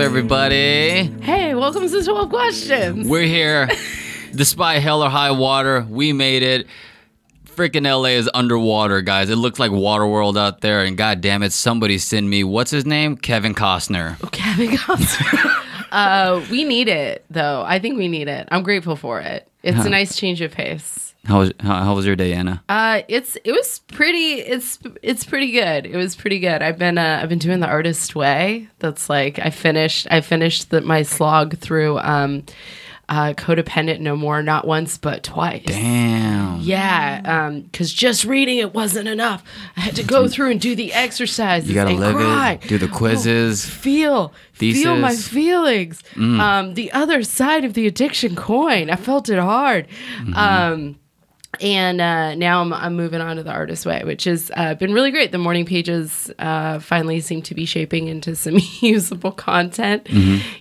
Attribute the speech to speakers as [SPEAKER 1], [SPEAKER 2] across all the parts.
[SPEAKER 1] Everybody?
[SPEAKER 2] Hey, welcome to 12 Questions.
[SPEAKER 1] We're here. Despite hell or high water, we made it. Freaking LA is underwater, guys. It looks like Waterworld out there, and god damn it, somebody send me what's his name? Kevin Costner.
[SPEAKER 2] Kevin Costner. uh, we need it, though. I think we need it. I'm grateful for it. It's a nice change of pace.
[SPEAKER 1] How was how, how was your day, Anna?
[SPEAKER 2] Uh, it's it was pretty. It's it's pretty good. It was pretty good. I've been uh, I've been doing the artist way. That's like I finished I finished the, my slog through um, uh, codependent no more, not once but twice.
[SPEAKER 1] Damn.
[SPEAKER 2] Yeah, Um, because just reading it wasn't enough. I had to go through and do the exercises.
[SPEAKER 1] You gotta
[SPEAKER 2] and
[SPEAKER 1] live
[SPEAKER 2] cry.
[SPEAKER 1] it. Do the quizzes.
[SPEAKER 2] feel feel my
[SPEAKER 1] Thesis.
[SPEAKER 2] feelings um the other side of the addiction coin i felt it hard um and uh, now I'm, I'm moving on to the artist way, which has uh, been really great. The morning pages uh, finally seem to be shaping into some usable content,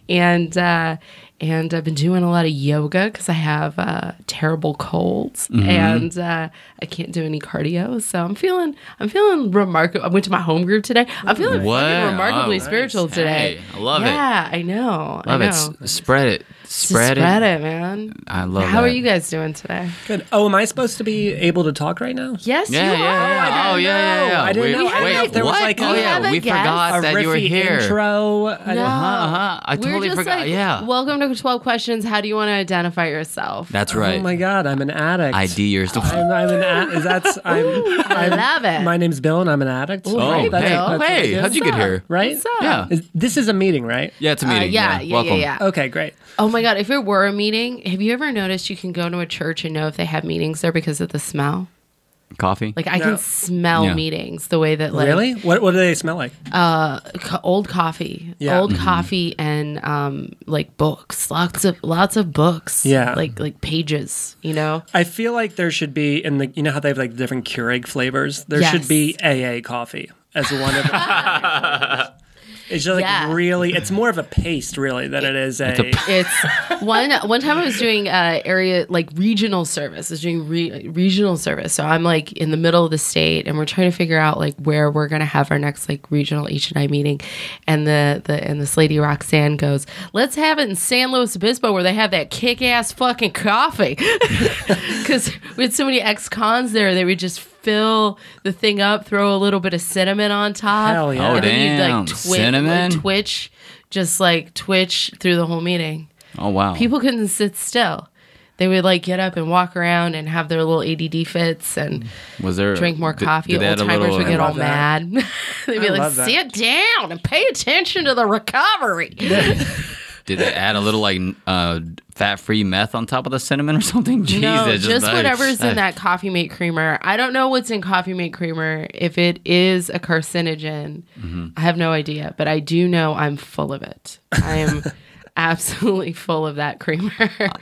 [SPEAKER 2] and uh, and I've been doing a lot of yoga because I have uh, terrible colds and uh, I can't do any cardio. So I'm feeling I'm feeling remarkable. I went to my home group today. I'm feeling remarkably
[SPEAKER 1] Oh, nice.
[SPEAKER 2] spiritual today.
[SPEAKER 1] Hey, I love it.
[SPEAKER 2] yeah, I know. I
[SPEAKER 1] Love
[SPEAKER 2] know.
[SPEAKER 1] it. S- spread it.
[SPEAKER 2] Just
[SPEAKER 1] Spread,
[SPEAKER 2] spread
[SPEAKER 1] it.
[SPEAKER 2] it, man.
[SPEAKER 1] I love it.
[SPEAKER 2] How
[SPEAKER 1] that.
[SPEAKER 2] are you guys doing today?
[SPEAKER 3] Good. Oh, am I supposed to be able to talk right now?
[SPEAKER 2] Yes,
[SPEAKER 1] Yeah,
[SPEAKER 2] you
[SPEAKER 1] yeah,
[SPEAKER 2] are.
[SPEAKER 1] yeah. Oh, yeah, yeah, yeah.
[SPEAKER 3] I didn't
[SPEAKER 1] Wait,
[SPEAKER 3] know- I didn't
[SPEAKER 1] wait,
[SPEAKER 3] know if there was
[SPEAKER 1] what?
[SPEAKER 3] like
[SPEAKER 1] oh, yeah,
[SPEAKER 2] have a
[SPEAKER 1] we
[SPEAKER 2] guest?
[SPEAKER 1] forgot
[SPEAKER 3] A
[SPEAKER 1] that you were
[SPEAKER 3] riffy
[SPEAKER 1] here.
[SPEAKER 3] intro.
[SPEAKER 2] No.
[SPEAKER 3] don't-
[SPEAKER 1] Uh-huh. I
[SPEAKER 2] We're
[SPEAKER 1] totally
[SPEAKER 2] just
[SPEAKER 1] forgot.
[SPEAKER 2] like,
[SPEAKER 1] yeah.
[SPEAKER 2] Welcome to 12 Questions. How do you want to identify yourself?
[SPEAKER 1] That's right.
[SPEAKER 3] Oh my God, I'm an addict.
[SPEAKER 1] ID yours.
[SPEAKER 3] I'm, I'm an addict. that's I'm,
[SPEAKER 2] I
[SPEAKER 3] I'm
[SPEAKER 2] love it.
[SPEAKER 3] My name's Bill and I'm an addict.
[SPEAKER 2] Ooh,
[SPEAKER 1] Oh, hey,
[SPEAKER 3] that's
[SPEAKER 1] hey, how'd you get here?
[SPEAKER 3] Right?
[SPEAKER 2] What's?
[SPEAKER 1] Yeah.
[SPEAKER 3] This is a meeting, right?
[SPEAKER 1] Yeah, it's a
[SPEAKER 2] Uh,
[SPEAKER 1] meeting.
[SPEAKER 2] yeah, yeah, yeah, yeah.
[SPEAKER 3] Okay, great.
[SPEAKER 2] Oh my God. If it were a meeting, have you ever noticed you can go to a church and know if they have meetings there because of the smell?
[SPEAKER 1] Coffee.
[SPEAKER 2] Like, I
[SPEAKER 3] No.
[SPEAKER 2] can smell
[SPEAKER 1] Yeah.
[SPEAKER 2] meetings the way that, like,
[SPEAKER 3] really? What What do they smell like?
[SPEAKER 2] co- old coffee,
[SPEAKER 3] Yeah.
[SPEAKER 2] old
[SPEAKER 1] Mm-hmm.
[SPEAKER 2] coffee, and um, like books, lots of lots of books,
[SPEAKER 3] Yeah.
[SPEAKER 2] like like pages, you know.
[SPEAKER 3] I feel like there should be in the you know how they have like different Keurig flavors. There
[SPEAKER 2] Yes.
[SPEAKER 3] should be AA coffee as one of the. it's just like
[SPEAKER 2] Yeah.
[SPEAKER 3] really. It's more of a paste, really, than it is a.
[SPEAKER 2] It's one one time I was doing uh, area like regional service. I was doing re- regional service, so I'm like in the middle of the state, and we're trying to figure out like where we're gonna have our next like regional H and I meeting. And the the and this lady Roxanne goes, "Let's have it in San Luis Obispo where they have that kick ass fucking coffee." Because we had so many ex cons there, they would just fill the thing up, throw a little bit of cinnamon on top,
[SPEAKER 3] Hell yeah.
[SPEAKER 1] Oh,
[SPEAKER 2] and then you'd
[SPEAKER 1] damn.
[SPEAKER 2] like, twi-
[SPEAKER 1] Cinnamon?
[SPEAKER 2] like twitch, just like twitch through the whole meeting
[SPEAKER 1] oh wow.
[SPEAKER 2] people couldn't sit still. They would like get up and walk around and have their little ADD fits and
[SPEAKER 1] was there
[SPEAKER 2] drink more
[SPEAKER 1] did-
[SPEAKER 2] coffee.
[SPEAKER 1] did they
[SPEAKER 2] Old
[SPEAKER 1] add a
[SPEAKER 2] timers
[SPEAKER 1] little-
[SPEAKER 2] would get
[SPEAKER 3] I
[SPEAKER 2] all
[SPEAKER 3] love that.
[SPEAKER 2] mad. They'd be
[SPEAKER 3] I
[SPEAKER 2] like,
[SPEAKER 3] love that.
[SPEAKER 2] "Sit down and pay attention to the recovery."
[SPEAKER 1] Did they add a little like uh, fat-free meth on top of the cinnamon or something? Jesus,
[SPEAKER 2] no, just
[SPEAKER 1] like-
[SPEAKER 2] whatever's in that Coffee Mate creamer. I don't know what's in Coffee Mate creamer. If it is a carcinogen,
[SPEAKER 1] Mm-hmm.
[SPEAKER 2] I have no idea. But I do know I'm full of it. I am absolutely full of that creamer.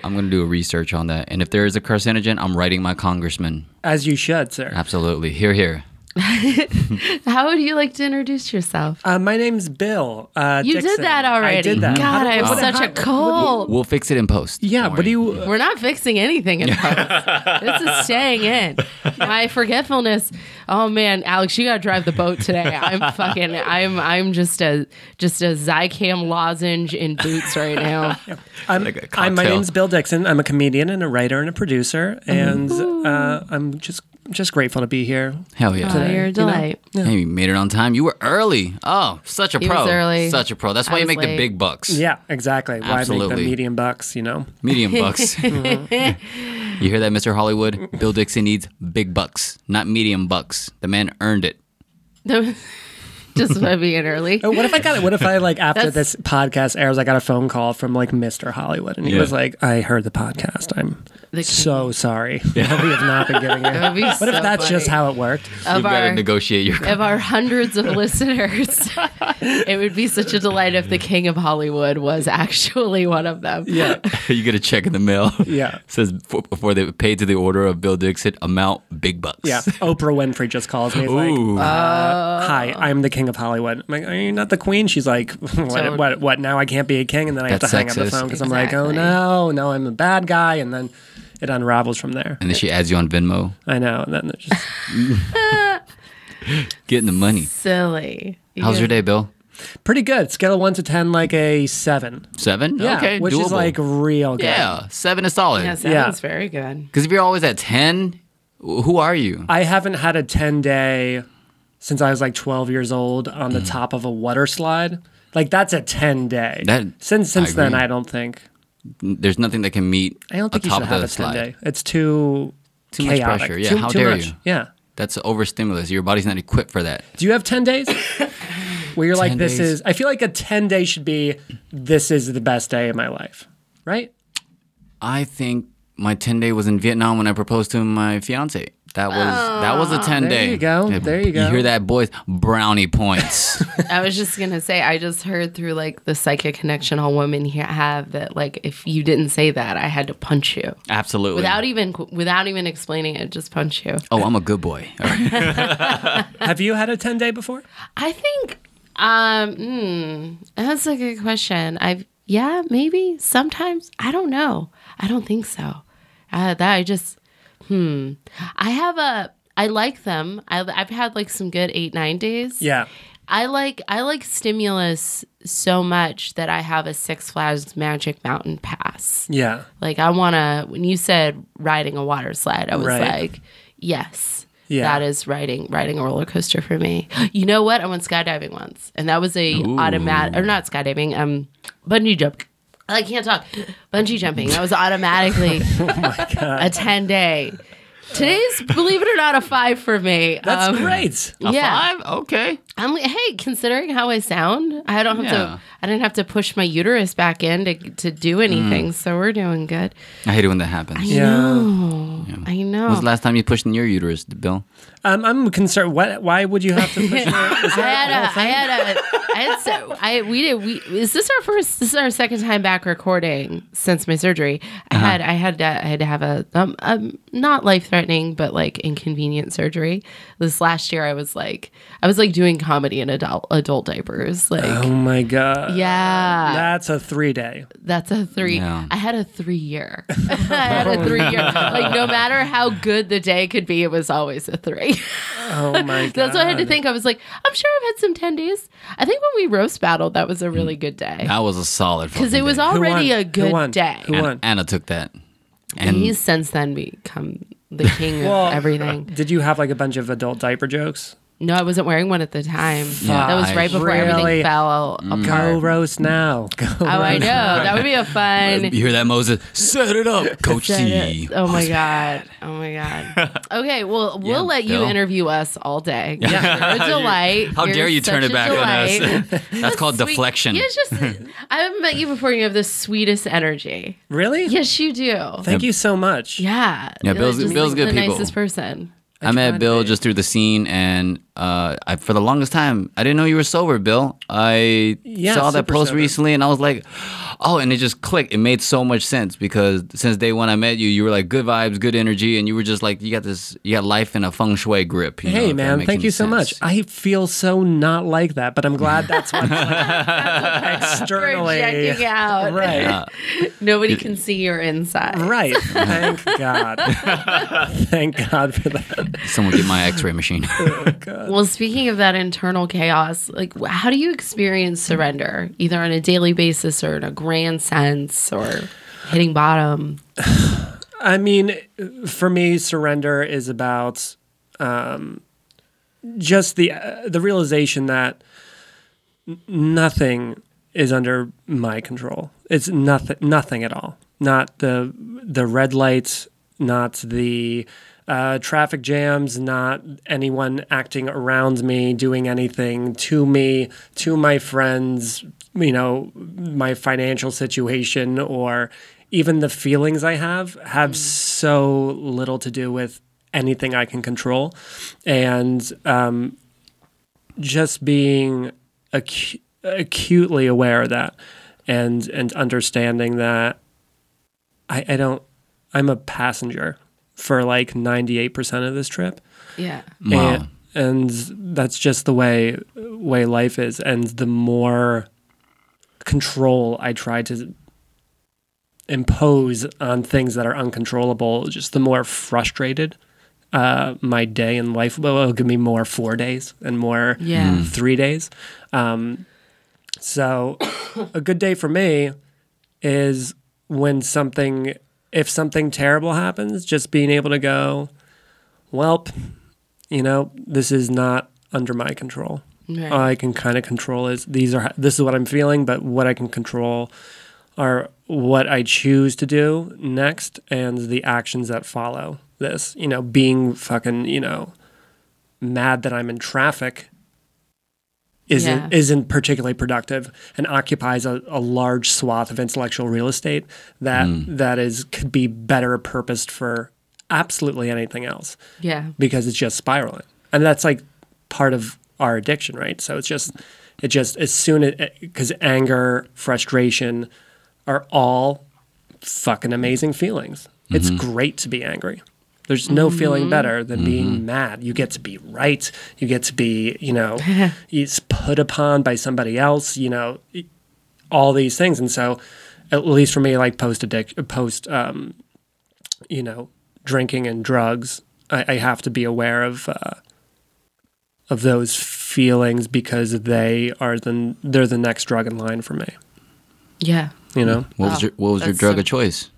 [SPEAKER 1] I'm gonna do a research on that, and if there is a carcinogen, I'm writing my congressman.
[SPEAKER 3] as you should, sir.
[SPEAKER 1] Absolutely, here, here.
[SPEAKER 2] How would you like to introduce yourself?
[SPEAKER 3] Uh, my name's Bill. Uh,
[SPEAKER 2] You
[SPEAKER 3] Dixon.
[SPEAKER 2] did that already.
[SPEAKER 3] I did that.
[SPEAKER 2] God,
[SPEAKER 3] How do-
[SPEAKER 2] I have such a cold.
[SPEAKER 1] We'll fix it in post.
[SPEAKER 3] Yeah,
[SPEAKER 1] Don't
[SPEAKER 3] what do
[SPEAKER 1] worry.
[SPEAKER 3] you?
[SPEAKER 2] We're not fixing anything in post. this is staying in. My forgetfulness. Oh man, Alex, you gotta drive the boat today. I'm fucking. I'm. I'm just a just a Zicam lozenge in boots right now.
[SPEAKER 3] I'm,
[SPEAKER 1] Like a
[SPEAKER 3] I'm- my name's Bill Dixon. I'm a comedian and a writer and a producer, and uh, I'm just just grateful to be here.
[SPEAKER 1] Hell yeah.
[SPEAKER 2] Oh, you're a
[SPEAKER 3] you know?
[SPEAKER 2] delight.
[SPEAKER 1] Hey, you made it on time. You were early. Oh, such a
[SPEAKER 2] He
[SPEAKER 1] pro.
[SPEAKER 2] was early.
[SPEAKER 1] Such a pro. That's why you
[SPEAKER 2] was
[SPEAKER 1] make the big bucks.
[SPEAKER 3] Yeah, exactly. Why make the medium bucks? You know.
[SPEAKER 1] Medium bucks. Mm-hmm. you hear that, Mr. Hollywood? Bill Dixon needs big bucks, not medium bucks. The man earned it.
[SPEAKER 2] just by being early.
[SPEAKER 3] Oh, what if I got? It? What if I like after
[SPEAKER 2] That's-
[SPEAKER 3] this podcast airs, I got a phone call from like Mr. Hollywood, and he
[SPEAKER 1] Yeah.
[SPEAKER 3] was like, "I heard the podcast. I'm
[SPEAKER 2] The king.
[SPEAKER 3] So sorry. Yeah. we have not been giving you."
[SPEAKER 2] That would be
[SPEAKER 3] What
[SPEAKER 2] so
[SPEAKER 3] if that's just how it worked?
[SPEAKER 2] of
[SPEAKER 1] You've got
[SPEAKER 2] our
[SPEAKER 1] to negotiate your.
[SPEAKER 2] of our hundreds of listeners. it would be such a delight if the king of Hollywood was actually one of them.
[SPEAKER 3] Yeah,
[SPEAKER 1] you get a check in the mail.
[SPEAKER 3] yeah,
[SPEAKER 1] Says before they paid to the order of Bill Dixon, amount big bucks.
[SPEAKER 3] yeah. Oprah Winfrey just calls me. It's like,
[SPEAKER 1] Ooh.
[SPEAKER 3] uh, "Hi, I'm the king of Hollywood." I'm like, "Are you not the queen?" She's like, "What? What? what now I can't be a king?" And then I have to hang up the phone because I'm like, "Oh no, no, I'm a bad guy," and then it unravels from there.
[SPEAKER 1] and then she adds you on Venmo.
[SPEAKER 3] I know, and then it just
[SPEAKER 1] Getting the money.
[SPEAKER 2] Silly.
[SPEAKER 1] How's your day, Bill?
[SPEAKER 3] Pretty good. Scale of one to ten, like a seven.
[SPEAKER 1] Seven?
[SPEAKER 3] Yeah,
[SPEAKER 1] okay,
[SPEAKER 3] which is like real good.
[SPEAKER 1] yeah, seven is solid.
[SPEAKER 2] Yeah,
[SPEAKER 1] Because
[SPEAKER 2] sounds very good.
[SPEAKER 1] Because if you're always at ten, who are you?
[SPEAKER 3] I haven't had a ten day since I was like twelve years old on
[SPEAKER 1] Mm.
[SPEAKER 3] the top of a water slide. Like that's a ten day.
[SPEAKER 1] That-
[SPEAKER 3] since since
[SPEAKER 1] I
[SPEAKER 3] then. I don't think.
[SPEAKER 1] There's nothing that can meet.
[SPEAKER 3] I don't think you should have a ten day. It's too
[SPEAKER 1] Too much pressure. Yeah,
[SPEAKER 3] Too-
[SPEAKER 1] how
[SPEAKER 3] too
[SPEAKER 1] dare
[SPEAKER 3] much.
[SPEAKER 1] you?
[SPEAKER 3] Yeah.
[SPEAKER 1] That's overstimulus. Your body's not equipped for that.
[SPEAKER 3] Do you have 10 days? Where you're like, this
[SPEAKER 1] days.
[SPEAKER 3] is, I feel like a 10 day should be, this is the best day of my life. Right?
[SPEAKER 1] I think my 10 day was in Vietnam when I proposed to my fiance. That was that was a 10
[SPEAKER 3] There
[SPEAKER 1] day.
[SPEAKER 3] There you go. There you go.
[SPEAKER 1] You hear that, boys? Brownie points.
[SPEAKER 2] I was just gonna say, I just heard through like the psychic connection all women here have that like if you didn't say that, I had to punch you
[SPEAKER 1] Absolutely.
[SPEAKER 2] without even without even explaining it, just punch you.
[SPEAKER 1] oh, I'm a good boy. All right.
[SPEAKER 3] Have you had a 10 day before?
[SPEAKER 2] I think um hmm, that's a good question. I've yeah, maybe sometimes I don't know. I don't think so. Uh, that I just hmm. I have a I like them. I, I've had like some good eight nine days.
[SPEAKER 3] Yeah.
[SPEAKER 2] I like I like stimulus so much that I have a Six Flags Magic Mountain Pass.
[SPEAKER 3] Yeah.
[SPEAKER 2] Like I want to. When you said riding a water slide, I was
[SPEAKER 3] Right.
[SPEAKER 2] like, yes,
[SPEAKER 3] Yeah.
[SPEAKER 2] that is riding riding a roller coaster for me. You know what? I went skydiving once, and that was a automatic or not skydiving, um, bungee jump. I can't talk. Bungee jumping. That was automatically
[SPEAKER 3] Oh
[SPEAKER 2] a ten day. Today's, believe it or not, a five for me.
[SPEAKER 3] That's
[SPEAKER 2] Um,
[SPEAKER 3] great.
[SPEAKER 1] A
[SPEAKER 2] Yeah.
[SPEAKER 1] five? Okay.
[SPEAKER 2] I'm like, hey, considering how I sound, I don't have
[SPEAKER 1] Yeah.
[SPEAKER 2] to. I didn't have to push my uterus back in to to do anything. So we're doing good.
[SPEAKER 1] I hate it when that happens.
[SPEAKER 2] I
[SPEAKER 3] Yeah.
[SPEAKER 2] know. I know.
[SPEAKER 1] When was the last time you pushed in your uterus, Bill?
[SPEAKER 3] Um, I'm concerned. What? Why would you have to push your, is
[SPEAKER 2] I had
[SPEAKER 3] a
[SPEAKER 2] a, I had a, I had so, I, we did, we, is this our first, this is our second time back recording since my surgery. I
[SPEAKER 1] Uh-huh.
[SPEAKER 2] had, I had, to, I had to have a, um, um not life threatening, but like inconvenient surgery. This last year, I was like, I was like doing comedy in adult, adult diapers. Like,
[SPEAKER 3] Oh my God.
[SPEAKER 2] yeah.
[SPEAKER 3] That's a three day.
[SPEAKER 2] That's a three.
[SPEAKER 1] Yeah.
[SPEAKER 2] I had a three year. I had a three year. Like no matter how good the day could be, it was always a three.
[SPEAKER 3] Oh my God.
[SPEAKER 2] That's what I had to think. I was like, I'm sure I've had some ten days. I think when we roast battled, that was a really mm. good day
[SPEAKER 1] That was a solid
[SPEAKER 2] because it was already
[SPEAKER 3] won?
[SPEAKER 2] a
[SPEAKER 3] Who
[SPEAKER 2] good
[SPEAKER 3] won?
[SPEAKER 2] day.
[SPEAKER 3] Who won?
[SPEAKER 1] Anna took that.
[SPEAKER 2] And
[SPEAKER 1] And
[SPEAKER 2] he's since then become the king
[SPEAKER 3] Well,
[SPEAKER 2] of everything.
[SPEAKER 3] Did you have like a bunch of adult diaper jokes?
[SPEAKER 2] No, I wasn't wearing one at the time.
[SPEAKER 1] Yeah,
[SPEAKER 2] that was right before
[SPEAKER 3] Really?
[SPEAKER 2] everything fell
[SPEAKER 1] Mm.
[SPEAKER 3] Go
[SPEAKER 2] apart.
[SPEAKER 3] roast now. Go
[SPEAKER 2] Oh, I know. That would be a fun.
[SPEAKER 1] you hear that, Moses? Set it up, Coach
[SPEAKER 2] Said
[SPEAKER 1] C.
[SPEAKER 2] Oh my god. Oh my god. Okay, well, we'll
[SPEAKER 1] Yeah,
[SPEAKER 2] let you
[SPEAKER 1] Bill.
[SPEAKER 2] interview us all day. You're a delight.
[SPEAKER 1] How
[SPEAKER 2] You're
[SPEAKER 1] dare you turn it
[SPEAKER 2] a
[SPEAKER 1] back on us? That's called
[SPEAKER 2] Sweet-
[SPEAKER 1] deflection.
[SPEAKER 2] Yeah, just I haven't met you before. You have the sweetest energy.
[SPEAKER 3] Really?
[SPEAKER 2] Yes, you do.
[SPEAKER 3] Thank you so much.
[SPEAKER 2] Yeah.
[SPEAKER 1] Yeah,
[SPEAKER 2] You're
[SPEAKER 1] Bill's-
[SPEAKER 2] just
[SPEAKER 1] Bill's
[SPEAKER 2] like
[SPEAKER 1] good
[SPEAKER 2] the
[SPEAKER 1] people.
[SPEAKER 2] nicest person.
[SPEAKER 1] I met Bill just through the scene, and uh, I, for the longest time, I didn't know you were sober, Bill. I
[SPEAKER 3] Yeah,
[SPEAKER 1] saw that post
[SPEAKER 3] sober.
[SPEAKER 1] recently, and I was like, oh, and it just clicked. It made so much sense because since day one I met you, you were like good vibes, good energy, and you were just like you got this, you got life in a feng shui grip. you know,
[SPEAKER 3] Hey
[SPEAKER 1] if
[SPEAKER 3] man, thank
[SPEAKER 1] any
[SPEAKER 3] you so
[SPEAKER 1] sense.
[SPEAKER 3] much. I feel so not like that, but I'm glad that's what's like externally.
[SPEAKER 2] Projecting out.
[SPEAKER 3] Right.
[SPEAKER 2] Nobody can see your inside.
[SPEAKER 3] Right. Thank God. Thank God for that.
[SPEAKER 1] Someone get my X-ray machine.
[SPEAKER 2] Oh, well, speaking of that internal chaos, like how do you experience surrender, either on a daily basis or in a grand sense, or hitting bottom?
[SPEAKER 3] I mean, for me, surrender is about um, just the uh, the realization that n- nothing is under my control. It's nothing, nothing at all. Not the the red lights, not the uh, traffic jams, not anyone acting around me, doing anything to me, to my friends, you know, my financial situation, or even the feelings I have, have so little to do with anything I can control. And um, just being acu- acutely aware of that and, and understanding that I, I don't, I'm a passenger for like 98% of this trip.
[SPEAKER 2] Yeah.
[SPEAKER 1] Wow.
[SPEAKER 3] And, and that's just the way way life is. And the more control I try to impose on things that are uncontrollable, just the more frustrated uh, my day and life will. It'll give me more four days and more
[SPEAKER 2] Yeah.
[SPEAKER 3] three days. Um, So, a good day for me is when something, if something terrible happens, just being able to go, well, you know, this is not under my control.
[SPEAKER 2] Right.
[SPEAKER 3] All I can kind of control is these are this is what I'm feeling, but what I can control are what I choose to do next and the actions that follow this. You know, being fucking, you know, mad that I'm in traffic isn't
[SPEAKER 2] Yeah.
[SPEAKER 3] isn't particularly productive and occupies a, a large swath of intellectual real estate that hmm. that is could be better purposed for absolutely anything else
[SPEAKER 2] Yeah.
[SPEAKER 3] because it's just spiraling. And that's like part of our addiction, right? So it's just, it just, as soon as, because anger, frustration are all fucking amazing feelings. It's great to be angry. There's no feeling better than being mad. You get to be right. You get to be, you know, it's put upon by somebody else, you know, all these things. And so, at least for me, like post addict, post, um, you know, drinking and drugs, I, I have to be aware of uh, of those feelings because they are the they're the next drug in line for me.
[SPEAKER 2] Yeah.
[SPEAKER 3] You know,
[SPEAKER 1] What was
[SPEAKER 2] Oh,
[SPEAKER 1] your What was your drug
[SPEAKER 2] so-
[SPEAKER 1] of choice?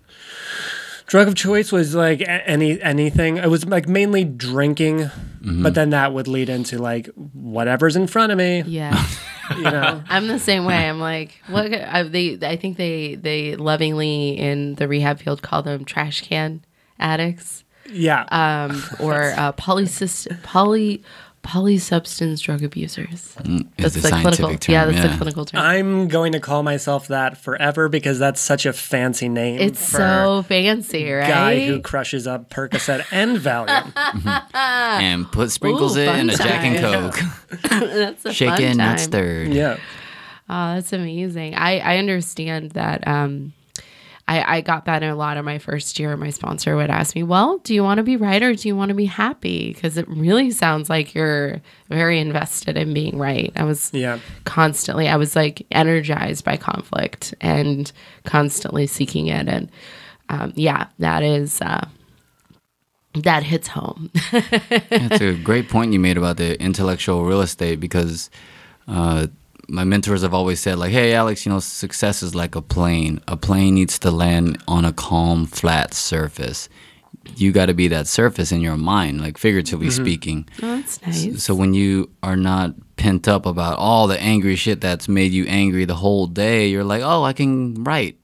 [SPEAKER 3] drug of choice was like any anything. It was like mainly drinking, but then that would lead into like whatever's in front of me.
[SPEAKER 2] Yeah.
[SPEAKER 3] You know,
[SPEAKER 2] I'm the same way. I'm like, what? I, they, I think they, they lovingly in the rehab field call them trash can addicts,
[SPEAKER 3] yeah.
[SPEAKER 2] um, or uh, polycyst, poly, polysubstance drug abusers.
[SPEAKER 1] Is the
[SPEAKER 2] the clinical,
[SPEAKER 1] term?
[SPEAKER 2] yeah, that's the clinical term.
[SPEAKER 3] I'm going to call myself that forever because that's such a fancy name.
[SPEAKER 2] it's
[SPEAKER 3] for
[SPEAKER 2] so fancy, right?
[SPEAKER 3] guy who crushes up Percocet and Valium.
[SPEAKER 1] and put sprinkles
[SPEAKER 2] Ooh,
[SPEAKER 1] it in
[SPEAKER 2] fun
[SPEAKER 1] a Jack and
[SPEAKER 2] time.
[SPEAKER 1] Coke.
[SPEAKER 2] that's a
[SPEAKER 1] Shake
[SPEAKER 2] fun
[SPEAKER 1] it, not
[SPEAKER 2] time.
[SPEAKER 1] stirred.
[SPEAKER 3] yeah.
[SPEAKER 2] Oh, that's amazing. I, I understand that. Um, I, I got that in a lot of my first year. My sponsor would ask me, Well, do you want to be right or do you want to be happy? Because it really sounds like you're very invested in being right. I was
[SPEAKER 3] Yeah.
[SPEAKER 2] constantly, I was like energized by conflict and constantly seeking it. And um, yeah, that is, uh, that hits home.
[SPEAKER 1] That's a great point you made about the intellectual real estate because uh, my mentors have always said, like, hey, Alex, you know, success is like a plane. A plane needs to land on a calm, flat surface. You got to be that surface in your mind, like figuratively mm-hmm. speaking.
[SPEAKER 2] oh, that's nice.
[SPEAKER 1] So when you are not pent up about all the angry shit that's made you angry the whole day, you're like, oh, I can write.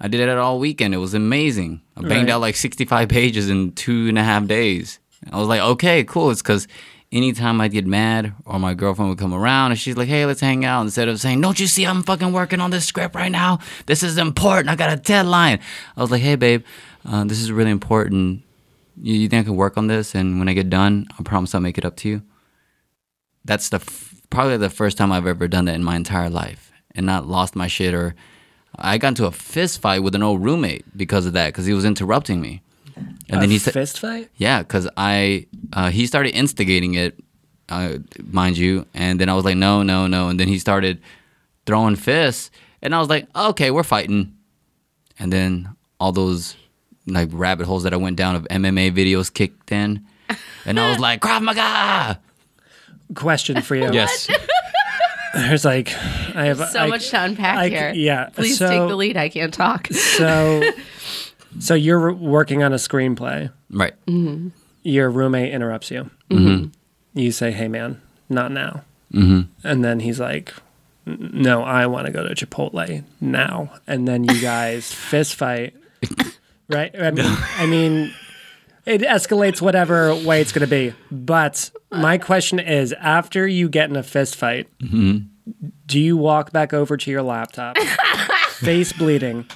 [SPEAKER 1] I did it all weekend. It was amazing. I banged
[SPEAKER 3] Right.
[SPEAKER 1] out like 65 pages in two and a half days. I was like, okay, cool. It's because anytime I'd get mad or my girlfriend would come around and she's like, hey, let's hang out, instead of saying, don't you see I'm fucking working on this script right now? This is important. I got a deadline. I was like, hey, babe, uh, this is really important. You, you think I can work on this? And when I get done, I promise I'll make it up to you that's the f- probably the first time I've ever done that in my entire life and not lost my shit or I got into a fist fight with an old roommate because of that because he was interrupting me. And then he said,
[SPEAKER 3] fist fight.
[SPEAKER 1] "Yeah," because I uh, he started instigating it, uh, mind you, and then I was like, "No, no, no," and then he started throwing fists, and I was like, "Okay, we're fighting," and then all those like rabbit holes that I went down of MMA videos kicked in, and I was like, "Krav Maga!"
[SPEAKER 3] Question for you.
[SPEAKER 1] Yes.
[SPEAKER 3] There's like, I have
[SPEAKER 2] so
[SPEAKER 3] I-
[SPEAKER 2] much to unpack
[SPEAKER 3] I-
[SPEAKER 2] here.
[SPEAKER 3] yeah,
[SPEAKER 2] Please
[SPEAKER 3] so-
[SPEAKER 2] take the lead. I can't talk.
[SPEAKER 3] So, so you're working on a screenplay.
[SPEAKER 1] Right.
[SPEAKER 3] Your roommate interrupts you. Mm-hmm. You say, "Hey, man, not now." Mm-hmm. And then he's like, "No, I want to go to Chipotle now." And then you guys fist fight. Right? I mean, I mean, it escalates whatever way it's going to be. But my question is, after you get in a fist fight, do you walk back over to your laptop, face bleeding,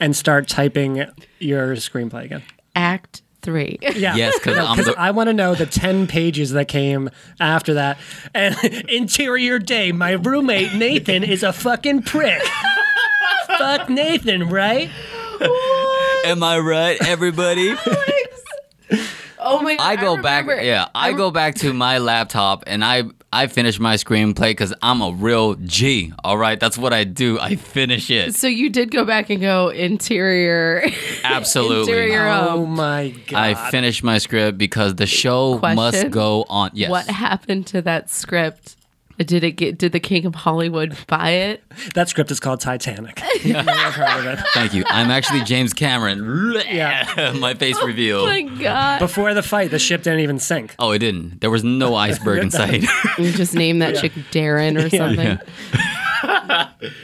[SPEAKER 3] and start typing your screenplay again?
[SPEAKER 2] Act three.
[SPEAKER 3] Yeah.
[SPEAKER 1] Yes, because I'm the
[SPEAKER 3] I want to know the 10 pages that came after that. And interior day, my roommate Nathan is a fucking prick. Fuck Nathan, right?
[SPEAKER 1] Am I right, everybody?
[SPEAKER 2] Oh my god.
[SPEAKER 1] I go back.
[SPEAKER 2] remember-
[SPEAKER 1] Yeah, I go back to my laptop and I I finish my screenplay because I'm a real G. All right, that's what I do. I finish it.
[SPEAKER 2] So you did go back and go interior.
[SPEAKER 1] Absolutely.
[SPEAKER 2] Interior
[SPEAKER 3] Oh
[SPEAKER 2] home.
[SPEAKER 3] my God.
[SPEAKER 1] I finished my script because the show must go on. Yes.
[SPEAKER 2] What happened to that script Did it get? Did the King of Hollywood buy it?
[SPEAKER 3] That script is called Titanic. You may have heard of it.
[SPEAKER 1] Thank you. I'm actually James Cameron.
[SPEAKER 3] Yeah.
[SPEAKER 1] My face reveal.
[SPEAKER 2] Oh my god!
[SPEAKER 3] Before the fight, the ship didn't even sink.
[SPEAKER 1] Oh, it didn't. There was no iceberg in sight.
[SPEAKER 2] You just name that chick Darren or something.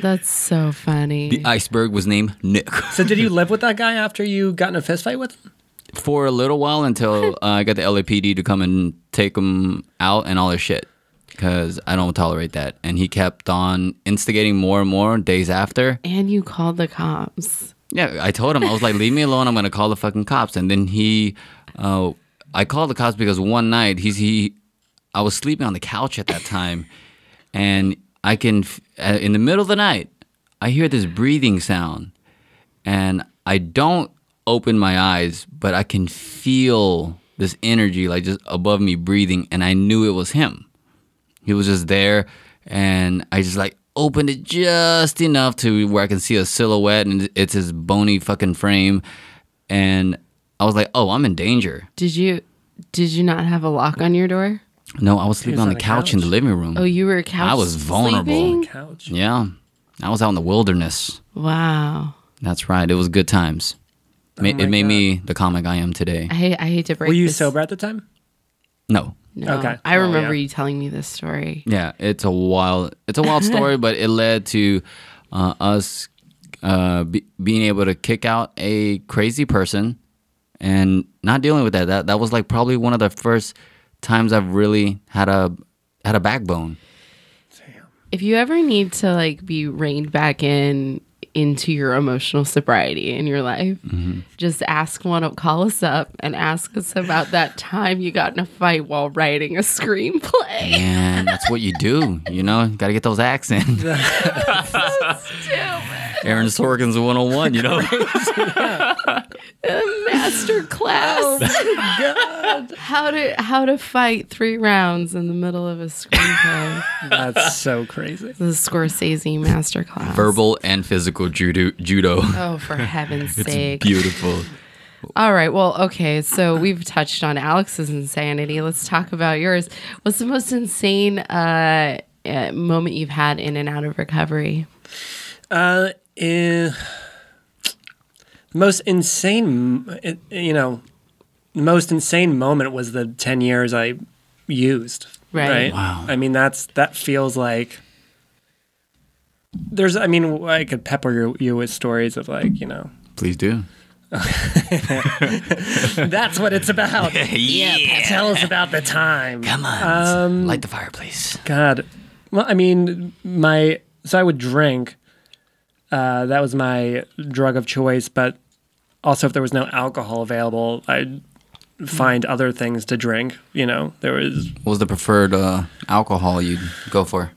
[SPEAKER 2] That's so funny.
[SPEAKER 1] the iceberg was named Nick.
[SPEAKER 3] So did you live with that guy after you got in a fist fight with him?
[SPEAKER 1] For a little while until uh, I got the LAPD to come and take him out and all his shit. Because I don't tolerate that. And he kept on instigating more and more days after.
[SPEAKER 2] and you called the cops.
[SPEAKER 1] Yeah, I told him I was like, "Leave me alone. I'm gonna call the fucking cops." And then he, uh, I called the cops because one night he's he, I was sleeping on the couch at that time, and I can uh, in the middle of the night, I hear this breathing sound, and I don't open my eyes, but I can feel this energy like just above me breathing, and I knew it was him. He was just there, and I just like opened it just enough to where I can see a silhouette, and it's his bony fucking frame. And I was like, "Oh, I'm in danger."
[SPEAKER 2] Did you? Did you not have a lock on your door?
[SPEAKER 1] No, I was sleeping
[SPEAKER 3] was
[SPEAKER 1] on
[SPEAKER 3] on
[SPEAKER 1] the
[SPEAKER 3] a
[SPEAKER 1] couch, in the living room.
[SPEAKER 2] Oh, you were a couch.
[SPEAKER 1] I was vulnerable.
[SPEAKER 2] sleeping?
[SPEAKER 3] Couch.
[SPEAKER 1] Yeah, I was out in the wilderness.
[SPEAKER 2] Wow.
[SPEAKER 1] That's right. It was good times. Ma-
[SPEAKER 3] Oh my
[SPEAKER 1] it made
[SPEAKER 3] God.
[SPEAKER 1] me the comic I am today.
[SPEAKER 2] I hate, I hate to break.
[SPEAKER 3] Were you
[SPEAKER 2] this.
[SPEAKER 3] sober at the time?
[SPEAKER 1] No.
[SPEAKER 2] No.
[SPEAKER 3] Okay.
[SPEAKER 2] I
[SPEAKER 3] Oh,
[SPEAKER 2] remember
[SPEAKER 3] yeah.
[SPEAKER 2] you telling me this story.
[SPEAKER 1] Yeah, it's a wild, it's a wild story, but it led to uh, us uh, be, being able to kick out a crazy person and not dealing with that. That that was like probably one of the first times I've really had a had a backbone.
[SPEAKER 2] If you ever need to like be reined back in into your emotional sobriety in your life,
[SPEAKER 1] Mm-hmm.
[SPEAKER 2] just ask one of call us up and ask us about that time you got in a fight while writing a screenplay.
[SPEAKER 1] And that's what you do, you know. Got to get those acts in. Aaron Sorkin's 101, you know.
[SPEAKER 2] Master class. How to how to fight three rounds in the middle of a screenplay.
[SPEAKER 3] That's so crazy.
[SPEAKER 2] the Scorsese master class.
[SPEAKER 1] Verbal and physical judo. judo.
[SPEAKER 2] Oh, for heaven's
[SPEAKER 1] It's
[SPEAKER 2] sake.
[SPEAKER 1] beautiful.
[SPEAKER 2] All right. Well, okay. So we've touched on Alex's insanity. Let's talk about yours. What's the most insane uh, uh, moment you've had in and out of recovery?
[SPEAKER 3] Uh, eh, the most insane, eh, you know, the most insane moment was the 10 years I used.
[SPEAKER 2] Right.
[SPEAKER 1] Wow.
[SPEAKER 3] I mean, that's, that feels like, there's, I mean, I could pepper you, you with stories of like, you know,
[SPEAKER 1] Please do.
[SPEAKER 3] that's what it's about.
[SPEAKER 1] yeah.
[SPEAKER 3] Tell us about the time.
[SPEAKER 1] Come on. light the fireplace.
[SPEAKER 3] God. Well, I mean, my so I would drink. Uh, that was my drug of choice, but also if there was no alcohol available, I'd find other things to drink. You know, there was
[SPEAKER 1] What was the preferred uh, alcohol you'd go for?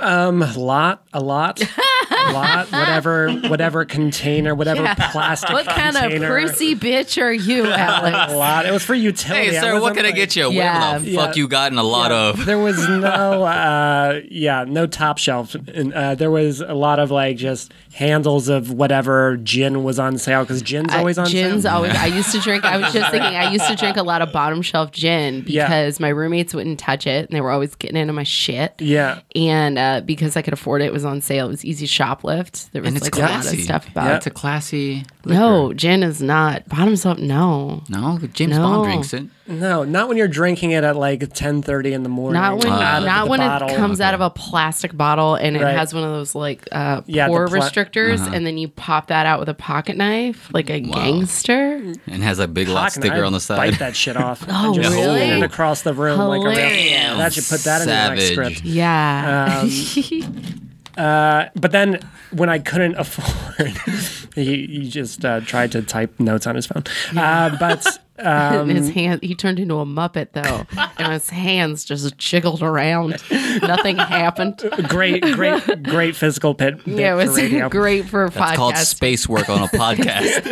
[SPEAKER 3] a lot, a lot, a lot, whatever, whatever container, whatever plastic
[SPEAKER 2] What kind of
[SPEAKER 3] container.
[SPEAKER 2] prissy bitch are you, Alex?
[SPEAKER 3] A lot. It was for utility.
[SPEAKER 1] Hey, sir, what
[SPEAKER 3] wasn't
[SPEAKER 1] can I get you?
[SPEAKER 2] Yeah.
[SPEAKER 1] What the fuck
[SPEAKER 3] Yeah.
[SPEAKER 1] you gotten a lot
[SPEAKER 3] Yeah,
[SPEAKER 1] of?
[SPEAKER 3] There was no, uh, yeah, no top shelf. And, uh, there was a lot of like just handles of whatever gin was on sale because gin's always on sale.
[SPEAKER 2] Gin's
[SPEAKER 3] sale.
[SPEAKER 2] always. I used to drink. I was just thinking. I used to drink a lot of bottom shelf gin
[SPEAKER 3] Yeah.
[SPEAKER 2] because my roommates wouldn't touch it, and they were always getting into my shit.
[SPEAKER 3] yeah,
[SPEAKER 2] And uh, because I could afford it, it was on sale. It was easy to shoplift. There was
[SPEAKER 1] And it's
[SPEAKER 2] like a lot of stuff about
[SPEAKER 3] Yeah.
[SPEAKER 2] it.
[SPEAKER 1] It's a classy.
[SPEAKER 2] No, gin is not bottom shelf. No,
[SPEAKER 1] No, James
[SPEAKER 2] No.
[SPEAKER 1] Bond drinks it.
[SPEAKER 3] no, not when you're drinking it at like ten thirty in the morning.
[SPEAKER 2] not when
[SPEAKER 3] out of
[SPEAKER 2] not when
[SPEAKER 3] bottle.
[SPEAKER 2] it comes out of a plastic bottle and it
[SPEAKER 3] Right.
[SPEAKER 2] has one of those like uh,
[SPEAKER 3] Yeah, the
[SPEAKER 2] pour
[SPEAKER 3] pla-
[SPEAKER 2] restrictors,
[SPEAKER 1] Uh-huh.
[SPEAKER 2] and then you pop that out with a pocket knife like a gangster.
[SPEAKER 1] And has a big lot sticker
[SPEAKER 3] I'd
[SPEAKER 1] on the side.
[SPEAKER 3] Bite that shit off.
[SPEAKER 2] Oh,
[SPEAKER 3] and just
[SPEAKER 2] really?
[SPEAKER 3] swing it across the room like a real.
[SPEAKER 2] Hilarious.
[SPEAKER 3] That should put that in the next script.
[SPEAKER 2] Yeah.
[SPEAKER 3] Um, Uh, but then when I couldn't afford, he, he just uh, tried to type notes on his phone. Uh, but
[SPEAKER 2] and his hand, he turned into a muppet though, and his hands just jiggled around. Nothing happened.
[SPEAKER 3] great, great, great physical pit.
[SPEAKER 2] Yeah, it
[SPEAKER 3] for
[SPEAKER 2] was
[SPEAKER 3] radio.
[SPEAKER 2] great for a
[SPEAKER 1] That's called space work on a podcast.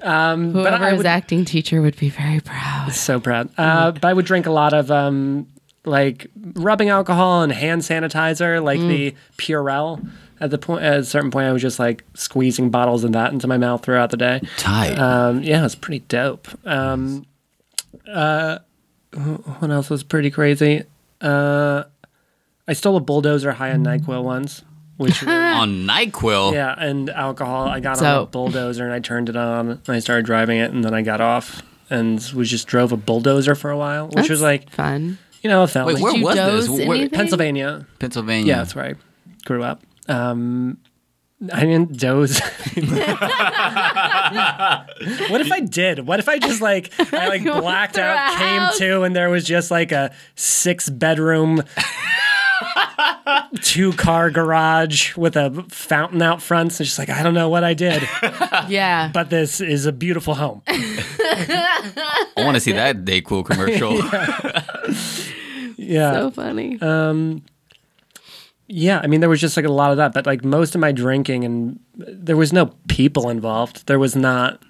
[SPEAKER 2] Whoever
[SPEAKER 3] I
[SPEAKER 2] his
[SPEAKER 3] would-
[SPEAKER 2] acting teacher would be very proud.
[SPEAKER 3] So proud. Uh, but I would drink a lot of um, like rubbing alcohol and hand sanitizer, like the Purell. At the point, at a certain point, I was just like squeezing bottles of that into my mouth throughout the day.
[SPEAKER 1] Tight.
[SPEAKER 3] Um, yeah, it was pretty dope. Um, uh, what else was pretty crazy? Uh, I stole a bulldozer high on Nyquil once, which
[SPEAKER 1] On Nyquil.
[SPEAKER 3] yeah, and alcohol. I got on a bulldozer and I turned it on and I started driving it and then I got off and we just drove a bulldozer for a while, which
[SPEAKER 2] That's
[SPEAKER 3] was like
[SPEAKER 2] fun.
[SPEAKER 3] You know a felony.
[SPEAKER 1] Wait, where
[SPEAKER 2] you
[SPEAKER 1] was
[SPEAKER 2] doze
[SPEAKER 1] this? Where-
[SPEAKER 2] anything?
[SPEAKER 3] Pennsylvania.
[SPEAKER 1] Pennsylvania.
[SPEAKER 3] Yeah, that's where I grew up. Um, I didn't doze. what if I did? What if I just like I like blacked
[SPEAKER 2] through
[SPEAKER 3] out,
[SPEAKER 2] a
[SPEAKER 3] came
[SPEAKER 2] house.
[SPEAKER 3] to, and there was just like a six bedroom, two car garage with a fountain out front. So just like I don't know what I did,
[SPEAKER 2] Yeah.
[SPEAKER 3] but this is a beautiful home.
[SPEAKER 1] I want to see that Dayquil commercial.
[SPEAKER 3] Yeah.
[SPEAKER 2] so funny.
[SPEAKER 3] Um, Yeah, I mean, there was just like a lot of that, but like most of my drinking and there was no people involved. There was not,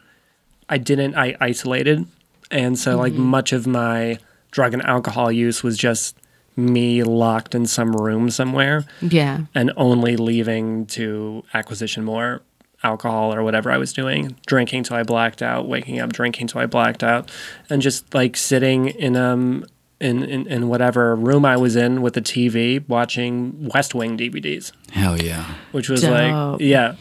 [SPEAKER 3] I didn't, I isolated. And so, like, much of my drug and alcohol use was just me locked in some room somewhere
[SPEAKER 2] yeah.
[SPEAKER 3] and only leaving to acquisition more alcohol or whatever I was doing, drinking till I blacked out, waking up, drinking till I blacked out, and just like sitting in um in, in, in whatever room I was in with the TV watching West Wing DVDs,
[SPEAKER 1] Hell yeah.
[SPEAKER 3] which was
[SPEAKER 2] Dope.
[SPEAKER 3] like yeah,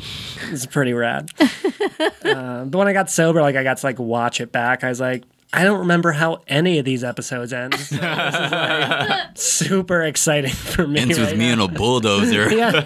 [SPEAKER 3] it's pretty rad. uh, but when I got sober, like I got to like watch it back, I was like. I don't remember how any of these episodes end. So this is like super exciting for me.
[SPEAKER 1] Ends with
[SPEAKER 3] right
[SPEAKER 1] me
[SPEAKER 3] now.
[SPEAKER 1] and a bulldozer.
[SPEAKER 3] yeah.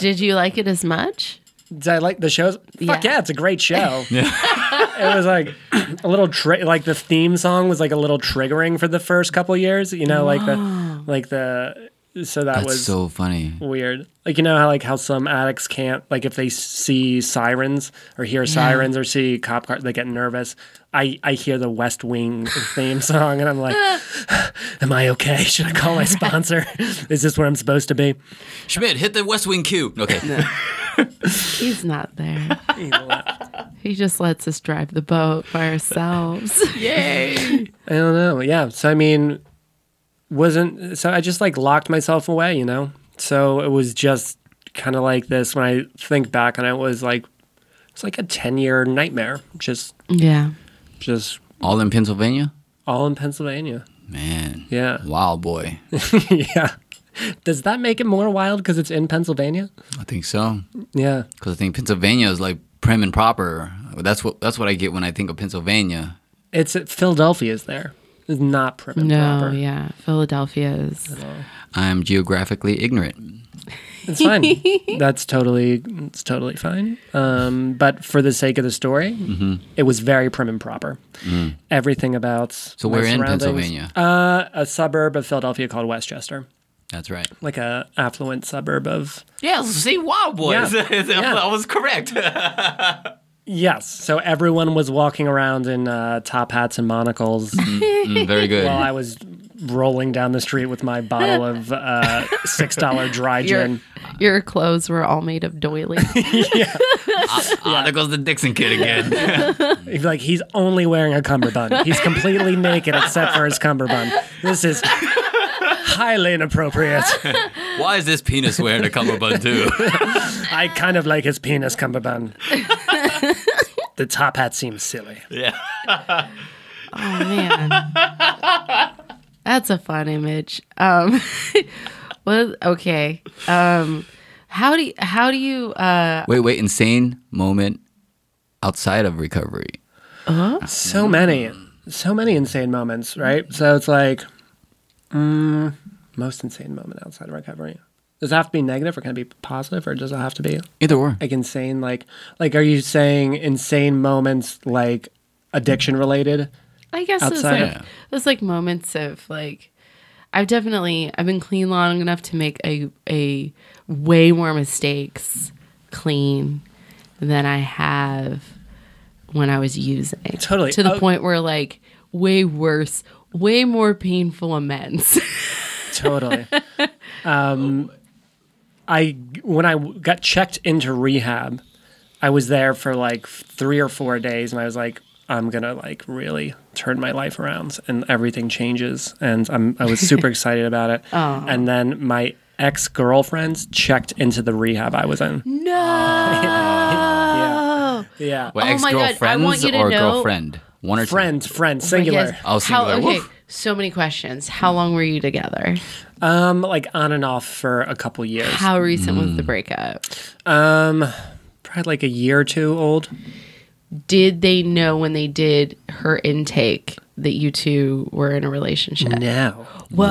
[SPEAKER 2] Did you like it as much?
[SPEAKER 3] Did I like the shows? Fuck
[SPEAKER 2] Yeah.
[SPEAKER 3] yeah, it's a great show. it was like a little tri- like the theme song was like a little triggering for the first couple years. You know, like the like the so that
[SPEAKER 1] That's
[SPEAKER 3] was
[SPEAKER 1] so funny.
[SPEAKER 3] weird. Like you know how like how some addicts can't like if they see sirens or hear sirens or see cop cars they get nervous. I I hear the West Wing theme song and I'm like, am I okay? Should I call my sponsor? Is this where I'm supposed to be?
[SPEAKER 1] Schmidt, hit the West Wing cue. Okay.
[SPEAKER 2] He's not there. he just lets us drive the boat by ourselves. Yay.
[SPEAKER 3] I don't know. Yeah. So I mean, wasn't so I just like locked myself away, you know. So it was just kind of like this. When I think back on it, it was like it's like a ten year nightmare. Just
[SPEAKER 2] Yeah.
[SPEAKER 3] just
[SPEAKER 1] All in Pennsylvania?
[SPEAKER 3] all in Pennsylvania.
[SPEAKER 1] Man.
[SPEAKER 3] Yeah.
[SPEAKER 1] Wild boy.
[SPEAKER 3] yeah. Does that make it more wild because it's in Pennsylvania?
[SPEAKER 1] I think so.
[SPEAKER 3] Yeah.
[SPEAKER 1] Because I think Pennsylvania is like prim and proper. That's what that's what I get when I think of Pennsylvania.
[SPEAKER 3] It's Philadelphia's there. It's not prim and
[SPEAKER 2] No,
[SPEAKER 3] proper.
[SPEAKER 2] yeah. Philadelphia is.
[SPEAKER 1] I'm geographically ignorant.
[SPEAKER 3] It's fine. That's totally it's totally fine. Um, but for the sake of the story, it was very prim and proper. Everything about
[SPEAKER 1] So
[SPEAKER 3] my
[SPEAKER 1] we're in Pennsylvania.
[SPEAKER 3] Uh, a suburb of Philadelphia called West Chester,
[SPEAKER 1] That's right.
[SPEAKER 3] like a affluent suburb of.
[SPEAKER 1] Yeah, see, Wild Boys.
[SPEAKER 3] Yeah. Yeah.
[SPEAKER 1] I was correct.
[SPEAKER 3] Yes, so everyone was walking around in uh, top hats and monocles
[SPEAKER 1] Mm, very good.
[SPEAKER 3] while I was rolling down the street with my bottle of uh, six dollar dry
[SPEAKER 2] Your,
[SPEAKER 3] gin.
[SPEAKER 2] your clothes were all made of doilies.
[SPEAKER 1] Ah, there goes the Dixon kid again.
[SPEAKER 3] He's like he's only wearing a cummerbund. He's completely naked except for his cummerbund. This is highly inappropriate.
[SPEAKER 1] Why is this penis wearing a cummerbund too?
[SPEAKER 3] I kind of like his penis cummerbund. the top hat seems silly.
[SPEAKER 1] yeah.
[SPEAKER 2] Oh man, that's a fun image. Um, well, okay. Um, how do you, how do you? Uh,
[SPEAKER 1] Wait, wait. Insane moment outside of recovery.
[SPEAKER 3] So many, so many insane moments, right? So it's like, mm, most insane moment outside of recovery. Does it have to be negative or can it be positive or does it have to be
[SPEAKER 1] Either or.
[SPEAKER 3] like insane? Like, like are you saying insane moments like addiction related?
[SPEAKER 2] I guess it's
[SPEAKER 3] Outside
[SPEAKER 2] like
[SPEAKER 1] of-
[SPEAKER 2] it's like moments of like. I've definitely I've been clean long enough to make a a way more mistakes clean than I have when I was using.
[SPEAKER 3] Totally.
[SPEAKER 2] To the
[SPEAKER 3] Oh.
[SPEAKER 2] point where like way worse, way more painful amends.
[SPEAKER 3] Totally. um, I when I got checked into rehab, I was there for like three or four days, and I was like, I'm gonna like really turn my life around, and everything changes, and I'm I was super excited about it. And then my ex girlfriends checked into the rehab I was in.
[SPEAKER 2] no.
[SPEAKER 3] Yeah, yeah.
[SPEAKER 1] Well,
[SPEAKER 2] Oh my God, I want
[SPEAKER 1] ex-girlfriends
[SPEAKER 2] you to
[SPEAKER 1] or
[SPEAKER 2] know-
[SPEAKER 1] girlfriend? One or two?
[SPEAKER 3] Friend, friend, oh singular.
[SPEAKER 2] Yes.
[SPEAKER 1] Oh, singular.
[SPEAKER 2] How, okay,
[SPEAKER 1] Woof.
[SPEAKER 2] So many questions. How long were you together?
[SPEAKER 3] Um, like on and off for a couple years.
[SPEAKER 2] How recent was the breakup?
[SPEAKER 3] Um, probably like a year or two old.
[SPEAKER 2] Did they know when they did her intake that you two were in a relationship?
[SPEAKER 3] No,
[SPEAKER 2] Whoa,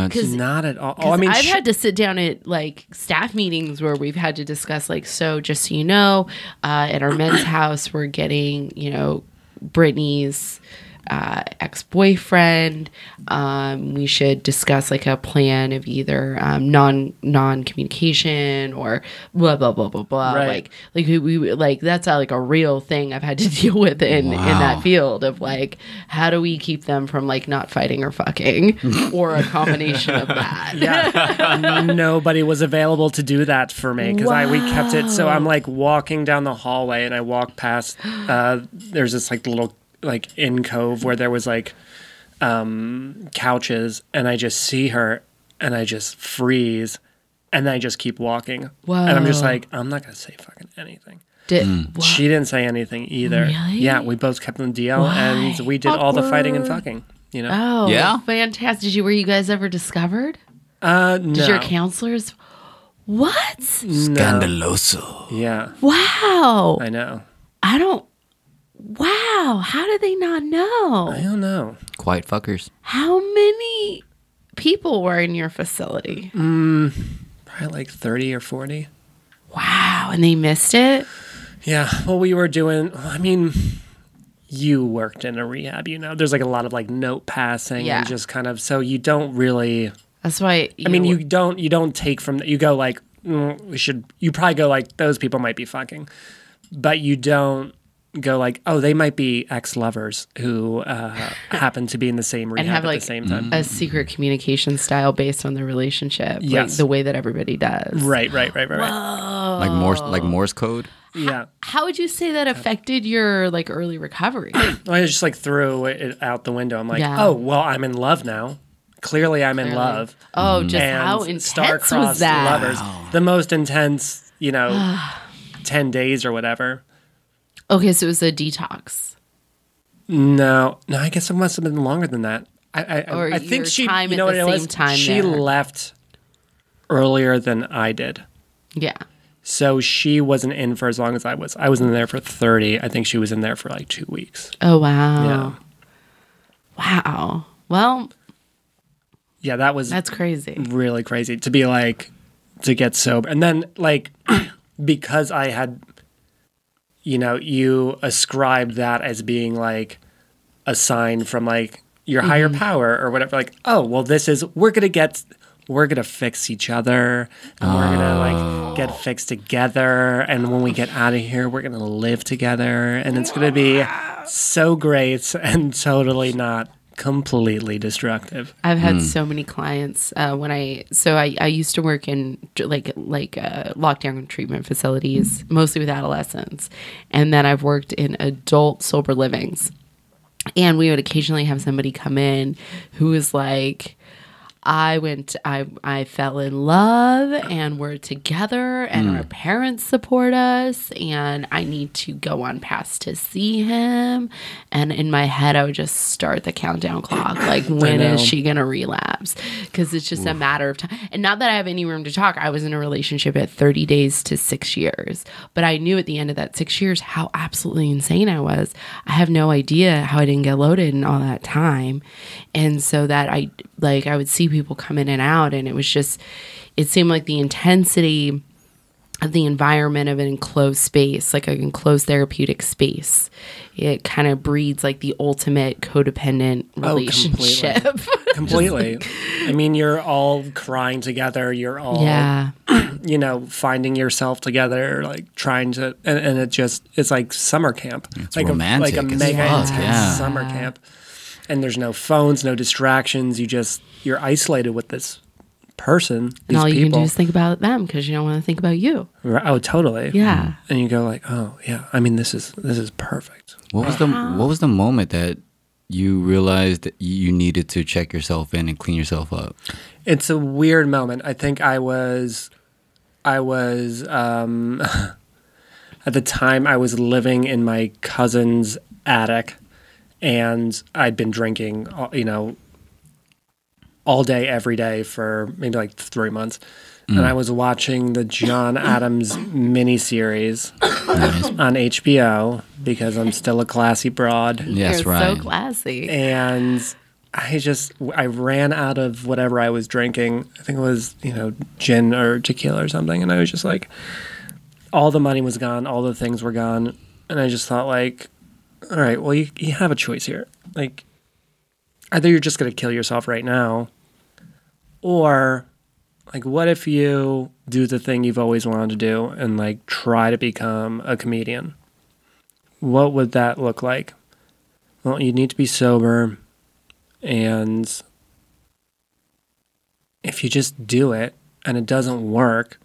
[SPEAKER 1] What?
[SPEAKER 2] because
[SPEAKER 3] not at all. Oh, I mean,
[SPEAKER 2] I've
[SPEAKER 3] sh-
[SPEAKER 2] had to sit down at like staff meetings where we've had to discuss like so just so you know, uh, at our men's house we're getting you know Brittany's uh, ex-boyfriend. Um, we should discuss like a plan of either um, non non communication or blah blah blah blah blah.
[SPEAKER 3] Right.
[SPEAKER 2] Like like we, we like that's a, like a real thing I've had to deal with in in that field of like how do we keep them from like not fighting or fucking or a combination of that.
[SPEAKER 3] yeah, nobody was available to do that for me because I we kept it. So I'm like walking down the hallway and I walk past. Uh, there's this like little like in cove where there was like um, couches, and I just see her and I just freeze, and then I just keep walking. And I'm just like, I'm not gonna say fucking anything.
[SPEAKER 2] Did,
[SPEAKER 1] Mm.
[SPEAKER 3] She didn't say anything either.
[SPEAKER 2] Really?
[SPEAKER 3] Yeah, we both kept on the DL, and we did all the fighting and fucking. You know.
[SPEAKER 2] Oh,
[SPEAKER 1] Yeah?
[SPEAKER 2] fantastic! Did you were you guys ever discovered?
[SPEAKER 3] Uh, no.
[SPEAKER 2] Did your counselors? What?
[SPEAKER 3] no.
[SPEAKER 1] Scandaloso.
[SPEAKER 3] Yeah,
[SPEAKER 2] Wow!
[SPEAKER 3] I know.
[SPEAKER 2] I don't. Wow! How did they not know?
[SPEAKER 3] I don't know.
[SPEAKER 1] Quiet fuckers.
[SPEAKER 2] How many people were in your facility?
[SPEAKER 3] Mm, Probably like 30 or 40.
[SPEAKER 2] Wow! And they missed it.
[SPEAKER 3] Yeah. Well, we were doing, I mean, you worked in a rehab, you know, there's like a lot of like note passing
[SPEAKER 2] Yeah.
[SPEAKER 3] and just kind of, so you don't really,
[SPEAKER 2] That's why.
[SPEAKER 3] I mean, you don't, you don't take from, that. you go like, mm, we should, you probably go like, those people might be fucking, but you don't go like, oh, they might be ex lovers who uh, happen to be in the same rehab
[SPEAKER 2] have,
[SPEAKER 3] at
[SPEAKER 2] like,
[SPEAKER 3] the same time.
[SPEAKER 2] a secret communication style based on their relationship, like
[SPEAKER 3] Yes.
[SPEAKER 2] the way that everybody does.
[SPEAKER 3] Right, right, right, right, right.
[SPEAKER 1] Like Morse, like Morse code.
[SPEAKER 3] Yeah.
[SPEAKER 2] How would you say that affected your like early recovery?
[SPEAKER 3] I just like threw it out the window. I'm like,
[SPEAKER 2] Yeah.
[SPEAKER 3] oh, well, I'm in love now. Clearly, I'm in love.
[SPEAKER 2] Oh, just
[SPEAKER 3] and
[SPEAKER 2] how intense
[SPEAKER 3] star-crossed
[SPEAKER 2] was that?
[SPEAKER 3] lovers. The most intense, you know, 10 days or whatever.
[SPEAKER 2] Okay, so it was a detox.
[SPEAKER 3] No, no, I guess it must have been longer than that. I, I, I think she, you know what
[SPEAKER 2] the
[SPEAKER 3] it was?
[SPEAKER 2] same time
[SPEAKER 3] She
[SPEAKER 2] there.
[SPEAKER 3] left earlier than I did.
[SPEAKER 2] Yeah.
[SPEAKER 3] So she wasn't in for as long as I was. I was in there for 30. I think she was in there for like two weeks.
[SPEAKER 2] Oh wow.
[SPEAKER 3] Yeah.
[SPEAKER 2] Wow. Well,
[SPEAKER 3] Yeah, that was
[SPEAKER 2] that's crazy.
[SPEAKER 3] really crazy to be like to get sober and then like because i had you know you ascribe that as being like a sign from like your higher mm-hmm. power or whatever like oh well this is we're gonna get we're gonna fix each other and we're gonna like get oh. fixed together and when we get out of here we're gonna live together and it's gonna be so great and totally not completely destructive.
[SPEAKER 2] I've had so many clients uh, when I so I, I used to work in like like uh, lockdown treatment facilities mostly with adolescents, and then I've worked in adult sober livings, and we would occasionally have somebody come in who was like. I went I I fell in love and we're together and our parents support us and I need to go on past to see him. And in my head I would just start the countdown clock. Like when is she going to relapse? Cuz it's just a matter of time and not that I have any room to talk. I was in a relationship at 30 days to 6 years. But I knew at the end of that 6 years how absolutely insane I was. I have no idea how I didn't get loaded in all that time. And so that I like I would see people come in and out and it was just it seemed like the intensity of the environment of an enclosed space like an enclosed therapeutic space it kind of breeds like the ultimate codependent
[SPEAKER 3] Oh,
[SPEAKER 2] relationship.
[SPEAKER 3] completely. I mean you're all crying together. You're all
[SPEAKER 2] yeah.
[SPEAKER 3] you know finding yourself together like trying to and, and it just it's like summer camp.
[SPEAKER 1] It's
[SPEAKER 3] like
[SPEAKER 1] romantic
[SPEAKER 3] a, like a
[SPEAKER 1] as
[SPEAKER 3] mega intense
[SPEAKER 1] yeah.
[SPEAKER 3] summer camp and there's no phones no distractions. You just you're isolated with this person
[SPEAKER 2] and
[SPEAKER 3] these
[SPEAKER 2] all you can do is think about them because you don't want to think about you.
[SPEAKER 3] Right- oh totally.
[SPEAKER 2] Yeah.
[SPEAKER 3] And you go like oh yeah i mean this is this is perfect.
[SPEAKER 1] What was the What was the moment that you realized that you needed to check yourself in and clean yourself up?
[SPEAKER 3] it's a weird moment. I think I was, I was, um, at the time I was living in my cousin's attic, and I'd been drinking, uh, you know, all day, every day for maybe like three months. And I was watching the John Adams miniseries on HBO because I'm still a classy broad.
[SPEAKER 1] Yes,
[SPEAKER 2] You're
[SPEAKER 1] right.
[SPEAKER 2] so classy.
[SPEAKER 3] And I just, I ran out of whatever I was drinking. I think it was, you know, gin or tequila or something. And I was just like, all the money was gone, all the things were gone. And I just thought, like, all right, well, you, you have a choice here. Like, either you're just going to kill yourself right now, or, like, what if you do the thing you've always wanted to do and, like, try to become a comedian? What would that look like? Well, you need to be sober, and if you just do it and it doesn't work,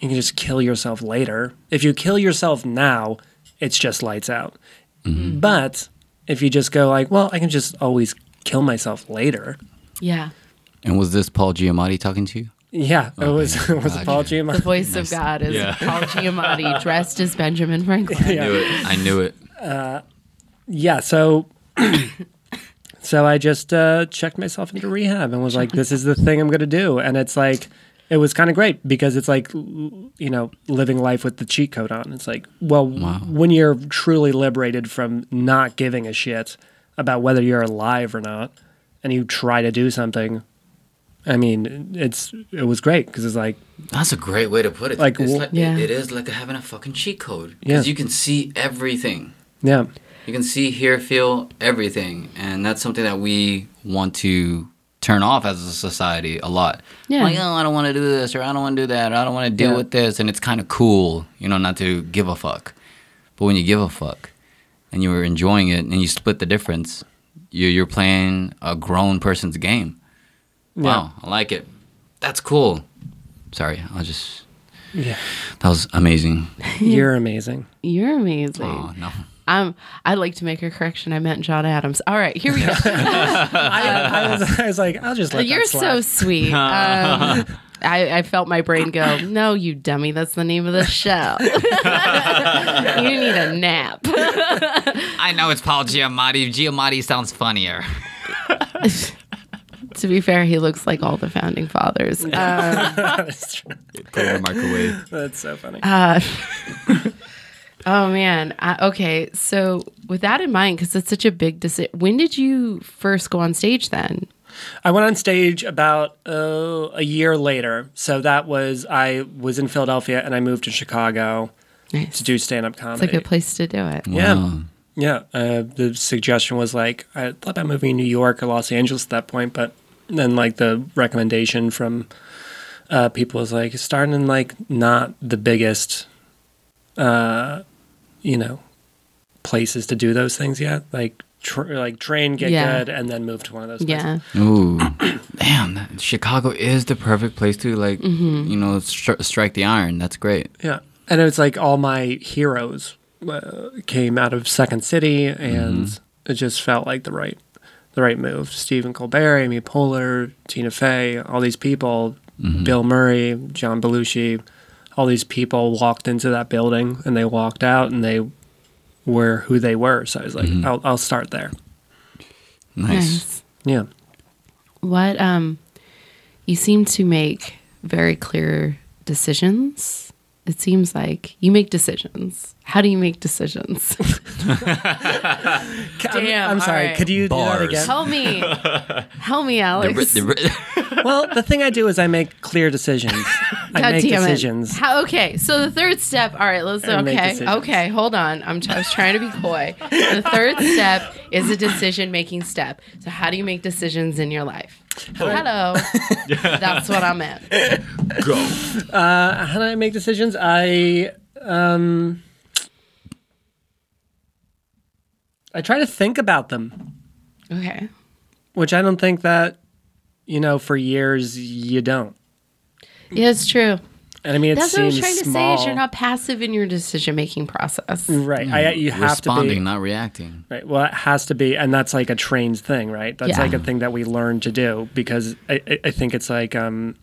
[SPEAKER 3] you can just kill yourself later. If you kill yourself now, it's just lights out. But if you just go like, well, I can just always kill myself later.
[SPEAKER 2] yeah.
[SPEAKER 1] And was this Paul Giamatti talking to you?
[SPEAKER 3] Yeah, it was it was
[SPEAKER 1] gotcha.
[SPEAKER 3] Paul Giamatti.
[SPEAKER 2] The
[SPEAKER 3] Giamatti.
[SPEAKER 2] voice of God is
[SPEAKER 1] Yeah.
[SPEAKER 2] Paul Giamatti dressed as Benjamin Franklin.
[SPEAKER 1] I knew it. I knew it.
[SPEAKER 3] Yeah, so so I just uh, checked myself into rehab and was like, this is the thing I'm gonna do, and it's like. It was kind of great because it's like, you know, living life with the cheat code on. It's like, well, when you're truly liberated from not giving a shit about whether you're alive or not, and you try to do something, I mean, it's it was great because it's like,
[SPEAKER 1] That's a great way to put it.
[SPEAKER 3] Like,
[SPEAKER 1] it's like
[SPEAKER 2] Yeah.
[SPEAKER 1] it, it is like having a fucking cheat code
[SPEAKER 3] Yeah.
[SPEAKER 1] because you can see everything.
[SPEAKER 3] yeah,
[SPEAKER 1] You can see, hear, feel everything, and that's something that we want to turn off as a society a lot.
[SPEAKER 2] Yeah.
[SPEAKER 1] Like, oh, I don't want to do this, or I don't want to do that, or I don't want to deal
[SPEAKER 3] Yeah.
[SPEAKER 1] with this, and it's kind of cool, you know, not to give a fuck. But when you give a fuck, and you're enjoying it, and you split the difference, you're you're playing a grown person's game. Wow, I like it. That's cool. Sorry, I'll just.
[SPEAKER 3] yeah,
[SPEAKER 1] That was amazing.
[SPEAKER 3] you're amazing.
[SPEAKER 2] You're amazing.
[SPEAKER 1] Oh no.
[SPEAKER 2] Um, I'd like to make a correction. I meant John Adams. All right, here we go.
[SPEAKER 3] I, I, was, I was like, I'll just let
[SPEAKER 2] You're
[SPEAKER 3] that
[SPEAKER 2] so sweet. Um, I, I felt my brain go, no, you dummy. That's the name of the show. you need a nap.
[SPEAKER 1] I know it's Paul Giamatti. Giamatti sounds funnier.
[SPEAKER 2] to be fair, he looks like all the founding fathers. Um,
[SPEAKER 3] That's true.
[SPEAKER 1] Put it in the microwave.
[SPEAKER 3] That's so funny.
[SPEAKER 2] Uh, oh man. I, okay, so with that in mind, because it's such a big decision, when did you first go on stage? Then
[SPEAKER 3] I went on stage about uh, a year later. So that was I was in Philadelphia and I moved to Chicago
[SPEAKER 2] nice.
[SPEAKER 3] to do stand up comedy.
[SPEAKER 2] It's
[SPEAKER 3] comedy.
[SPEAKER 2] a good place to do it.
[SPEAKER 3] Yeah.
[SPEAKER 1] Wow.
[SPEAKER 3] Yeah, uh, the suggestion was like I thought about moving to New York or Los Angeles at that point, but then like the recommendation from uh, people was like starting in like not the biggest, uh, you know, places to do those things yet. Like tr- like train, get
[SPEAKER 2] Yeah.
[SPEAKER 3] good, and then move to one of those. Places.
[SPEAKER 2] Yeah.
[SPEAKER 1] Ooh, damn! that- Chicago is the perfect place to like,
[SPEAKER 2] Mm-hmm.
[SPEAKER 1] you know, stri- strike the iron. That's great.
[SPEAKER 3] Yeah, and it's like all my heroes uh, came out of Second City, and it just felt like the right, the right move. Stephen Colbert, Amy Poehler, Tina Fey, all these people, Bill Murray, John Belushi, all these people walked into that building and they walked out and they were who they were. So I was like, I'll, I'll start there.
[SPEAKER 1] Nice.
[SPEAKER 2] Nice.
[SPEAKER 3] Yeah.
[SPEAKER 2] What um you seem to make very clear decisions. It seems like you make decisions. How do you make decisions?
[SPEAKER 3] I'm,
[SPEAKER 2] Damn,
[SPEAKER 3] I'm sorry.
[SPEAKER 2] all right.
[SPEAKER 3] Could you do that again?
[SPEAKER 2] Help me. Help me,
[SPEAKER 1] The
[SPEAKER 2] Alex.
[SPEAKER 1] ri- the ri-
[SPEAKER 3] well, the thing I do is I make clear decisions. I
[SPEAKER 2] God
[SPEAKER 3] make
[SPEAKER 2] damn
[SPEAKER 3] decisions.
[SPEAKER 2] It. How, okay, so the third step. All right, let's.
[SPEAKER 3] I
[SPEAKER 2] Okay, okay, hold on. I'm. I was trying to be coy. The third step is a decision making step. So how do you make decisions in your life? Hello. That's what I meant. Go.
[SPEAKER 3] Uh, how do I make decisions? I um, I try to think about them,
[SPEAKER 2] Okay.
[SPEAKER 3] which I don't think that you know for years you don't.
[SPEAKER 2] Yeah, it's true.
[SPEAKER 3] And I mean, it
[SPEAKER 2] That's what I
[SPEAKER 3] seems
[SPEAKER 2] was trying to say. Is you're not passive in your decision making process.
[SPEAKER 3] right. I, you have to
[SPEAKER 1] responding,
[SPEAKER 3] be
[SPEAKER 1] not reacting.
[SPEAKER 3] right. Well, it has to be, and that's like a trained thing, right? That's
[SPEAKER 2] Yeah.
[SPEAKER 3] like a thing that we learn to do because I, I- I think it's like um,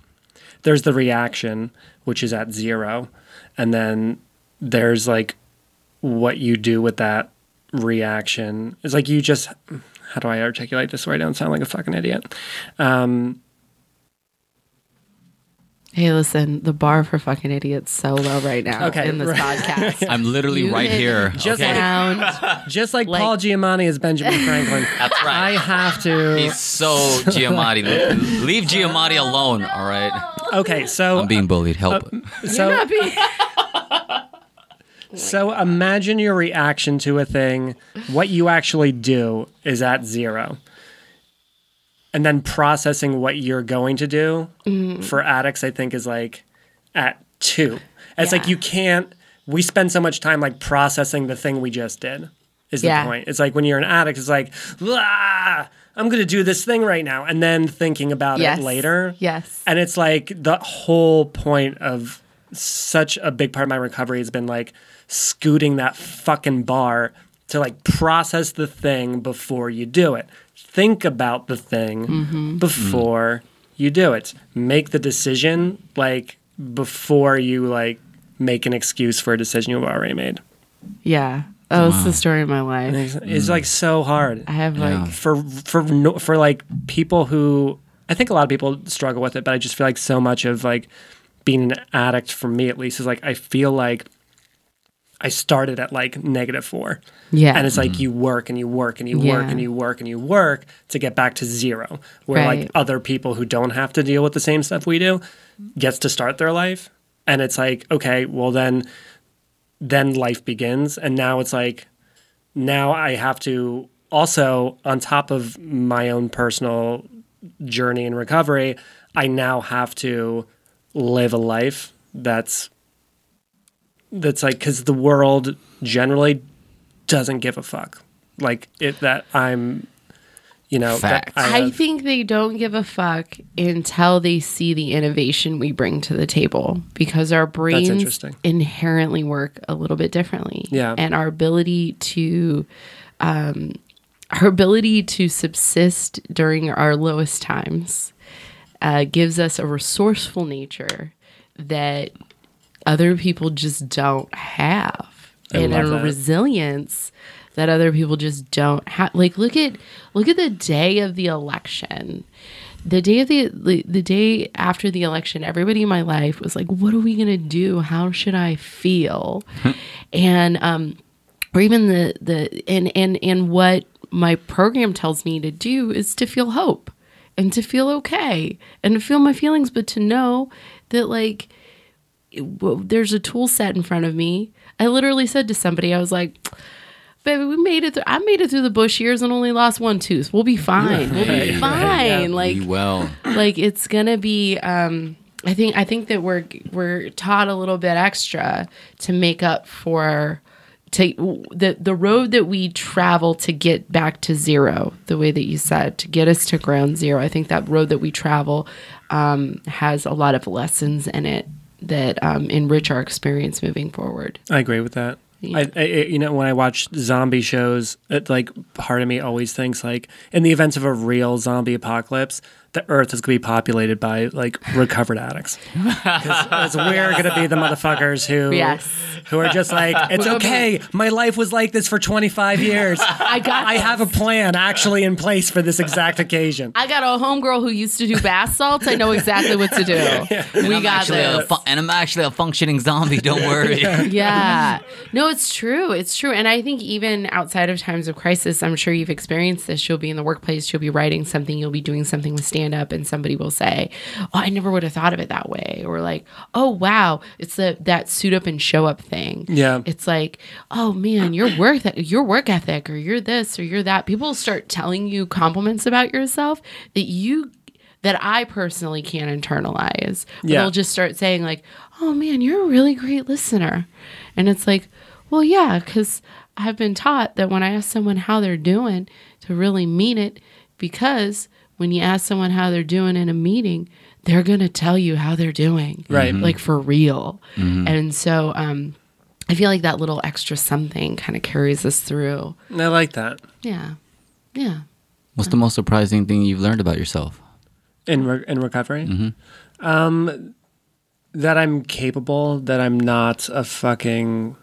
[SPEAKER 3] there's the reaction, which is at zero, and then there's like what you do with that reaction. It's like you just how do I articulate this so I don't sound like a fucking idiot? Um,
[SPEAKER 2] Hey, listen, the bar for fucking idiots so low right now
[SPEAKER 3] Okay,
[SPEAKER 2] in this
[SPEAKER 3] right.
[SPEAKER 2] podcast.
[SPEAKER 1] I'm literally
[SPEAKER 2] You
[SPEAKER 1] right here.
[SPEAKER 3] Just
[SPEAKER 1] okay?
[SPEAKER 2] Sound
[SPEAKER 3] Just like,
[SPEAKER 2] Like-
[SPEAKER 3] Paul Giamatti is Benjamin Franklin.
[SPEAKER 1] That's right.
[SPEAKER 3] I have to.
[SPEAKER 1] He's so Giamatti. Leave Giamatti alone. All right.
[SPEAKER 3] Okay, so
[SPEAKER 1] I'm being bullied. Help.
[SPEAKER 3] Uh, so
[SPEAKER 2] not being-
[SPEAKER 3] so imagine your reaction to a thing. What you actually do is at zero, and then processing what you're going to do
[SPEAKER 2] Mm-hmm.
[SPEAKER 3] for addicts, I think, is like at two. It's like you can't. We spend so much time like processing the thing we just did. Is the
[SPEAKER 2] Yeah.
[SPEAKER 3] point? It's like when you're an addict, it's like, ah, I'm gonna do this thing right now, and then thinking about
[SPEAKER 2] yes.
[SPEAKER 3] it later.
[SPEAKER 2] Yes.
[SPEAKER 3] And it's like the whole point of such a big part of my recovery has been like scooting that fucking bar to like process the thing before you do it. Think about the thing
[SPEAKER 2] Mm-hmm.
[SPEAKER 3] before you do it. Make the decision like before you like make an excuse for a decision you've already made.
[SPEAKER 2] Yeah. Oh, it's the story of my life.
[SPEAKER 3] It's, it's like so hard.
[SPEAKER 2] I have like
[SPEAKER 3] for for no, for like people who I think a lot of people struggle with it, but I just feel like so much of like being an addict for me at least is like I feel like I started at like negative four.
[SPEAKER 2] yeah.
[SPEAKER 3] And it's like mm-hmm. you work and you work and you work and you work and you work to get back to zero. Where like other people who don't have to deal with the same stuff we do gets to start their life. And it's like, okay, well then then life begins. And now it's like now I have to also on top of my own personal journey and recovery, I now have to live a life that's that's like because the world generally doesn't give a fuck like it that i'm you know that
[SPEAKER 1] Facts.
[SPEAKER 2] I
[SPEAKER 3] have-
[SPEAKER 2] think they don't give a fuck until they see the innovation we bring to the table because our brains
[SPEAKER 3] interesting.
[SPEAKER 2] inherently work a little bit differently.
[SPEAKER 3] Yeah.
[SPEAKER 2] And our ability to um our ability to subsist during our lowest times uh, gives us a resourceful nature that other people just don't have.
[SPEAKER 3] I
[SPEAKER 2] and a
[SPEAKER 3] that.
[SPEAKER 2] resilience that other people just don't have. Like look at look at the day of the election. The day of the, the the day after the election, everybody in my life was like, "What are we gonna do? How should I feel?" and um, or even the the and and and what my program tells me to do is to feel hope and to feel okay and to feel my feelings, but to know that like there's a tool set in front of me. I literally said to somebody, I was like, baby, we made it through. I made it through the Bush years and only lost one tooth. We'll be fine. We'll be fine. Like,
[SPEAKER 1] Be well.
[SPEAKER 2] like it's gonna be. Um, I think I think that we're we're taught a little bit extra to make up for to the the road that we travel to get back to zero. The way that you said to get us to ground zero. I think that road that we travel um, has a lot of lessons in it that um, enrich our experience moving forward.
[SPEAKER 3] i agree with that
[SPEAKER 2] Yeah.
[SPEAKER 3] I, I you know when i watch zombie shows it like part of me always thinks like in the events of a real zombie apocalypse the earth is going to be populated by like recovered addicts. Because we're going to be the motherfuckers who
[SPEAKER 2] Yes.
[SPEAKER 3] who are just like it's okay my life was like this for 25 years
[SPEAKER 2] I got
[SPEAKER 3] I have a plan actually in place for this exact occasion.
[SPEAKER 2] I got a homegirl who used to do bath salts. I know exactly what to do. We
[SPEAKER 1] I'm
[SPEAKER 2] got
[SPEAKER 1] actually a
[SPEAKER 2] this.
[SPEAKER 1] fu- and I'm actually a functioning zombie. Don't worry.
[SPEAKER 2] yeah. No, it's true. It's true. And I think even outside of times of crisis, I'm sure you've experienced this. You'll be in the workplace, you'll be writing something, you'll be doing something with stand up, and somebody will say, Oh, I never would have thought of it that way. Or like, oh wow, it's the that suit up and show up thing.
[SPEAKER 3] Yeah.
[SPEAKER 2] It's like, oh man, your work your work ethic, or you're this or you're that. People start telling you compliments about yourself that you that I personally can't internalize. But
[SPEAKER 3] Yeah.
[SPEAKER 2] They'll just start saying like, "Oh man, you're a really great listener," and it's like, well, yeah, because I've been taught that when I ask someone how they're doing, to really mean it, because when you ask someone how they're doing in a meeting, they're gonna tell you how they're doing,
[SPEAKER 3] Right.
[SPEAKER 2] Like for real. And so, um, I feel like that little extra something kind of carries us through.
[SPEAKER 3] I like that.
[SPEAKER 2] Yeah, yeah.
[SPEAKER 1] What's the most surprising thing you've learned about yourself?
[SPEAKER 3] In re- in recovery, um, that I'm capable. That I'm not a fucking.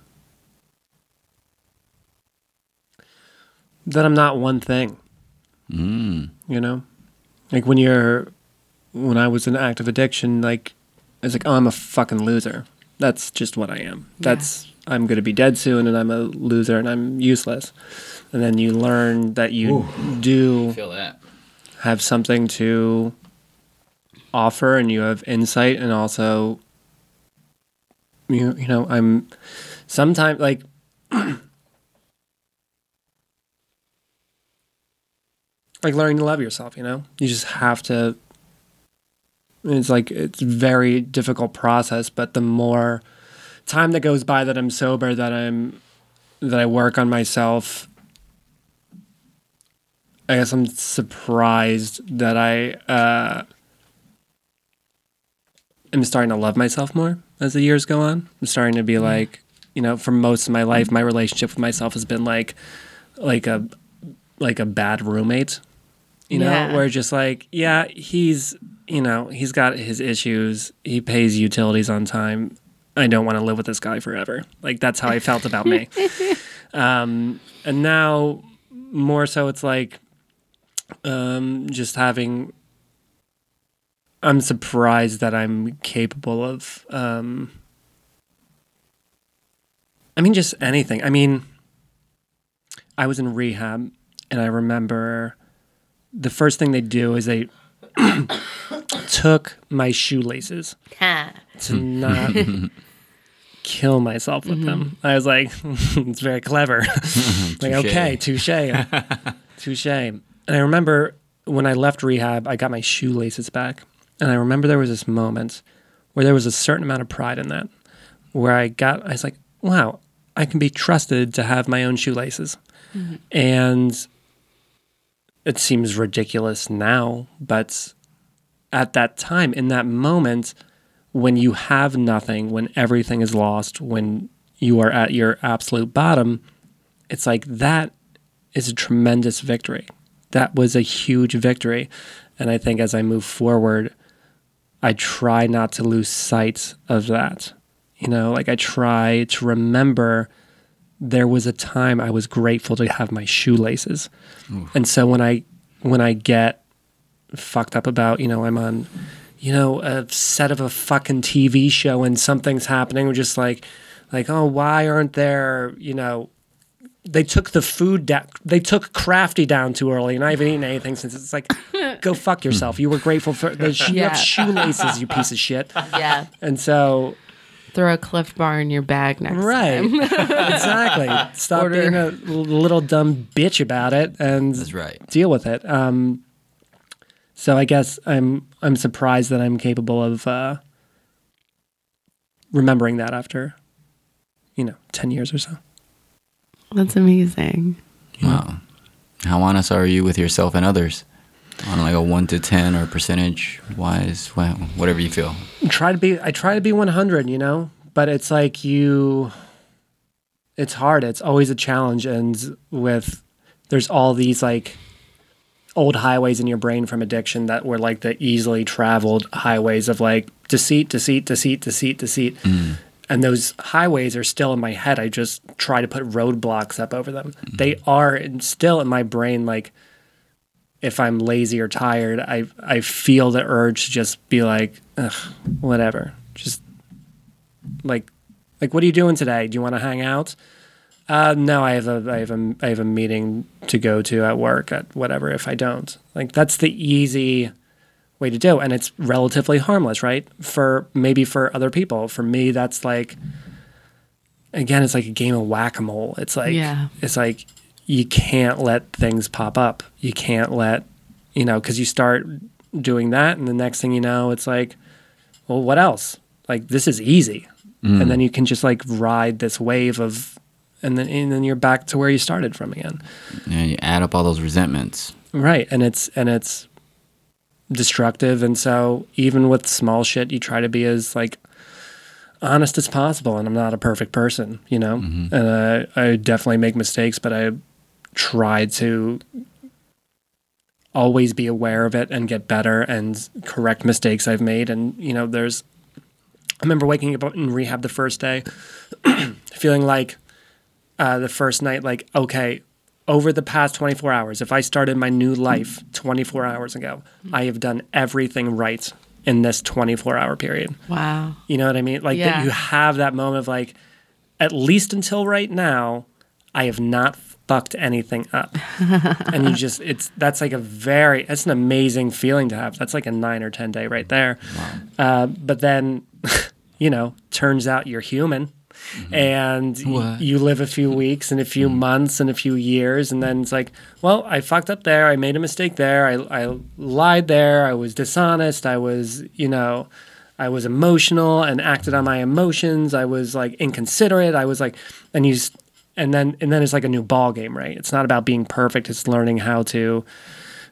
[SPEAKER 3] That I'm not one thing.
[SPEAKER 1] Mm.
[SPEAKER 3] You know, like when you're, when I was in active addiction, like it's like, oh, I'm a fucking loser. That's just what I am. That's I'm going to be dead soon, and I'm a loser, and I'm useless. And then you learn that you do
[SPEAKER 1] Feel that.
[SPEAKER 3] have something to offer, and you have insight, and also, you you know, I'm sometimes like. like learning to love yourself, you know? You just have to it's like it's a very difficult process, but the more time that goes by that I'm sober, that I'm that I work on myself, I guess I'm surprised that I uh, am starting to love myself more as the years go on. I'm starting to be like, you know, for most of my life, my relationship with myself has been like, like a, like a bad roommate. You know,
[SPEAKER 2] Yeah.
[SPEAKER 3] where just like, yeah, he's, you know, he's got his issues. He pays utilities on time. I don't want to live with this guy forever. Like that's how I felt about me. Um, and now more so it's like um, just having i'm surprised that i'm capable of um, i mean just anything i mean i was in rehab and i remember the first thing they do is they took my shoelaces to not kill myself with them. Mm-hmm. I was like, it's very clever. like, okay, touche. touche. And I remember when I left rehab, I got my shoelaces back. And I remember there was this moment where there was a certain amount of pride in that, where I got, I was like, wow, I can be trusted to have my own shoelaces. Mm-hmm. And it seems ridiculous now, but at that time, in that moment, when you have nothing, when everything is lost, when you are at your absolute bottom, it's like that is a tremendous victory. That was a huge victory. And I think as I move forward, I try not to lose sight of that. You know, like I try to remember there was a time I was grateful to have my shoelaces. And so when I when I get fucked up about, you know, I'm on, you know, a set of a fucking TV show and something's happening. We're just like, like, oh, why aren't there, you know, they took the food down, they took Crafty down too early, and I haven't eaten anything since. It's like, go fuck yourself. You were grateful for the
[SPEAKER 2] Yeah.
[SPEAKER 3] shoelaces, you piece of shit.
[SPEAKER 2] Yeah.
[SPEAKER 3] And so,
[SPEAKER 2] Throw a Clif Bar in your bag next
[SPEAKER 3] right,
[SPEAKER 2] time. Right.
[SPEAKER 3] exactly. Stop
[SPEAKER 2] Order.
[SPEAKER 3] being a little dumb bitch about it and
[SPEAKER 1] That's right.
[SPEAKER 3] deal with it. Um, so I guess I'm I'm surprised that I'm capable of uh, remembering that after, you know, ten years or so.
[SPEAKER 2] That's amazing.
[SPEAKER 1] Wow. How honest are you with yourself and others? On like a one to ten or percentage wise, whatever you feel.
[SPEAKER 3] Try to be. I try to be 100. You know, but it's like you. It's hard. It's always a challenge, and with there's all these like old highways in your brain from addiction that were like the easily traveled highways of like deceit, deceit, deceit, deceit, deceit. Mm. And those highways are still in my head. I just try to put roadblocks up over them. They mm. are still in my brain. Like if I'm lazy or tired, I I feel the urge to just be like, Ugh, whatever. Just like like what are you doing today? Do you want to hang out? Uh, no, I have a I have a I have a meeting to go to at work at whatever. If I don't, like that's the easy way to do, and it's relatively harmless, right? For maybe for other people, for me, that's like again, it's like a game of whack a mole. It's like
[SPEAKER 2] Yeah.
[SPEAKER 3] it's like you can't let things pop up. You can't let you know because you start doing that, and the next thing you know, it's like, well, what else? Like this is easy, and then you can just like ride this wave of, and then and then you're back to where you started from again.
[SPEAKER 1] And you add up all those resentments.
[SPEAKER 3] Right, and it's and it's destructive, and so even with small shit, you try to be as like honest as possible. And I'm not a perfect person, you know, and uh, I definitely make mistakes, but I try to always be aware of it and get better and correct mistakes I've made. And you know, there's I remember waking up in rehab the first day, feeling like uh, the first night, like okay over the past 24 hours, if I started my new life 24 hours ago, I have done everything right in this 24 hour period.
[SPEAKER 2] Wow.
[SPEAKER 3] You know what I mean? Like
[SPEAKER 2] Yeah.
[SPEAKER 3] that you have that moment of like, at least until right now, I have not fucked anything up. and you just it's that's like a very that's an amazing feeling to have. That's like a nine or ten day right there. Uh, but then, you know, turns out you're human. And y- you live a few weeks and a few months and a few years, and then it's like, well, I fucked up there. I made a mistake there. I, I lied there. I was dishonest. I was, you know, I was emotional and acted on my emotions. I was like inconsiderate. I was like, and you, and then and then it's like a new ball game, right? It's not about being perfect. It's learning how to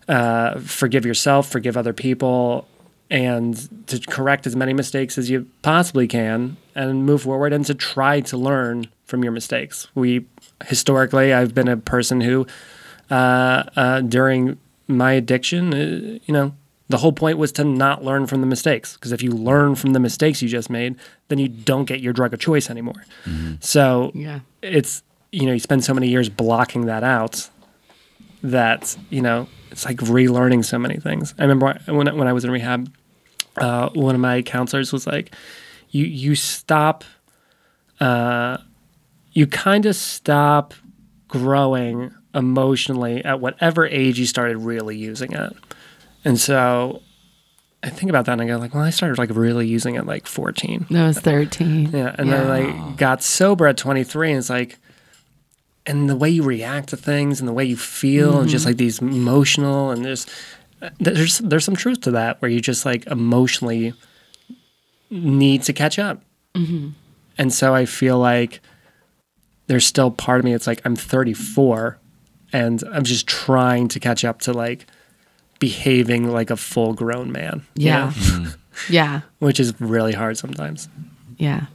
[SPEAKER 3] uh, forgive yourself, forgive other people, and to correct as many mistakes as you possibly can, and move forward, and to try to learn from your mistakes. We historically, I've been a person who, uh, uh, during my addiction, uh, you know, the whole point was to not learn from the mistakes. Because if you learn from the mistakes you just made, then you don't get your drug of choice anymore. So
[SPEAKER 2] Yeah.
[SPEAKER 3] it's you know you spend so many years blocking that out that you know it's like relearning so many things. I remember when when I was in rehab, uh, one of my counselors was like, "You you stop, uh, you kind of stop growing emotionally at whatever age you started really using it." And so I think about that and I go like, "Well, I started like really using it like 14."
[SPEAKER 2] That was 13.
[SPEAKER 3] Yeah, and then like got sober at 23, and it's like, and the way you react to things and the way you feel, and just mm-hmm. like these emotional, and there's there's there's some truth to that where you just like emotionally need to catch up, mm-hmm. and so I feel like there's still part of me. It's like I'm 34, and I'm just trying to catch up to like behaving like a full grown man. you
[SPEAKER 2] Yeah.
[SPEAKER 3] know? Mm-hmm.
[SPEAKER 2] Yeah.
[SPEAKER 3] which is really hard sometimes.
[SPEAKER 2] Yeah.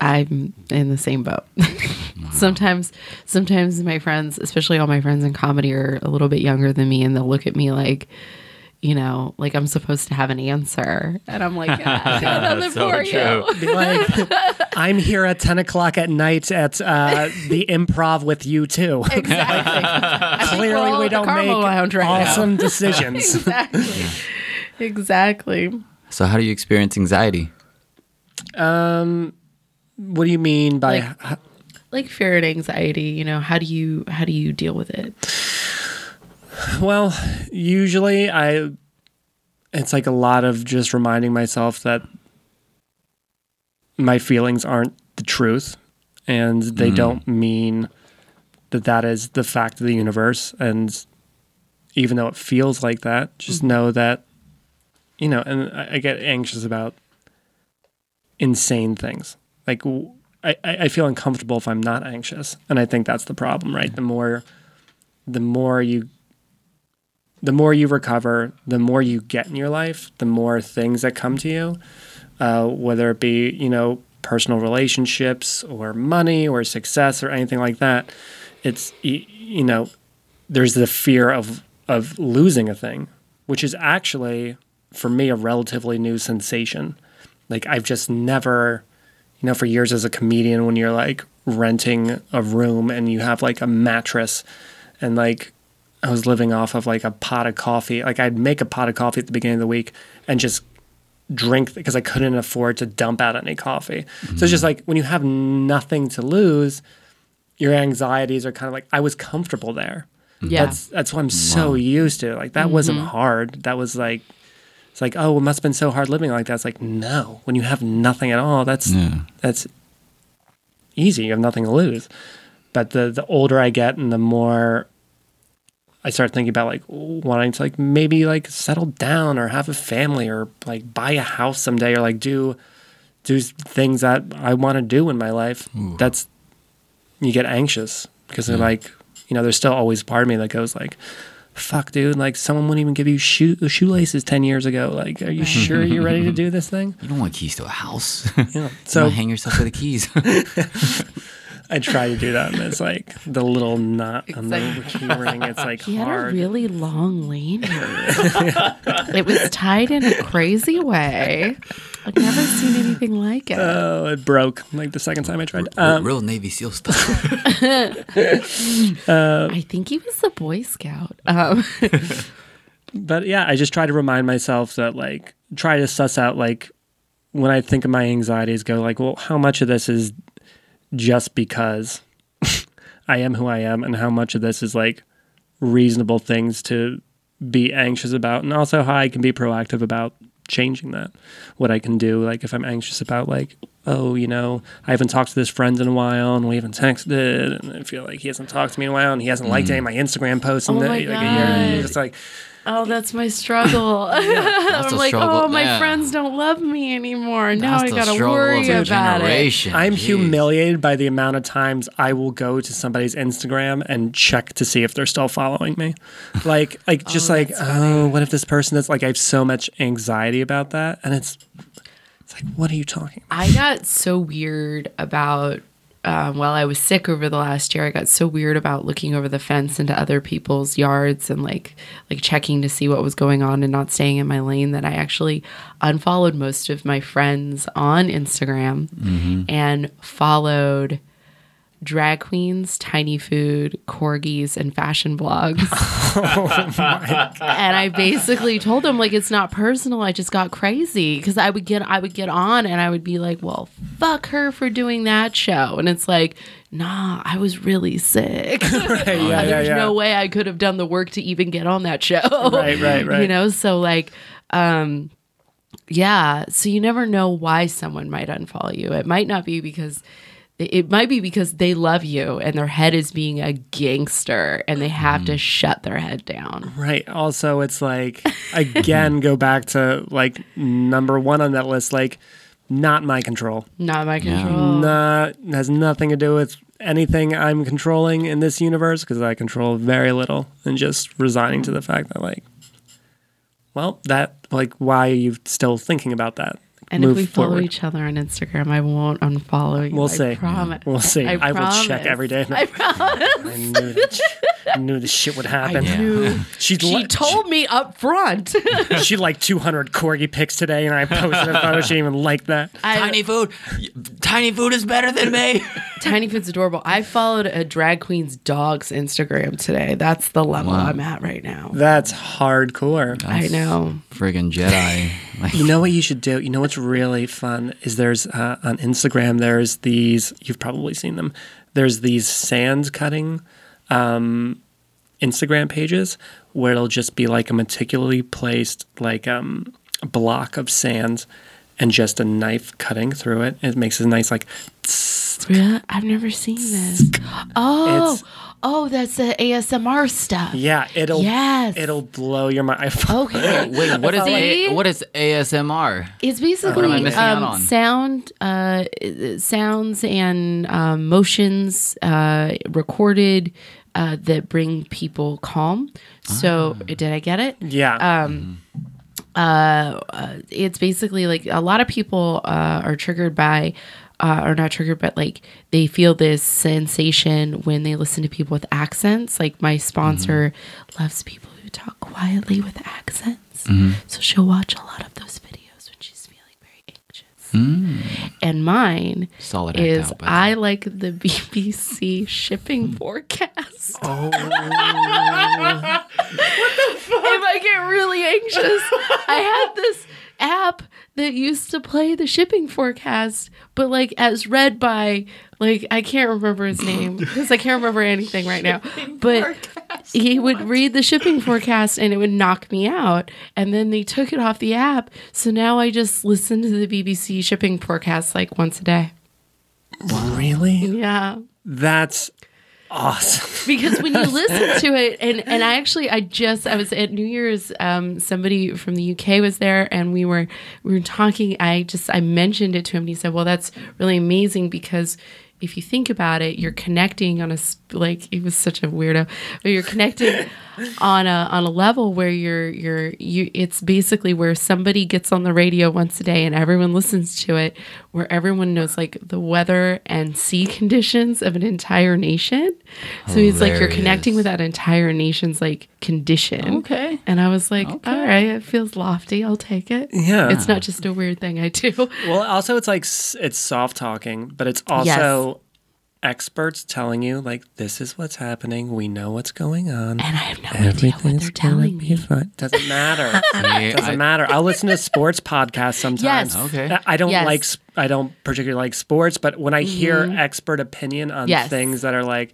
[SPEAKER 2] I'm in the same boat. sometimes sometimes my friends, especially all my friends in comedy are a little bit younger than me and they'll look at me like you know, like I'm supposed to have an answer. And I'm like, "Ah, I got nothing
[SPEAKER 1] So
[SPEAKER 2] for
[SPEAKER 1] true.
[SPEAKER 2] you.
[SPEAKER 3] like, I'm here at 10 o'clock at night at uh, the improv with you too.
[SPEAKER 2] Exactly. I think we're
[SPEAKER 3] Clearly, we don't make
[SPEAKER 2] Carmel Lounge right now.
[SPEAKER 3] awesome decisions.
[SPEAKER 2] Exactly. Exactly.
[SPEAKER 1] So how do you experience anxiety?
[SPEAKER 3] What do you mean by
[SPEAKER 2] Like- Like fear and anxiety, you know, how do you how do you deal with it?
[SPEAKER 3] Well, usually I it's like a lot of just reminding myself that my feelings aren't the truth and they mm-hmm. don't mean that that is the fact of the universe and even though it feels like that, just mm-hmm. know that you know, and I, I get anxious about insane things. Like I, I feel uncomfortable if I'm not anxious, and I think that's the problem, right? The more, the more you the more you recover, the more you get in your life, the more things that come to you, uh, whether it be, you know, personal relationships or money or success or anything like that. It's, you know, there's the fear of, of losing a thing, which is actually, for me, a relatively new sensation. Like, I've just never, you know, for years as a comedian, when you're like renting a room and you have like a mattress and like I was living off of like a pot of coffee. Like I'd make a pot of coffee at the beginning of the week and just drink because I couldn't afford to dump out any coffee. So it's just mm-hmm. like when you have nothing to lose, your anxieties are kind of like I was comfortable there. Mm-hmm.
[SPEAKER 2] Yeah.
[SPEAKER 3] That's that's what I'm so used to. Like that wasn't mm-hmm. hard. That was like it's like, oh, it must have been so hard living like that. It's like, no. When you have nothing at all, that's
[SPEAKER 1] Yeah.
[SPEAKER 3] that's easy. You have nothing to lose. But the the older I get and the more I start thinking about like wanting to like maybe like settle down or have a family or like buy a house someday or like do do things that I want to do in my life. That's you get anxious because they're like, you know, there's still always part of me that goes like, fuck, dude, like someone wouldn't even give you shoe shoelaces 10 years ago. Like, are you sure you're ready to do this thing?
[SPEAKER 1] You don't want keys to a house.
[SPEAKER 3] Yeah.
[SPEAKER 1] so
[SPEAKER 3] So
[SPEAKER 1] hang yourself with the keys.
[SPEAKER 3] I try to do that, and it's like the little knot on the
[SPEAKER 2] Exactly.
[SPEAKER 3] key ring. It's like
[SPEAKER 2] He had a really long lanyard. it was tied in a crazy way. I've never seen anything like it.
[SPEAKER 3] oh, it broke like the second time I tried. Um,
[SPEAKER 1] Real Navy SEAL stuff.
[SPEAKER 2] I think he was a Boy Scout. Um,
[SPEAKER 3] but yeah, I just try to remind myself that like try to suss out like when I think of my anxieties, go like, well, how much of this is just because I am who I am, and how much of this is like reasonable things to be anxious about, and also how I can be proactive about changing that. What I can do, like if I'm anxious about like, oh, you know, I haven't talked to this friend in a while, and we haven't texted, and I feel like he hasn't talked to me in a while, and he hasn't liked mm. any of my Instagram posts in
[SPEAKER 2] Oh
[SPEAKER 3] the-
[SPEAKER 2] my
[SPEAKER 3] like a year. Just like,
[SPEAKER 2] Oh, that's my struggle.
[SPEAKER 1] That's
[SPEAKER 2] I'm like,
[SPEAKER 1] struggle,
[SPEAKER 2] oh, my
[SPEAKER 1] yeah.
[SPEAKER 2] friends don't love me anymore. Now
[SPEAKER 1] That's
[SPEAKER 2] I gotta worry
[SPEAKER 1] of the
[SPEAKER 2] about it.
[SPEAKER 3] I'm
[SPEAKER 1] Jeez.
[SPEAKER 3] humiliated by the amount of times I will go to somebody's Instagram and check to see if they're still following me. Like, like just
[SPEAKER 2] Oh,
[SPEAKER 3] like,
[SPEAKER 2] that's
[SPEAKER 3] oh, what if this person is like? I have so much anxiety about that, and it's, it's like, what are you talking? about?
[SPEAKER 2] I got so weird about um, while I was sick over the last year. I got so weird about looking over the fence into other people's yards and like like checking to see what was going on and not staying in my lane that I actually unfollowed most of my friends on Instagram and followed drag queens, tiny food, corgis, and fashion blogs. and I basically told them like it's not personal. I just got crazy because I would get I would get on and I would be like, well, fuck her for doing that show, and it's like, nah, I was really sick.
[SPEAKER 3] Right, yeah, yeah,
[SPEAKER 2] There's
[SPEAKER 3] yeah.
[SPEAKER 2] no way I could have done the work to even get on that show.
[SPEAKER 3] Right, right, right.
[SPEAKER 2] You know, so like, um, yeah. So you never know why someone might unfollow you. It might not be because it might be because they love you and their head is being a gangster and they have
[SPEAKER 3] Mm.
[SPEAKER 2] to shut their head down.
[SPEAKER 3] Right. Also, it's like again, go back to like number one on that list, like not my control.
[SPEAKER 2] Not my control.
[SPEAKER 3] Not has nothing to do with anything I'm controlling in this universe because I control very little, and just resigning to the fact that like, well, that like, why are you still thinking about that?
[SPEAKER 2] And
[SPEAKER 3] Move
[SPEAKER 2] if we follow
[SPEAKER 3] forward.
[SPEAKER 2] each other on Instagram, I won't unfollow you.
[SPEAKER 3] We'll
[SPEAKER 2] I
[SPEAKER 3] see.
[SPEAKER 2] Promise.
[SPEAKER 3] We'll see. I, will check every day.
[SPEAKER 2] I promise.
[SPEAKER 3] I knew that. I knew this shit would happen.
[SPEAKER 2] I knew.
[SPEAKER 3] She,
[SPEAKER 2] She told me up front.
[SPEAKER 3] she liked 200 corgi pics today, and I posted a photo. She didn't even like that.
[SPEAKER 2] I-
[SPEAKER 1] Tiny food. Tiny food is better than me.
[SPEAKER 2] Tiny Food's adorable. I followed a drag queen's dog's Instagram today. That's the level I'm at right now.
[SPEAKER 3] That's hardcore.
[SPEAKER 2] I know.
[SPEAKER 1] Friggin' Jedi. Like,
[SPEAKER 3] You know what you should do? You know what's really fun is there's uh, on Instagram there's these you've probably seen them. There's these sand cutting um, Instagram pages where it'll just be like a meticulously placed like um, block of sand and just a knife cutting through it. It makes a nice like
[SPEAKER 2] Really? I've never seen this. Oh,
[SPEAKER 3] It's-
[SPEAKER 2] oh, that's the ASMR stuff.
[SPEAKER 3] yeah, it'll
[SPEAKER 2] Yes.
[SPEAKER 3] it'll blow your mind.
[SPEAKER 2] Okay.
[SPEAKER 1] wait, what is
[SPEAKER 2] See?
[SPEAKER 1] A- what is ASMR?
[SPEAKER 2] It's basically
[SPEAKER 1] What am I missing out
[SPEAKER 2] um,
[SPEAKER 1] on?
[SPEAKER 2] sound, uh, sounds and um, motions uh, recorded uh, that bring people calm. So,
[SPEAKER 1] Ah.
[SPEAKER 2] did I get it?
[SPEAKER 3] yeah.
[SPEAKER 2] Um, uh, uh, it's basically like a lot of people uh, are triggered by, uh, or not triggered, but like they feel this sensation when they listen to people with accents. Like my sponsor loves people who talk quietly with accents, so she'll watch a lot of those videos when she's feeling very anxious. And mine
[SPEAKER 1] Solid
[SPEAKER 2] is
[SPEAKER 1] out,
[SPEAKER 2] I like the BBC shipping forecast.
[SPEAKER 3] oh, what the fuck?
[SPEAKER 2] if I get really anxious, I had this app that used to play the shipping forecast, but like as read by like I can't remember his name because I can't remember anything right now. But he would read the shipping forecast and it would knock me out. And then they took it off the app, so now I just listen to the BBC shipping forecast like once a day.
[SPEAKER 3] really?
[SPEAKER 2] Yeah.
[SPEAKER 3] That's awesome.
[SPEAKER 2] because when you listen to it and and I actually I just I was at New Year's um somebody from the UK was there and we were we were talking I just I mentioned it to him and he said well that's really amazing because if you think about it you're connecting on a like he was such a weirdo. But you're connecting on a on a level where you're you're you it's basically where somebody gets on the radio once a day and everyone listens to it where everyone knows like the weather and sea conditions of an entire nation. So he's like you're connecting with that entire nation's like condition.
[SPEAKER 1] Okay.
[SPEAKER 2] and i was like all right it feels lofty i'll take it.
[SPEAKER 3] Yeah.
[SPEAKER 2] it's not just a weird thing i do.
[SPEAKER 3] Well, also it's like it's soft talking, but it's also experts telling you like this is what's happening. We know what's going on.
[SPEAKER 2] And I have no idea what they're telling me.
[SPEAKER 3] fine. Doesn't matter.
[SPEAKER 1] See,
[SPEAKER 3] Doesn't
[SPEAKER 1] I-
[SPEAKER 3] matter. I'll listen to sports podcasts sometimes.
[SPEAKER 2] Yes.
[SPEAKER 1] Okay.
[SPEAKER 3] I- I don't
[SPEAKER 2] Yes.
[SPEAKER 3] like. s- I don't particularly like sports, but when I hear mm-hmm. expert opinion on
[SPEAKER 2] Yes.
[SPEAKER 3] things that are like,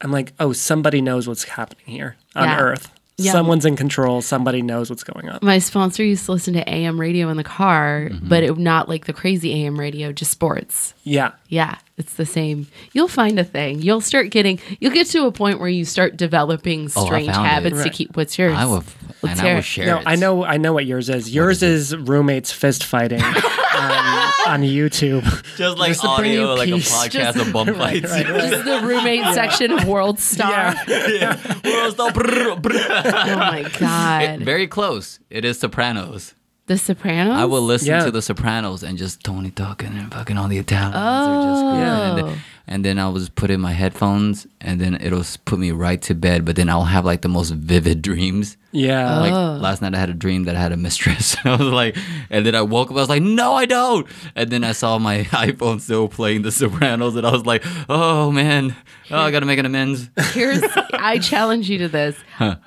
[SPEAKER 3] I'm like, oh, somebody knows what's happening here on
[SPEAKER 2] Yeah.
[SPEAKER 3] Earth.
[SPEAKER 2] Yeah.
[SPEAKER 3] Someone's in control. Somebody knows what's going on.
[SPEAKER 2] My sponsor used to listen to AM radio in the car,
[SPEAKER 3] Mm-hmm.
[SPEAKER 2] but it not like the crazy AM radio, just sports.
[SPEAKER 3] Yeah.
[SPEAKER 2] Yeah, it's the same. You'll find a thing. You'll start getting. You'll get to a point where you start developing
[SPEAKER 1] Oh, I
[SPEAKER 2] strange
[SPEAKER 1] found it.
[SPEAKER 2] habits to
[SPEAKER 3] Right.
[SPEAKER 2] keep. What's yours?
[SPEAKER 1] I will,
[SPEAKER 2] Let's
[SPEAKER 1] and
[SPEAKER 2] hear
[SPEAKER 1] I will
[SPEAKER 2] it.
[SPEAKER 1] share
[SPEAKER 3] No,
[SPEAKER 1] it.
[SPEAKER 3] I know. I know what yours is. Yours is roommates fist fighting on, um, on YouTube.
[SPEAKER 1] Just like
[SPEAKER 3] Just to bring you
[SPEAKER 1] audio, like a
[SPEAKER 3] peace.
[SPEAKER 1] podcast
[SPEAKER 2] Just-
[SPEAKER 1] of bum fights.
[SPEAKER 2] Just the roommate section of World Star. Yeah.
[SPEAKER 1] World Star, brr, brr.
[SPEAKER 2] Oh my god,
[SPEAKER 1] Very close. It is Sopranos.
[SPEAKER 2] The Sopranos.
[SPEAKER 1] I will listen
[SPEAKER 3] Yeah.
[SPEAKER 1] to The Sopranos and just Tony talking and fucking all the Italians are just screaming. And,
[SPEAKER 2] Oh.
[SPEAKER 1] then, and then I was put in my headphones and then it'll put me right to bed. But then I'll have like the most vivid dreams.
[SPEAKER 3] Yeah.
[SPEAKER 1] Like
[SPEAKER 2] Oh.
[SPEAKER 1] last night I had a dream that I had a mistress. I was like, and then I woke up. I was like, no, I don't. And then I saw my iPhone still playing The Sopranos, and I was like, oh man, oh I gotta make an amends.
[SPEAKER 2] Here's I challenge you to this.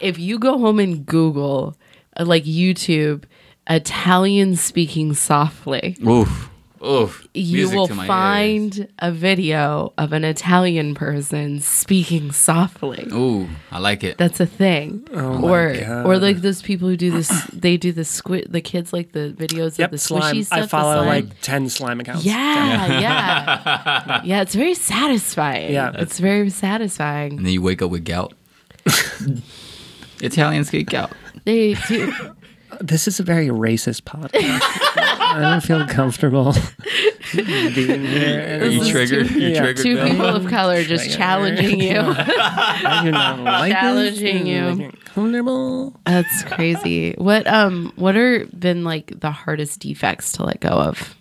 [SPEAKER 2] If you go home and Google uh, like YouTube Italian speaking softly,
[SPEAKER 1] Oof, oof.
[SPEAKER 2] you
[SPEAKER 1] Music
[SPEAKER 2] will
[SPEAKER 1] to my ears.
[SPEAKER 2] find a video of an Italian person speaking softly.
[SPEAKER 1] Ooh, I like it.
[SPEAKER 2] That's a thing.
[SPEAKER 3] Oh my
[SPEAKER 2] or
[SPEAKER 3] God.
[SPEAKER 2] or like those people who do this they do the squid the kids like the videos
[SPEAKER 3] Yep.
[SPEAKER 2] of the
[SPEAKER 3] Slime.
[SPEAKER 2] squishy stuff.
[SPEAKER 3] I follow
[SPEAKER 2] slime.
[SPEAKER 3] like ten slime accounts.
[SPEAKER 2] Yeah, yeah. Yeah, it's very satisfying.
[SPEAKER 3] Yeah.
[SPEAKER 2] It's very satisfying.
[SPEAKER 1] And then you wake up with gout. Italians get gout.
[SPEAKER 2] They do
[SPEAKER 3] This is a very racist podcast. I don't feel comfortable being here.
[SPEAKER 1] Are you triggered?
[SPEAKER 2] two-
[SPEAKER 1] You
[SPEAKER 3] yeah.
[SPEAKER 1] triggered?
[SPEAKER 2] two
[SPEAKER 1] Bill?
[SPEAKER 2] people of color just challenging you.
[SPEAKER 3] I do not like this.
[SPEAKER 2] Challenging you.
[SPEAKER 3] Making Comfortable.
[SPEAKER 2] That's crazy. What um what are been like the hardest defects to let go of?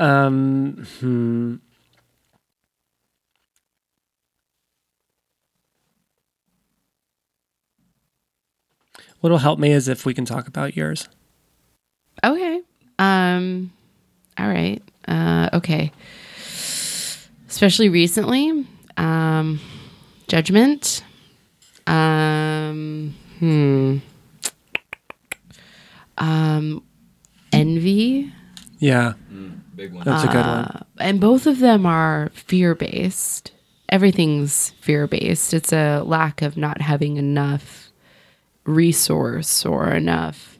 [SPEAKER 3] Um, hmm. What'll help me is if we can talk about yours.
[SPEAKER 2] Okay. Um all right. Uh okay. Especially recently, um judgment. Um hmm. Um envy.
[SPEAKER 3] Yeah,
[SPEAKER 1] Big one.
[SPEAKER 3] that's a good
[SPEAKER 2] Uh,
[SPEAKER 3] one.
[SPEAKER 2] and both of them are fear based. Everything's fear based. It's a lack of not having enough resource or enough.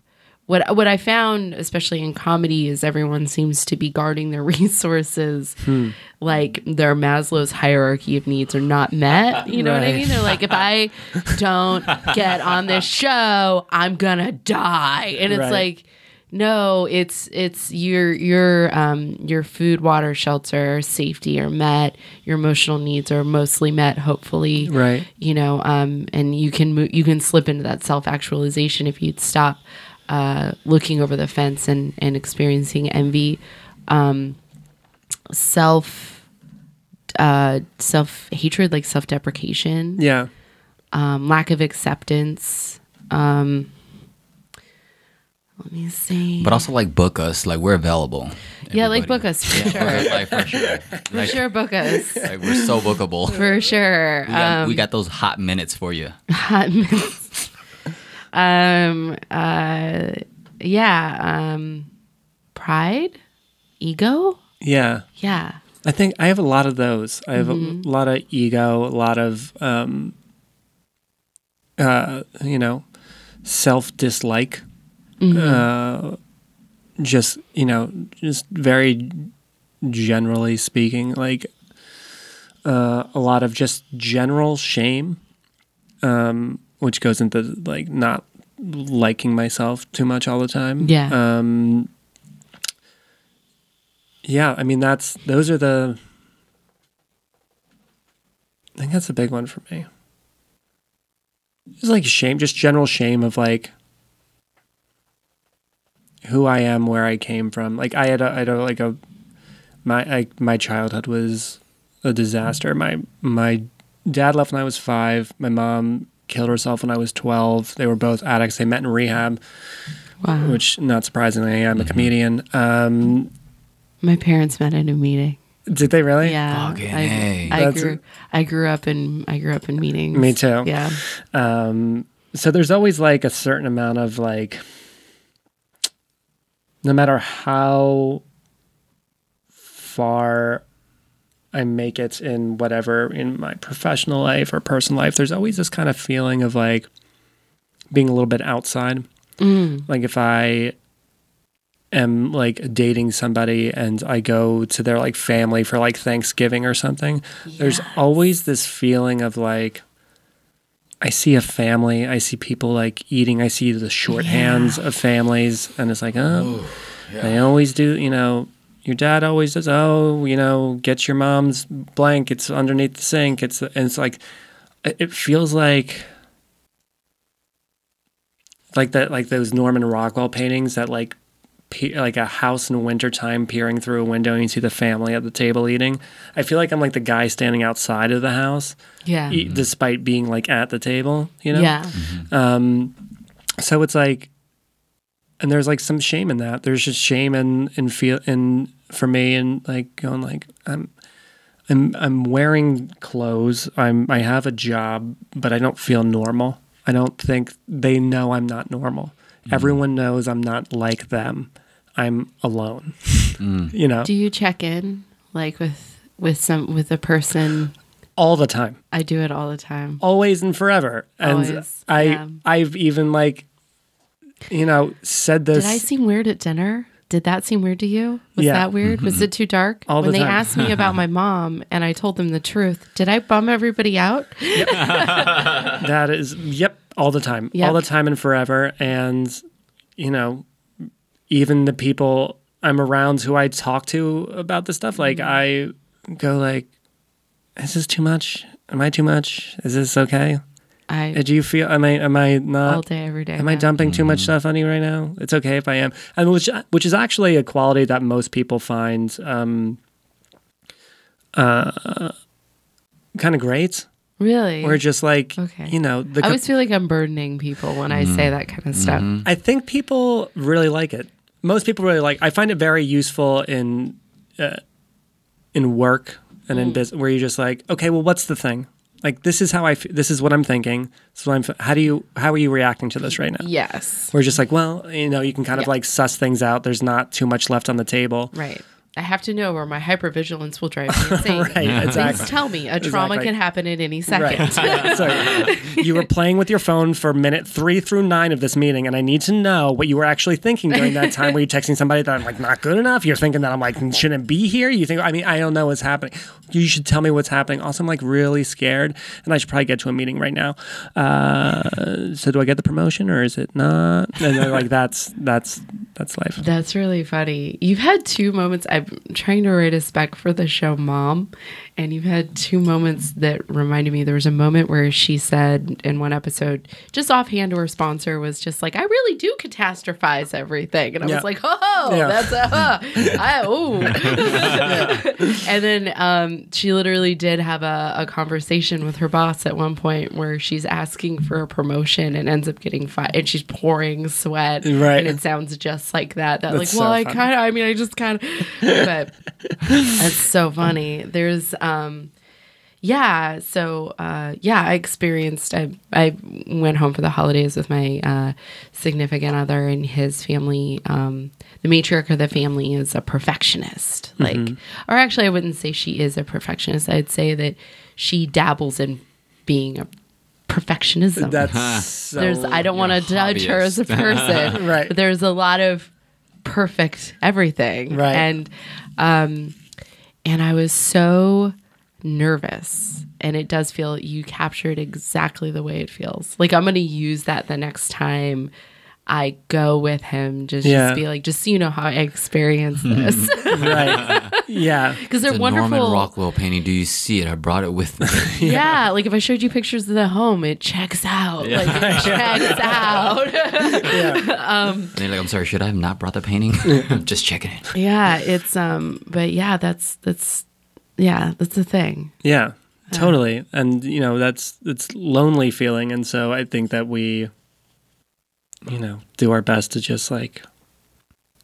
[SPEAKER 2] What what I found, especially in comedy, is everyone seems to be guarding their resources, hmm. like their Maslow's hierarchy of needs are not met. You know what I mean? They're like, if I don't get on this show, I'm gonna die, and it's
[SPEAKER 3] Right.
[SPEAKER 2] like no, it's it's your your um your food, water, shelter, safety are met. Your emotional needs are mostly met. Hopefully,
[SPEAKER 3] Right.
[SPEAKER 2] You know, um, and you can mo- you can slip into that self actualization if you'd stop uh, looking over the fence and and experiencing envy, um, self uh, self hatred, like self deprecation
[SPEAKER 3] Yeah.
[SPEAKER 2] um, lack of acceptance. Um, let me see.
[SPEAKER 1] But also like book us, like we're available.
[SPEAKER 2] yeah, like book us for
[SPEAKER 1] Yeah,
[SPEAKER 2] sure.
[SPEAKER 1] like for sure.
[SPEAKER 2] For
[SPEAKER 1] Like,
[SPEAKER 2] sure, book us
[SPEAKER 1] like we're so bookable.
[SPEAKER 2] for sure.
[SPEAKER 1] We got,
[SPEAKER 2] Um,
[SPEAKER 1] we got those hot minutes for you.
[SPEAKER 2] hot minutes. um. Uh. Yeah. Um. Pride, ego.
[SPEAKER 3] Yeah.
[SPEAKER 2] Yeah.
[SPEAKER 3] I think I have a lot of those. I have a lot of ego, a lot of, um, uh, you know, self dislike. Uh, just you know, just very generally speaking, like uh, a lot of just general shame, um, which goes into like not liking myself too much all the time.
[SPEAKER 2] Yeah.
[SPEAKER 3] Um, yeah, I mean that's those are the. I think that's a big one for me. It's like shame, just general shame of like who I am, where I came from. Like I had, a, I had a, like a my I, my childhood was a disaster. My my dad left when I was five. My mom killed herself when I was twelve. They were both addicts. They met in rehab
[SPEAKER 2] Wow.
[SPEAKER 3] which not surprisingly I'm a comedian. Um,
[SPEAKER 2] My parents met at a meeting.
[SPEAKER 3] Did they really?
[SPEAKER 2] Yeah,
[SPEAKER 1] Fucking
[SPEAKER 2] I,
[SPEAKER 1] A.
[SPEAKER 2] I
[SPEAKER 3] That's-
[SPEAKER 2] grew I grew up in I grew up in meetings.
[SPEAKER 3] Me too.
[SPEAKER 2] Yeah,
[SPEAKER 3] Um, so there's always like a certain amount of like, no matter how far I make it in whatever in my professional life or personal life, there's always this kind of feeling of like being a little bit outside. Mm. Like if I am like dating somebody and I go to their like family for like Thanksgiving or something, there's always this feeling of like I see a family, I see people like eating, I see the shorthands of families, and it's like, oh, they always do, you know. Your dad always does. "Oh, you know, get your mom's blank. It's underneath the sink." It's and it's like, it it feels like, like that, like those Norman Rockwell paintings that like, pe- like a house in wintertime peering through a window and you see the family at the table eating. I feel like I'm like the guy standing outside of the house,
[SPEAKER 2] yeah,
[SPEAKER 3] e- despite being like at the table. You know,
[SPEAKER 2] yeah.
[SPEAKER 3] um, so it's like, and there's like some shame in that. There's just shame and in feel in for me and like going like I'm. I'm I'm wearing clothes. I'm I have a job, but I don't feel normal. I don't think they know I'm not normal. Everyone knows I'm not like them. I'm alone. Mm. You know,
[SPEAKER 2] Do you check in like with with some with a person?
[SPEAKER 3] all the time.
[SPEAKER 2] I do it all the time.
[SPEAKER 3] always and forever. And
[SPEAKER 2] Always,
[SPEAKER 3] I
[SPEAKER 2] yeah.
[SPEAKER 3] I've even like you know said this
[SPEAKER 2] Did I seem weird at dinner? Did that seem weird to you? Was
[SPEAKER 3] Yeah.
[SPEAKER 2] that weird? Was mm-hmm. it too dark?
[SPEAKER 3] All
[SPEAKER 2] when
[SPEAKER 3] the
[SPEAKER 2] they asked me about my mom and I told them the truth, did I bum everybody out?
[SPEAKER 3] that is yep all the time.
[SPEAKER 2] Yep.
[SPEAKER 3] All the time and forever and you know even the people I'm around who I talk to about this stuff like
[SPEAKER 2] Mm-hmm.
[SPEAKER 3] I go like is this too much? Am I too much? Is this okay?
[SPEAKER 2] I
[SPEAKER 3] Do you feel am I am I not
[SPEAKER 2] all day, every day.
[SPEAKER 3] Am I dumping too much stuff on you right now? It's okay if I am, and which which is actually a quality that most people find um, uh, kind of great.
[SPEAKER 2] Really?
[SPEAKER 3] Or just like
[SPEAKER 2] Okay.
[SPEAKER 3] you know, the
[SPEAKER 2] I always feel like I'm burdening people when I say that kind of stuff.
[SPEAKER 3] I think people really like it. Most people really like. I find it very useful in uh, in work and
[SPEAKER 2] Mm.
[SPEAKER 3] in business, where you're just like, okay, well, what's the thing? Like this is how I. F- this is what I'm thinking. So I'm. f- How do you? How are you reacting to this right now?
[SPEAKER 2] Yes.
[SPEAKER 3] We're just like, well, you know, you can kind of
[SPEAKER 2] Yeah.
[SPEAKER 3] like suss things out. There's not too much left on the table.
[SPEAKER 2] Right. I have to know where my hypervigilance will drive me insane.
[SPEAKER 3] Right, exactly.
[SPEAKER 2] Please tell me a trauma
[SPEAKER 3] Exactly.
[SPEAKER 2] can happen at any second.
[SPEAKER 3] Right. so you were playing with your phone for minute three through nine of this meeting, and I need to know what you were actually thinking during that time. Were you texting somebody that I'm like not good enough? You're thinking that I'm like shouldn't be here. You think I mean I don't know what's happening. You should tell me what's happening. Also, I'm like really scared, and I should probably get to a meeting right now. Uh, so do I get the promotion or is it not? And they're like that's that's that's life.
[SPEAKER 2] That's really funny. You've had two moments. I'm trying to write a spec for the show Mom, and you've had two moments that reminded me. There was a moment where she said in one episode, just offhand to her sponsor, was just like, I really do catastrophize everything. And I
[SPEAKER 3] Yeah.
[SPEAKER 2] was like, oh,
[SPEAKER 3] Yeah.
[SPEAKER 2] that's a, huh. I, oh. and then um, she literally did have a, a conversation with her boss at one point where she's asking for a promotion and ends up getting fired. And she's pouring sweat.
[SPEAKER 3] Right.
[SPEAKER 2] And it sounds just like that. That
[SPEAKER 3] That's
[SPEAKER 2] like, well, I kind of, I mean, I just kind of, but that's so funny. There's, um, yeah. So, uh, yeah, I experienced, I, I went home for the holidays with my, uh, significant other and his family. Um, the matriarch of the family is a perfectionist. Like, or actually, I wouldn't say she is a perfectionist. I'd say that she dabbles in being a perfectionism
[SPEAKER 3] That's so,
[SPEAKER 2] there's I don't want to judge her as a person.
[SPEAKER 3] Right.
[SPEAKER 2] But there's a lot of perfect everything.
[SPEAKER 3] Right.
[SPEAKER 2] And um and I was so nervous. And it does feel you captured exactly the way it feels. Like I'm gonna use that the next time I go with him. Just,
[SPEAKER 3] Yeah.
[SPEAKER 2] just be like, just so you know how I experience hmm. this.
[SPEAKER 3] right. Yeah.
[SPEAKER 2] Because they're
[SPEAKER 1] It's a
[SPEAKER 2] wonderful.
[SPEAKER 1] Norman Rockwell painting. Do you see it? I brought it with me.
[SPEAKER 2] Yeah, like if I showed you pictures of the home, it checks out. Like it checks out.
[SPEAKER 1] Um, and they're like, I'm sorry, should I have not brought the painting? I'm just checking it.
[SPEAKER 2] yeah, it's um but yeah, that's that's yeah, that's the thing.
[SPEAKER 3] Yeah, uh, totally. And you know, that's it's lonely feeling and so I think that we you know, do our best to just like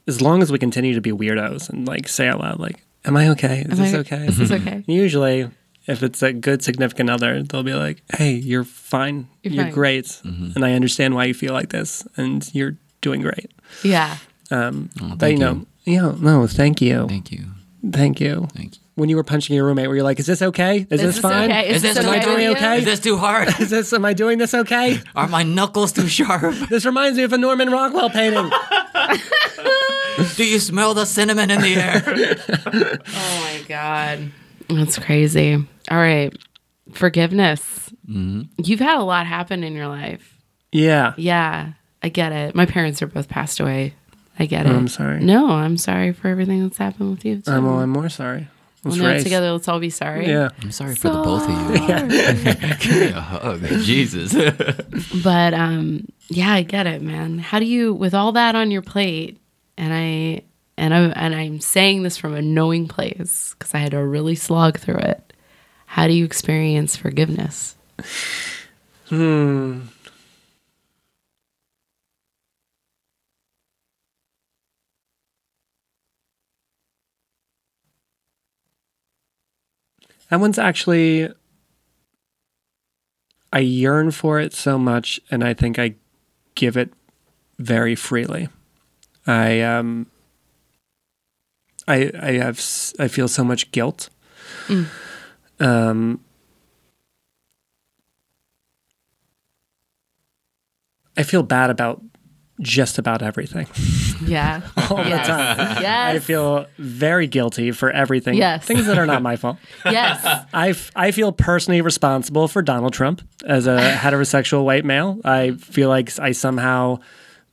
[SPEAKER 3] as long as we continue to be weirdos and like say out loud like Am I okay? Is
[SPEAKER 2] Am
[SPEAKER 3] this
[SPEAKER 2] I-
[SPEAKER 3] okay?
[SPEAKER 2] Is this okay?
[SPEAKER 3] Usually, if it's a good significant other, they'll be like, "Hey, you're fine.
[SPEAKER 2] You're
[SPEAKER 3] You're,
[SPEAKER 2] fine."
[SPEAKER 3] great, and I understand why you feel like this, and you're doing great."
[SPEAKER 2] Yeah.
[SPEAKER 3] Um,
[SPEAKER 1] Oh,
[SPEAKER 3] but
[SPEAKER 1] thank
[SPEAKER 3] you know, yeah, no, thank you,
[SPEAKER 1] Thank you.
[SPEAKER 3] thank you.
[SPEAKER 1] Thank you.
[SPEAKER 3] When you were punching your roommate, were you're like, "Is this okay? Is, this, fine?
[SPEAKER 2] okay? Is,
[SPEAKER 1] Is
[SPEAKER 2] this
[SPEAKER 1] this
[SPEAKER 2] okay?
[SPEAKER 3] am I doing okay?
[SPEAKER 1] Is this too hard?
[SPEAKER 3] Is this? Am I doing this okay?
[SPEAKER 1] Are my knuckles too sharp?
[SPEAKER 3] This reminds me of a Norman Rockwell painting.
[SPEAKER 1] Do you smell the cinnamon in the air?
[SPEAKER 2] Oh my god, that's crazy. All right, forgiveness. You've had a lot happen in your life.
[SPEAKER 3] yeah,
[SPEAKER 2] Yeah, I get it. My parents are both passed away. I get it.
[SPEAKER 3] I'm sorry.
[SPEAKER 2] No, I'm sorry for everything that's happened with you. Too.
[SPEAKER 3] Um, well, I'm more sorry.
[SPEAKER 2] We'll
[SPEAKER 3] Let's
[SPEAKER 2] know it
[SPEAKER 3] race.
[SPEAKER 2] together. Let's all be sorry.
[SPEAKER 3] Yeah.
[SPEAKER 1] I'm sorry for the both of you. Give me a hug. Jesus.
[SPEAKER 2] But um, yeah, I get it, man. How do you, with all that on your plate, and I and I and I'm saying this from a knowing place because I had to really slog through it. How do you experience forgiveness?
[SPEAKER 3] Hmm. That one's actually. I yearn for it so much, and I think I give it very freely. I um. I I have I feel so much guilt. Um. I feel bad about just about everything
[SPEAKER 2] Yeah.
[SPEAKER 3] all
[SPEAKER 2] yes.
[SPEAKER 3] the time.
[SPEAKER 2] Yes.
[SPEAKER 3] I feel very guilty for everything.
[SPEAKER 2] Yes.
[SPEAKER 3] Things that are not my fault.
[SPEAKER 2] yes.
[SPEAKER 3] I, f- I feel personally responsible for Donald Trump as a heterosexual white male. I feel like I somehow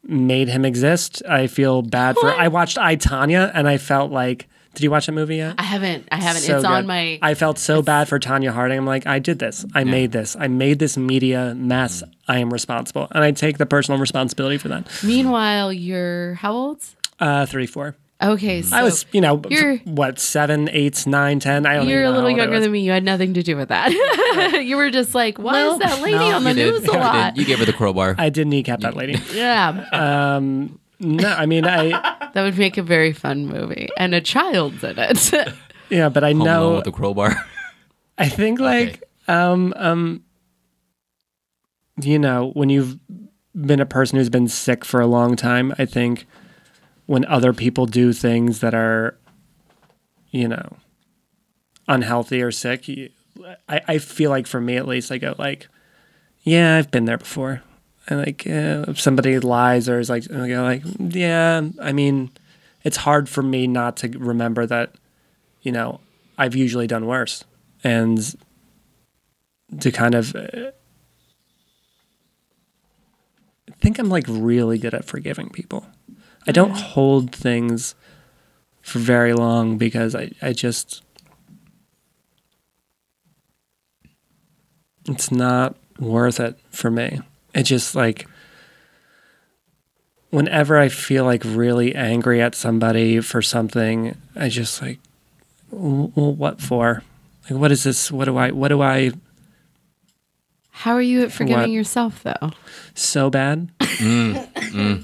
[SPEAKER 3] made him exist. I feel bad for. I watched I Tonya and I felt like. Did you watch that movie yet?
[SPEAKER 2] I haven't. I haven't.
[SPEAKER 3] So
[SPEAKER 2] it's on my.
[SPEAKER 3] I felt so bad for Tonya Harding. I'm like, I did this. I made this. I made this media mess. I am responsible, and I take the personal responsibility for that.
[SPEAKER 2] meanwhile, you're how old?
[SPEAKER 3] Uh, three, four.
[SPEAKER 2] Okay, so
[SPEAKER 3] I was, you know,
[SPEAKER 2] you're-
[SPEAKER 3] what seven, eight, nine, ten. I don't.
[SPEAKER 2] you're
[SPEAKER 3] even
[SPEAKER 2] a little
[SPEAKER 3] how old I
[SPEAKER 2] younger than me. You had nothing to do with that. you were just like, why
[SPEAKER 3] Well,
[SPEAKER 2] is that lady
[SPEAKER 3] no,
[SPEAKER 2] on the
[SPEAKER 1] you did.
[SPEAKER 2] news a
[SPEAKER 1] You
[SPEAKER 2] lot?
[SPEAKER 1] You gave her the crowbar.
[SPEAKER 3] I did kneecap that lady.
[SPEAKER 2] Yeah,
[SPEAKER 3] Um, no, I mean, I
[SPEAKER 2] that would make a very fun movie, and a child's in it.
[SPEAKER 3] yeah, but I
[SPEAKER 1] Home Alone
[SPEAKER 3] know.
[SPEAKER 1] with the crowbar.
[SPEAKER 3] I think like um um, you know, when you've been a person who's been sick for a long time, I think when other people do things that are, you know, unhealthy or sick, you, I I feel like for me at least, I go like, yeah, I've been there before. And like, uh, if somebody lies or is like, like, yeah, I mean, it's hard for me not to remember that, you know, I've usually done worse, and to kind of uh, I think I'm like really good at forgiving people. I don't hold things for very long because I, I just it's not worth it for me. It just like whenever I feel like really angry at somebody for something, I just like, well, what for? Like, what is this? What do I? What do I?
[SPEAKER 2] How are you at forgiving
[SPEAKER 3] what?
[SPEAKER 2] yourself, though?
[SPEAKER 3] So bad,
[SPEAKER 1] Very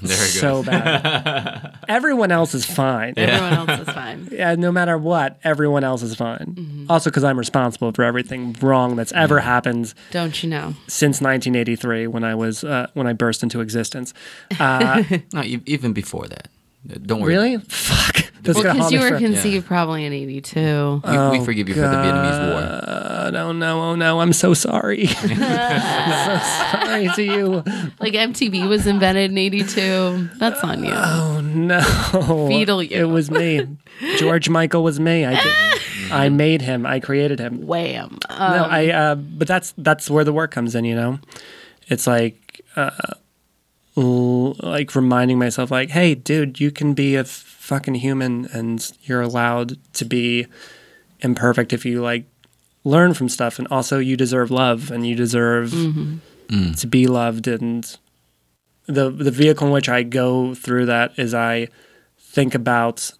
[SPEAKER 1] good.
[SPEAKER 3] so bad. everyone else is fine.
[SPEAKER 2] Everyone else is fine.
[SPEAKER 3] Yeah, no matter what, everyone else is fine. Also, because I'm responsible for everything wrong that's ever happened
[SPEAKER 2] Don't you know?
[SPEAKER 3] since 1983 when I was uh, when I burst into existence. Uh,
[SPEAKER 1] No, e- even before that. Don't worry.
[SPEAKER 3] really? Fuck. That's
[SPEAKER 2] Well, because you were
[SPEAKER 3] for-
[SPEAKER 2] conceived probably in '82.
[SPEAKER 1] We, we forgive you for the Vietnamese War.
[SPEAKER 3] Uh, no, no, oh no! I'm so sorry. I'm so sorry to you.
[SPEAKER 2] Like MTV was invented in '82. That's on you.
[SPEAKER 3] Oh no!
[SPEAKER 2] Fetal you.
[SPEAKER 3] It was me. George Michael was me. I did. I made him. I created him.
[SPEAKER 2] Wham.
[SPEAKER 3] no,
[SPEAKER 2] Um,
[SPEAKER 3] I. Uh, but that's that's where the work comes in. You know, it's like, uh, like reminding myself, like, hey, dude, you can be a fucking human, and you're allowed to be imperfect if you like learn from stuff, and also you deserve love, and you deserve mm-hmm. to be loved, and the the vehicle in which I go through that is I think about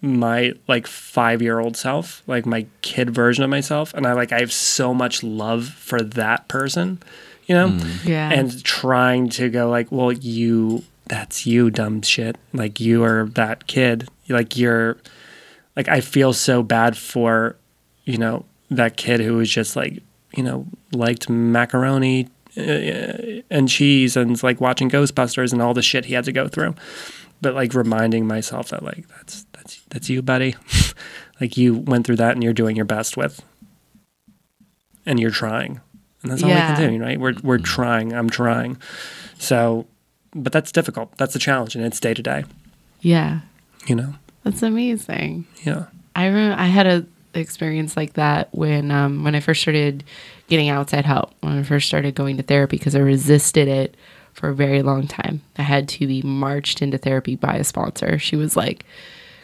[SPEAKER 3] my like five year old self, like my kid version of myself, and I like I have so much love for that person, you know,
[SPEAKER 2] Yeah.
[SPEAKER 3] and trying to go like, well, you, that's you, dumb shit, like you are that kid, like you're like I feel so bad for, you know, that kid who was just like, you know, liked macaroni uh, and cheese and like watching Ghostbusters and all the shit he had to go through. But like reminding myself that like that's that's that's you, buddy. like you went through that and you're doing your best with. And you're trying. And that's all
[SPEAKER 2] Yeah.
[SPEAKER 3] we can do, right? We're we're trying. I'm trying. So but that's difficult. That's a challenge and it's day to day,
[SPEAKER 2] Yeah.
[SPEAKER 3] you know.
[SPEAKER 2] That's amazing.
[SPEAKER 3] Yeah.
[SPEAKER 2] I remember I had a experience like that when um, when I first started getting outside help. When I first started going to therapy because I resisted it for a very long time. I had to be marched into therapy by a sponsor. She was like,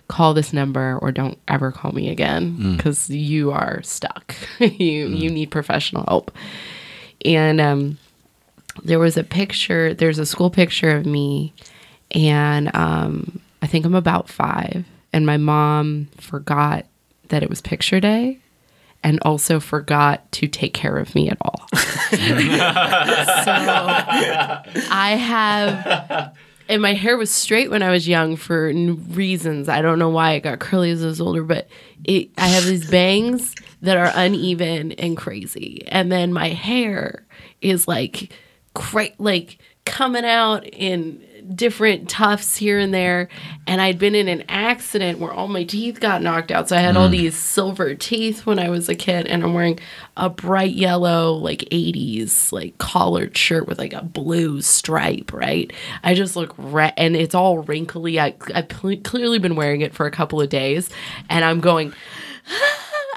[SPEAKER 2] "Call this number or don't ever call me again because you are stuck. you you need professional help." And um, there was a picture. There's a school picture of me, and um, I think I'm about five, and my mom forgot that it was picture day, and also forgot to take care of me at all. so I have. And my hair was straight when I was young for reasons. I don't know why it got curly as I was older, but it, I have these bangs that are uneven and crazy. And then my hair is like cra- like coming out in different tufts here and there. And i'd been in an accident where all my teeth got knocked out. So i had all mm. these silver teeth when i was a kid and i'm wearing a bright yellow like 80s like collared shirt with like a blue stripe right? I just look red and it's all wrinkly. I, i've cle clearly been wearing it for a couple of days and i'm going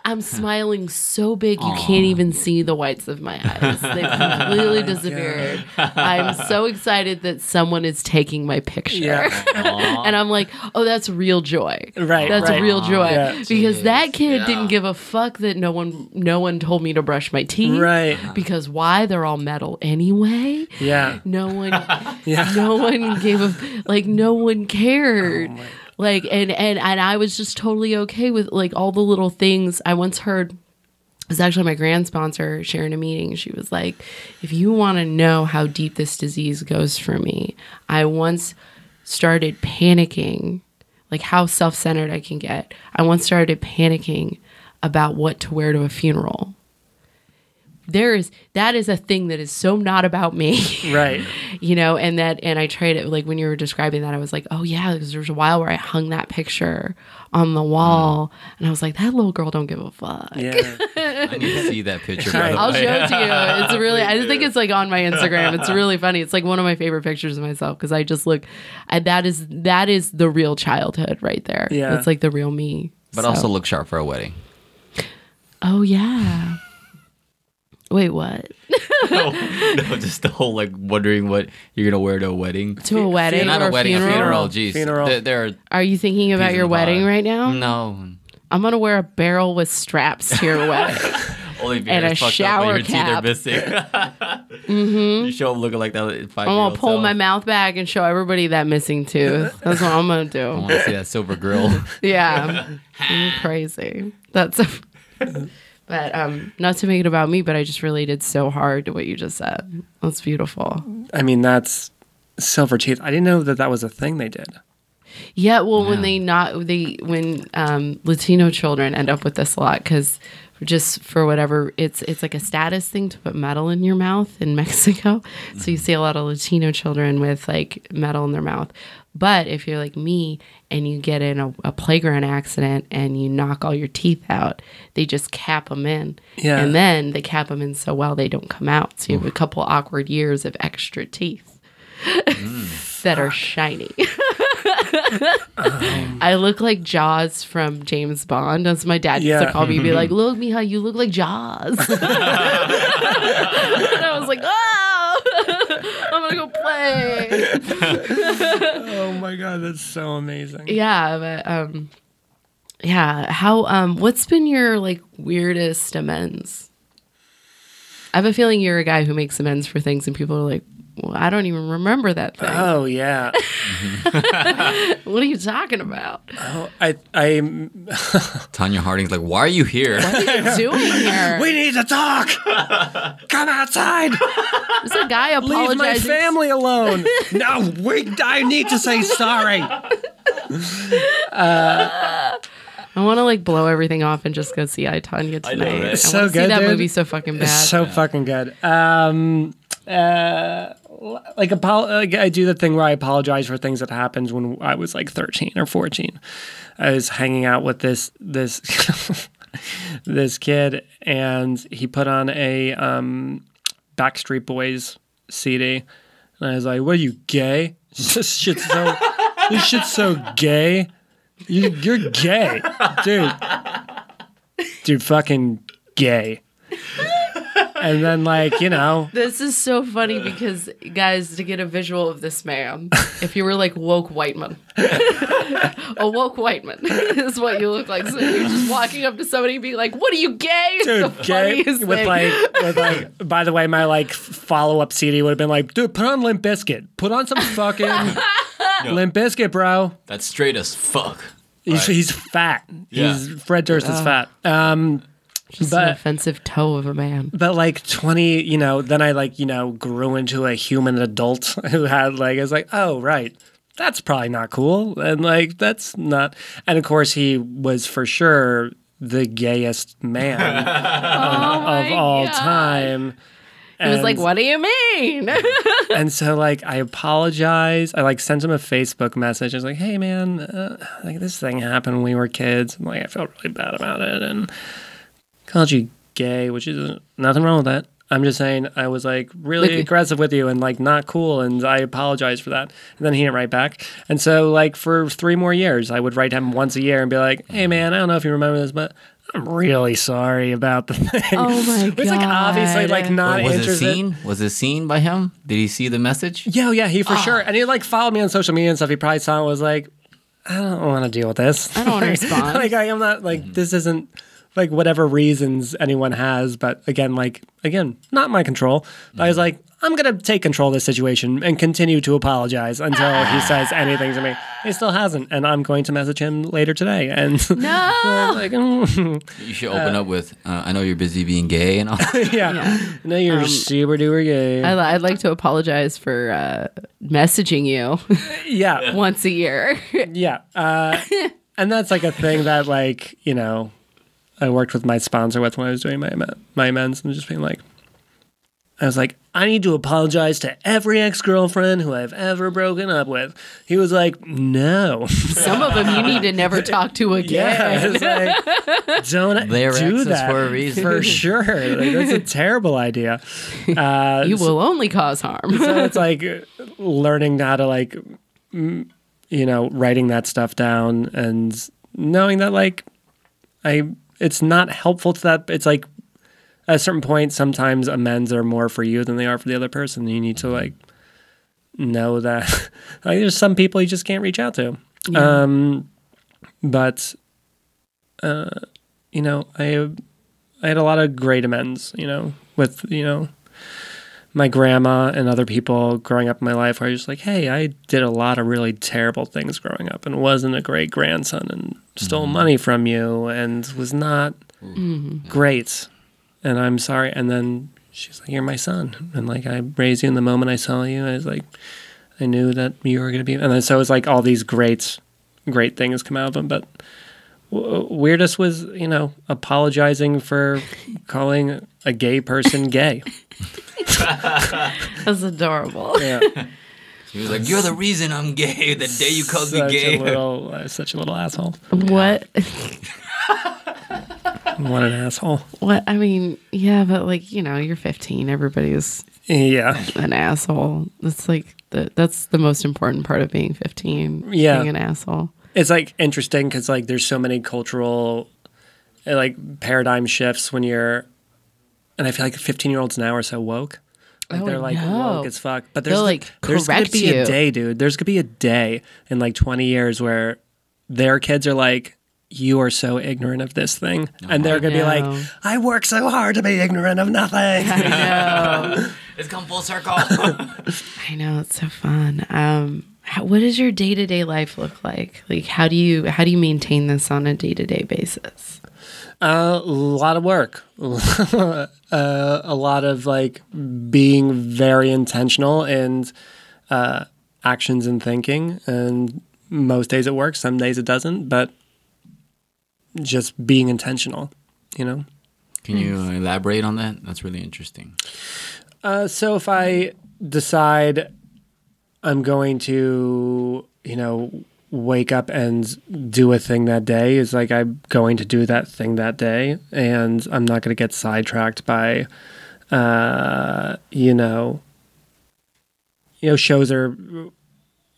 [SPEAKER 2] I'm smiling so big you can't even see the whites of my eyes. They've completely disappeared. I'm so excited that someone is taking my picture.
[SPEAKER 3] Yeah.
[SPEAKER 2] and I'm like, oh, that's real joy.
[SPEAKER 3] Right,
[SPEAKER 2] That's
[SPEAKER 3] right.
[SPEAKER 2] real joy.
[SPEAKER 3] Yeah.
[SPEAKER 2] Because that kid
[SPEAKER 1] Yeah.
[SPEAKER 2] didn't give a fuck that no one no one told me to brush my teeth.
[SPEAKER 3] Right.
[SPEAKER 2] Because why? They're all metal anyway.
[SPEAKER 3] Yeah.
[SPEAKER 2] No one
[SPEAKER 3] Yeah.
[SPEAKER 2] no one gave a like no one cared
[SPEAKER 3] Oh
[SPEAKER 2] like and and and i was just totally okay with like all the little things. I once heard it was actually my grand sponsor sharing a meeting. She was like if you want to know how deep this disease goes for me i once started panicking like how self-centered i can get. I once started panicking about what to wear to a funeral there is that is a thing that is so not about me
[SPEAKER 3] Right.
[SPEAKER 2] you know and that and i tried it like when you were describing that i was like oh yeah because there was a while where i hung that picture on the wall and i was like that little girl don't give a fuck
[SPEAKER 3] Yeah.
[SPEAKER 1] I need to see that picture. by
[SPEAKER 3] Right.
[SPEAKER 1] the
[SPEAKER 2] I'll show it to you. It's really, I think it's like on my Instagram. It's really funny. It's like one of my favorite pictures of myself because I just look, I, that is that is the real childhood right there.
[SPEAKER 3] Yeah.
[SPEAKER 2] it's like the real me.
[SPEAKER 1] But
[SPEAKER 2] So-
[SPEAKER 1] also look sharp for a wedding.
[SPEAKER 2] oh yeah. Wait, what?
[SPEAKER 1] no, no, just the whole like wondering what you're gonna wear to a wedding.
[SPEAKER 2] To a wedding
[SPEAKER 1] Not
[SPEAKER 2] or
[SPEAKER 1] a wedding,
[SPEAKER 2] funeral?
[SPEAKER 1] a funeral. Jeez,
[SPEAKER 3] Funeral.
[SPEAKER 1] There, there are
[SPEAKER 2] Are you thinking about your wedding
[SPEAKER 1] pod.
[SPEAKER 2] right now?
[SPEAKER 1] no.
[SPEAKER 2] I'm gonna wear a barrel with straps to your wedding.
[SPEAKER 1] Only if
[SPEAKER 2] And a
[SPEAKER 1] fucked up
[SPEAKER 2] shower
[SPEAKER 1] and your teeth
[SPEAKER 2] cap.
[SPEAKER 1] are missing. mm-hmm. You show up looking like that five
[SPEAKER 2] I'm gonna pull my mouth back and show everybody that missing tooth. That's what I'm gonna do.
[SPEAKER 1] I want to see that silver grill.
[SPEAKER 2] Yeah, I'm crazy. That's. But um, not to make it about me, but I just related so hard to what you just said. That's beautiful.
[SPEAKER 3] I mean, that's silver teeth. I didn't know that that was a thing they did.
[SPEAKER 2] Yeah, well, when they not they when um, Latino children end up with this a lot because just for whatever it's it's like a status thing to put metal in your mouth in Mexico. So you see a lot of Latino children with like metal in their mouth. But if you're like me and you get in a, a playground accident and you knock all your teeth out, they just cap them in.
[SPEAKER 3] Yeah.
[SPEAKER 2] And then they cap them in so well they don't come out. So you have a couple awkward years of extra teeth mm. that are shiny. I look like Jaws from James Bond. As my dad used
[SPEAKER 3] Yeah.
[SPEAKER 2] to call me, be like, "Look, Mija, you look like Jaws." and I was like, "Oh, I'm gonna go play."
[SPEAKER 3] Oh my god, that's so amazing.
[SPEAKER 2] Yeah, but um, yeah. How um, what's been your like weirdest amends? I have a feeling you're a guy who makes amends for things, and people are like, well, "I don't even remember that thing."
[SPEAKER 3] Oh yeah.
[SPEAKER 2] what are you talking about?
[SPEAKER 3] Oh, I I
[SPEAKER 1] Tonya Harding's like, why are you here?
[SPEAKER 2] What are you doing here?
[SPEAKER 3] we need to talk. Come outside.
[SPEAKER 2] There's a guy
[SPEAKER 3] Leave my family alone. no, we. I need to say sorry.
[SPEAKER 2] I want to like blow everything off and just go see I
[SPEAKER 1] Tonya
[SPEAKER 2] tonight. I,
[SPEAKER 1] right?
[SPEAKER 3] So
[SPEAKER 2] want to see that
[SPEAKER 3] dude.
[SPEAKER 2] movie so fucking bad.
[SPEAKER 3] It's so fucking good. Um, uh, like, like I do the thing where I apologize for things that happened when I was like 13 or 14. I was hanging out with this this this kid, and he put on a um, Backstreet Boys CD, and I was like, "What are you gay? This shit's so this shit's so gay. You, you're gay, dude. Dude, fucking gay." And then, like, you know,
[SPEAKER 2] This is so funny because, guys, to get a visual of this man, if you were like woke white man, a woke white man is what you look like. So you're just walking up to somebody and being like, "What are you gay?" It's
[SPEAKER 3] dude,
[SPEAKER 2] the
[SPEAKER 3] gay
[SPEAKER 2] funniest
[SPEAKER 3] with
[SPEAKER 2] thing.
[SPEAKER 3] like, with like. By the way, my like follow up CD would have been like, dude, put on Limp Bizkit, put on some fucking Limp Bizkit, bro.
[SPEAKER 1] That's straight as fuck.
[SPEAKER 3] He's, he's fat.
[SPEAKER 1] Yeah.
[SPEAKER 3] He's Fred Durst is fat. Um,
[SPEAKER 2] just an offensive toe of a man.
[SPEAKER 3] but like 20, you know, then I like, you know, grew into a human adult who had like, I was like, oh, right. That's probably not cool. And like, that's not. And of course, he was for sure the gayest man
[SPEAKER 2] Oh
[SPEAKER 3] of all
[SPEAKER 2] God.
[SPEAKER 3] time.
[SPEAKER 2] He was like, "What do you mean?"
[SPEAKER 3] and so like I apologize. I like sent him a Facebook message. I was like, "Hey man, uh, like this thing happened when we were kids. And, like I felt really bad about it, and called you gay, which is nothing wrong with that. I'm just saying I was like really
[SPEAKER 2] Like-
[SPEAKER 3] aggressive with you and like not cool, and I apologize for that. And then he didn't write back. And so like for three more years, I would write him once a year and be like, "Hey man, I don't know if you remember this, but." I'm really sorry about the thing.
[SPEAKER 2] Oh my god!
[SPEAKER 3] It's like obviously like not
[SPEAKER 1] Wait, was it seen? Was it seen by him? Did he see the message?
[SPEAKER 3] Yeah, yeah, he for
[SPEAKER 2] Ah.
[SPEAKER 3] sure. And he like followed me on social media and stuff. He probably saw it and was like, I don't want to deal with this.
[SPEAKER 2] I don't wanna respond.
[SPEAKER 3] like I am not like this isn't like whatever reasons anyone has, but again, like again, not my control. But I was like, I'm gonna take control of this situation and continue to apologize until he says anything to me. He still hasn't, and I'm going to message him later today. And
[SPEAKER 2] no.
[SPEAKER 3] like, mm,
[SPEAKER 1] You should open up with, uh, "I know you're busy being gay and all."
[SPEAKER 3] yeah, no, you're
[SPEAKER 2] Um,
[SPEAKER 3] super duper gay.
[SPEAKER 2] I, I'd like to apologize for uh, messaging you
[SPEAKER 3] yeah,
[SPEAKER 2] once a year.
[SPEAKER 3] Yeah. Uh, and that's like a thing that like, you know, I worked with my sponsor with when I was doing my my amends and just being like I was like, I need to apologize to every ex-girlfriend who I've ever broken up with. He was like, No.
[SPEAKER 2] Some of them you need to never talk to
[SPEAKER 3] Yeah.
[SPEAKER 2] again.
[SPEAKER 3] It's like, don't
[SPEAKER 1] They're
[SPEAKER 3] do that
[SPEAKER 1] for a reason.
[SPEAKER 3] For sure. Like, that's a terrible idea. Uh,
[SPEAKER 2] You will only cause harm.
[SPEAKER 3] so it's like learning how to like mm, you know writing that stuff down and knowing that like i it's not helpful to that it's like at a certain point sometimes amends are more for you than they are for the other person you need to like know that like there's some people you just can't reach out to. Um but uh you know i i had a lot of great amends you know with you know my grandma and other people growing up in my life where I was just like, hey, I did a lot of really terrible things growing up and wasn't a great grandson and stole mm-hmm. money from you and was not mm-hmm. great. And I'm sorry. And then she's like, you're my son. And like, I raised you in the moment I saw you. I was like, I knew that you were going to be. And then so it was like all these great, great things come out of them. But w- weirdest was, you know, apologizing for calling a gay person gay.
[SPEAKER 2] That's adorable.
[SPEAKER 3] Yeah.
[SPEAKER 1] He was like, "You're the reason I'm gay." The day you called me
[SPEAKER 3] such
[SPEAKER 1] gay.
[SPEAKER 3] a little, uh, such a little asshole.
[SPEAKER 2] What?
[SPEAKER 3] What an asshole.
[SPEAKER 2] What? I mean, yeah, but like you know, you're 15. Everybody's
[SPEAKER 3] Yeah,
[SPEAKER 2] an asshole. That's like the that's the most important part of being 15.
[SPEAKER 3] Yeah.
[SPEAKER 2] being an asshole.
[SPEAKER 3] it's like interesting because like there's so many cultural like paradigm shifts when you're, and I feel like 15 year olds now are so woke. Like
[SPEAKER 2] Oh,
[SPEAKER 3] they're like
[SPEAKER 2] no.
[SPEAKER 3] woke as fuck. But there's
[SPEAKER 2] They'll,
[SPEAKER 3] like,
[SPEAKER 2] like,
[SPEAKER 3] there's gonna
[SPEAKER 2] correct
[SPEAKER 3] be a day, dude. There's gonna be a day in like 20 years where their kids are like. You are so ignorant of this thing, and they're gonna be like, "I work so hard to be ignorant of nothing."
[SPEAKER 2] I know.
[SPEAKER 1] It's come full circle.
[SPEAKER 2] I know it's so fun. Um, how, what does your day to day life look like? Like, how do you how do you maintain this on a day to day basis?
[SPEAKER 3] Uh, a lot of work. uh, a lot of like being very intentional and uh, actions and thinking. And most days it works, some days it doesn't. But just being intentional. You know.
[SPEAKER 1] Can you elaborate on that? That's really interesting.
[SPEAKER 3] Uh, so if I decide I'm going to, you know, wake up and do a thing that day, is like I'm going to do that thing that day, and I'm not going to get sidetracked by, uh, you know, you know, shows are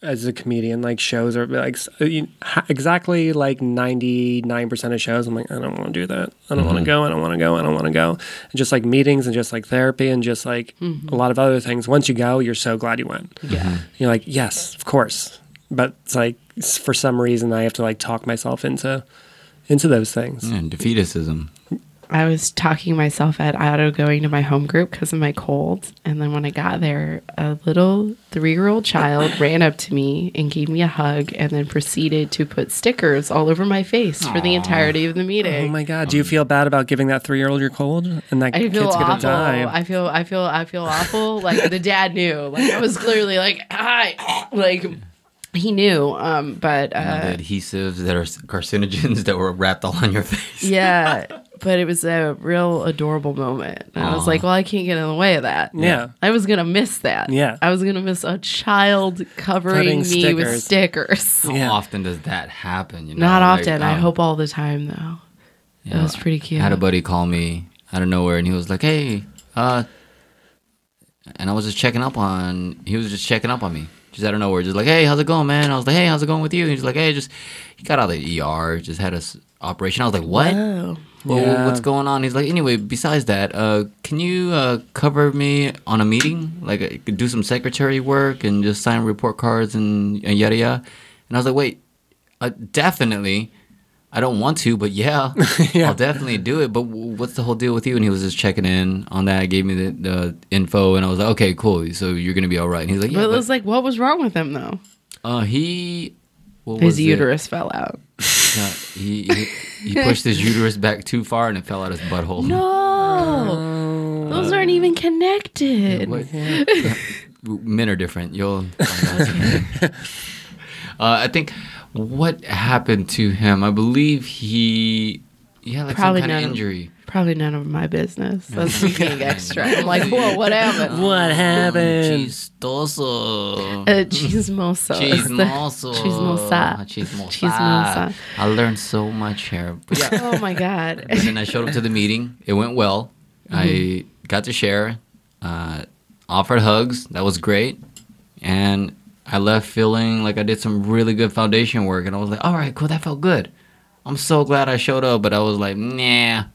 [SPEAKER 3] as a comedian, like shows are like s- uh, you- ha- exactly like 99% of shows. I'm like, I don't want to do that. I don't want to go. I don't want to go. I don't want to go. And just like meetings and just like therapy and just like a lot of other things. Once you go, you're so glad you went.
[SPEAKER 2] Yeah.
[SPEAKER 3] You're like, yes, of course. But it's like for some reason I have to like talk myself into into those things.
[SPEAKER 1] Yeah, defeatism.
[SPEAKER 2] I was talking myself at out of going to my home group because of my cold. And then when I got there, a little three year old child ran up to me and gave me a hug and then proceeded to put stickers all over my face for the entirety of the meeting.
[SPEAKER 3] Oh my god, do you um, feel bad about giving that three year old your cold and that
[SPEAKER 2] I
[SPEAKER 3] kid's
[SPEAKER 2] feel
[SPEAKER 3] gonna die?
[SPEAKER 2] I feel I feel I feel awful. Like the dad knew. Like I was clearly like hi like he knew. Um but
[SPEAKER 1] You know,
[SPEAKER 2] uh
[SPEAKER 1] the adhesives that are carcinogens that were wrapped all on your face.
[SPEAKER 2] yeah. But it was a real adorable moment. And I was like, well, I can't get in the way of that.
[SPEAKER 3] Yeah.
[SPEAKER 2] I was gonna miss that.
[SPEAKER 3] Yeah.
[SPEAKER 2] I was gonna miss a child covering
[SPEAKER 3] Putting
[SPEAKER 2] me with
[SPEAKER 3] stickers.
[SPEAKER 2] stickers.
[SPEAKER 1] How
[SPEAKER 3] Yeah.
[SPEAKER 1] often does that happen? You know,
[SPEAKER 2] Not
[SPEAKER 1] Like,
[SPEAKER 2] often. I
[SPEAKER 1] um,
[SPEAKER 2] hope all the time though.
[SPEAKER 1] you
[SPEAKER 2] It
[SPEAKER 1] know,
[SPEAKER 2] was pretty cute.
[SPEAKER 1] I had a buddy call me out of nowhere, and he was like, "Hey," uh, and I was just checking up on. He was just checking up on me, just out of nowhere, just like, "Hey, how's it going, man?" I was like, "Hey, how's it going with you?" And he's like, "Hey, just he got out of the ER, just had a s- operation." I was like, "What?" Well,
[SPEAKER 3] Yeah.
[SPEAKER 1] what's going on? He's like, anyway, besides that, uh, can you uh, cover me on a meeting? Like, uh, do some secretary work and just sign report cards and, and yada yada. And I was like, wait, uh, definitely. I don't want to, but yeah, I'll definitely do it. But w- what's the whole deal with you? And he was just checking in on that, gave me the, the info, and I was like, okay, cool. So you're gonna be all right. And he's like, yeah,
[SPEAKER 2] But it
[SPEAKER 1] but,
[SPEAKER 2] was like, what was wrong with him though?
[SPEAKER 1] uh, he. What
[SPEAKER 2] His
[SPEAKER 1] was it?
[SPEAKER 2] uterus fell out.
[SPEAKER 1] Yeah, he, he he pushed his uterus back too far and it fell out his butthole.
[SPEAKER 2] No. Those aren't even connected.
[SPEAKER 1] What? Men are different. You'll. uh, I think what happened to him. I believe he. He had like
[SPEAKER 2] Probably
[SPEAKER 1] some kind
[SPEAKER 2] none
[SPEAKER 1] of
[SPEAKER 2] of-
[SPEAKER 1] injury.
[SPEAKER 2] Probably none of my business. That's me being extra. I'm like, whoa, what happened?
[SPEAKER 3] What happened?
[SPEAKER 1] Chistoso.
[SPEAKER 2] Uh, chismoso. is the-
[SPEAKER 1] Chismoso.
[SPEAKER 2] Chismosa.
[SPEAKER 1] Chismosa.
[SPEAKER 2] Chismosa.
[SPEAKER 1] I learned so much here. But yeah,
[SPEAKER 2] Oh my god.
[SPEAKER 1] and then I showed up to the meeting. It went well. I got to share, uh, offered hugs. That was great. And I left feeling like I did some really good foundation work. And I was like, all right, cool. That felt good. I'm so glad I showed up. But I was like, nah.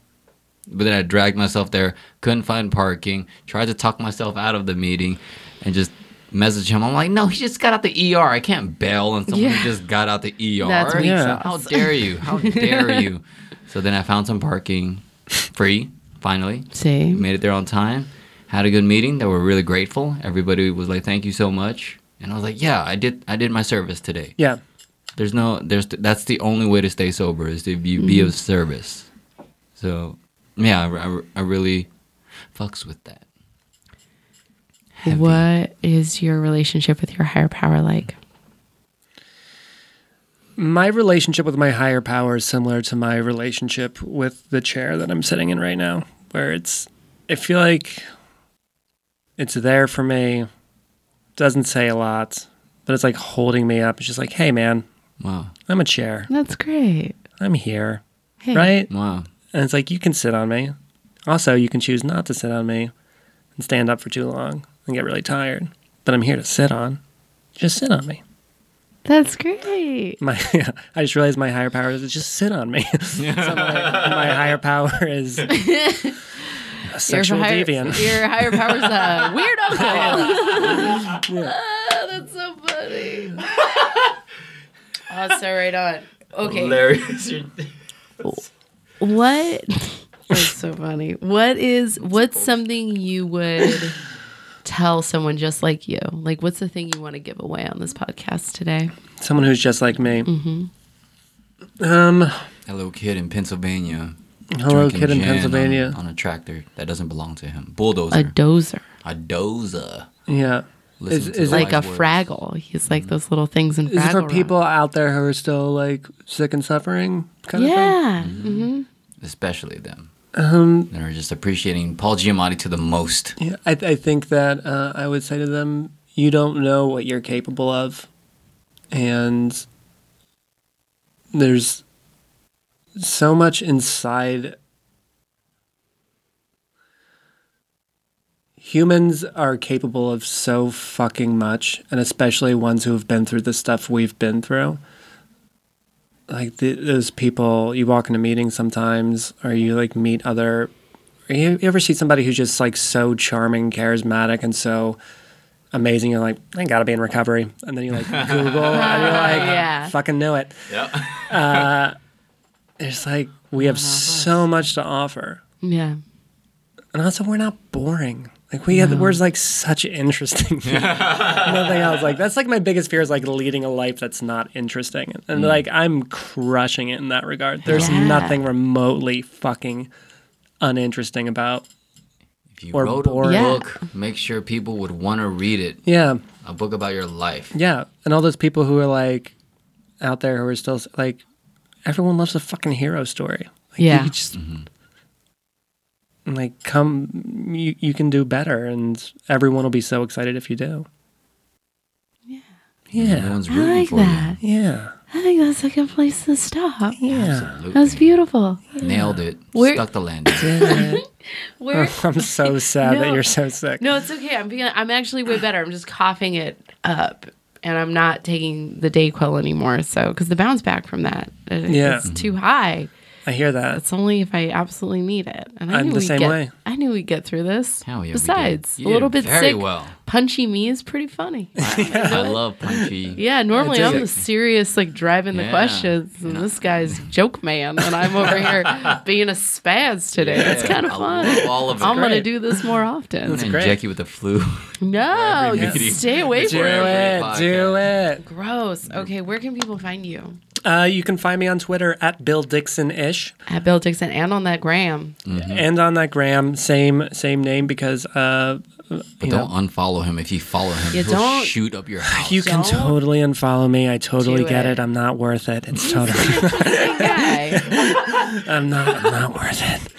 [SPEAKER 1] But then I dragged myself there, couldn't find parking, tried to talk myself out of the meeting, and just message him. I'm like, no, he just got out the ER. I can't bail on someone
[SPEAKER 2] Yeah.
[SPEAKER 1] who just got out the ER.
[SPEAKER 2] That's weak
[SPEAKER 3] Yeah.
[SPEAKER 1] How dare you? How dare you? So then I found some parking free, finally.
[SPEAKER 2] See?
[SPEAKER 1] Made it there on time. Had a good meeting. They were really grateful. Everybody was like, "Thank you so much." And I was like, "Yeah, I did. I did my service today.
[SPEAKER 3] Yeah.
[SPEAKER 1] There's no. There's. That's the only way to stay sober is to be, be of mm-hmm. service. So, yeah, I, I, I really fucks with that. Heavy.
[SPEAKER 2] What is your relationship with your higher power like?
[SPEAKER 3] My relationship with my higher power is similar to my relationship with the chair that I'm sitting in right now, where it's, I feel like it's there for me, doesn't say a lot, but it's like holding me up. It's just like, hey, man,
[SPEAKER 1] Wow.
[SPEAKER 3] I'm a chair.
[SPEAKER 2] That's great.
[SPEAKER 3] I'm here.
[SPEAKER 2] Hey.
[SPEAKER 3] Right?
[SPEAKER 1] Wow.
[SPEAKER 3] And it's like, you can sit on me. Also, you can choose not to sit on me and stand up for too long and get really tired. But I'm here to sit on. Just sit on me.
[SPEAKER 2] That's great.
[SPEAKER 3] My, I just realized my higher power is just sit on me. so my, my higher power is a sexual
[SPEAKER 2] your higher,
[SPEAKER 3] deviant.
[SPEAKER 2] Your higher power's a weird uncle. Ah, that's so funny. oh, so right on. Okay.
[SPEAKER 1] Hilarious.
[SPEAKER 2] What? That's so funny. What is what's something you would tell someone just like you? Like, what's the thing you want to give away on this podcast today?
[SPEAKER 3] Someone who's just like me.
[SPEAKER 2] Mm-hmm.
[SPEAKER 3] Um,
[SPEAKER 1] A little kid in Pennsylvania.
[SPEAKER 3] Hello, kid in
[SPEAKER 1] gin on-
[SPEAKER 3] Pennsylvania.
[SPEAKER 1] On, a tractor that doesn't belong to him. Bulldozer.
[SPEAKER 2] A dozer.
[SPEAKER 1] a dozer.
[SPEAKER 3] yeah.
[SPEAKER 1] Listen
[SPEAKER 3] Is- is
[SPEAKER 2] like a
[SPEAKER 1] words.
[SPEAKER 2] Fraggle. He's like those little things in Fraggle.
[SPEAKER 3] Is it for
[SPEAKER 2] Rock.
[SPEAKER 3] people out there who are still like sick and suffering? Kind of thing.
[SPEAKER 2] Yeah. hmm
[SPEAKER 1] especially them.
[SPEAKER 3] Um,
[SPEAKER 1] They're just appreciating Paul Giamatti to the most.
[SPEAKER 3] Yeah, I, I think that uh, I would say to them, you don't know what you're capable of, and there's so much inside. Humans are capable of so fucking much, and especially ones who have been through the stuff we've been through. Like the, those people, you walk into meetings sometimes, or you like meet other. You, you ever see somebody who's just like so charming, charismatic, and so amazing? You're like, I gotta be in recovery, and then you like Google, and you're like,
[SPEAKER 2] Yeah.
[SPEAKER 3] fucking knew it.
[SPEAKER 1] Yeah.
[SPEAKER 3] Uh, It's like we have so much to offer.
[SPEAKER 2] Yeah.
[SPEAKER 3] And also, we're not boring. Like we, have, we're like such interesting. Nothing else. Like that's like my biggest fear is like leading a life that's not interesting, and mm. like I'm crushing it in that regard. There's
[SPEAKER 2] Yeah.
[SPEAKER 3] nothing remotely fucking uninteresting about.
[SPEAKER 1] If you
[SPEAKER 3] Or
[SPEAKER 1] wrote a
[SPEAKER 3] boring.
[SPEAKER 2] Yeah.
[SPEAKER 1] make sure people would want to read it.
[SPEAKER 3] Yeah,
[SPEAKER 1] A book about your life.
[SPEAKER 3] yeah, and all those people who are like out there who are still like everyone loves a fucking hero story. Like,
[SPEAKER 2] Yeah.
[SPEAKER 3] you just mm-hmm. like come, you you can do better, and everyone will be so excited if you do. Yeah, yeah,
[SPEAKER 1] Everyone's
[SPEAKER 2] I
[SPEAKER 1] rooting
[SPEAKER 2] like
[SPEAKER 1] for
[SPEAKER 2] that.
[SPEAKER 3] yeah,
[SPEAKER 2] I think that's a good place to stop.
[SPEAKER 3] yeah.
[SPEAKER 1] Absolutely.
[SPEAKER 2] That was beautiful.
[SPEAKER 1] Nailed it.
[SPEAKER 2] We're-
[SPEAKER 1] Stuck the landing.
[SPEAKER 2] Where?
[SPEAKER 3] Oh, I'm so sad that you're so sick.
[SPEAKER 2] No, it's okay. I'm being. I'm actually way better. I'm just coughing it up, and I'm not taking the Dayquil anymore. So, because the bounce back from that, it-
[SPEAKER 3] Yeah.
[SPEAKER 2] it's too high.
[SPEAKER 3] I hear that.
[SPEAKER 2] It's only if I absolutely need it. And I
[SPEAKER 3] I'm
[SPEAKER 2] knew
[SPEAKER 3] the
[SPEAKER 2] we'd
[SPEAKER 3] same
[SPEAKER 2] get,
[SPEAKER 3] way.
[SPEAKER 2] I knew we'd get through this.
[SPEAKER 1] Hell yeah. we did.
[SPEAKER 2] Besides,
[SPEAKER 1] You
[SPEAKER 2] a little
[SPEAKER 1] did
[SPEAKER 2] bit
[SPEAKER 1] very
[SPEAKER 2] sick.
[SPEAKER 1] well.
[SPEAKER 2] Punchy me is pretty funny.
[SPEAKER 1] I love punchy.
[SPEAKER 2] Yeah, normally I'm the serious, like driving the questions, and this guy's joke man, and I'm over here being a spaz today. It's kind of fun.
[SPEAKER 1] all of it.
[SPEAKER 2] I'm gonna do this more often.
[SPEAKER 1] and
[SPEAKER 3] great.
[SPEAKER 1] Jackie with the flu.
[SPEAKER 2] No, you
[SPEAKER 1] meeting.
[SPEAKER 2] stay away from it.
[SPEAKER 3] it, do it.
[SPEAKER 2] Gross. Okay, where can people find you?
[SPEAKER 3] Uh, you can find me on Twitter at Bill Dixon ish,
[SPEAKER 2] At Bill Dixon and on that gram.
[SPEAKER 3] and on that gram, same same name because uh,
[SPEAKER 1] But don't
[SPEAKER 3] know,
[SPEAKER 1] unfollow him. If you follow him,
[SPEAKER 2] You
[SPEAKER 1] he'll
[SPEAKER 2] don't-
[SPEAKER 1] shoot up your house.
[SPEAKER 3] you can
[SPEAKER 2] Don't
[SPEAKER 3] totally unfollow me. I totally get
[SPEAKER 2] it.
[SPEAKER 3] it. I'm not worth it. It's totally.
[SPEAKER 2] Interesting guy.
[SPEAKER 3] I'm not. I'm not worth it.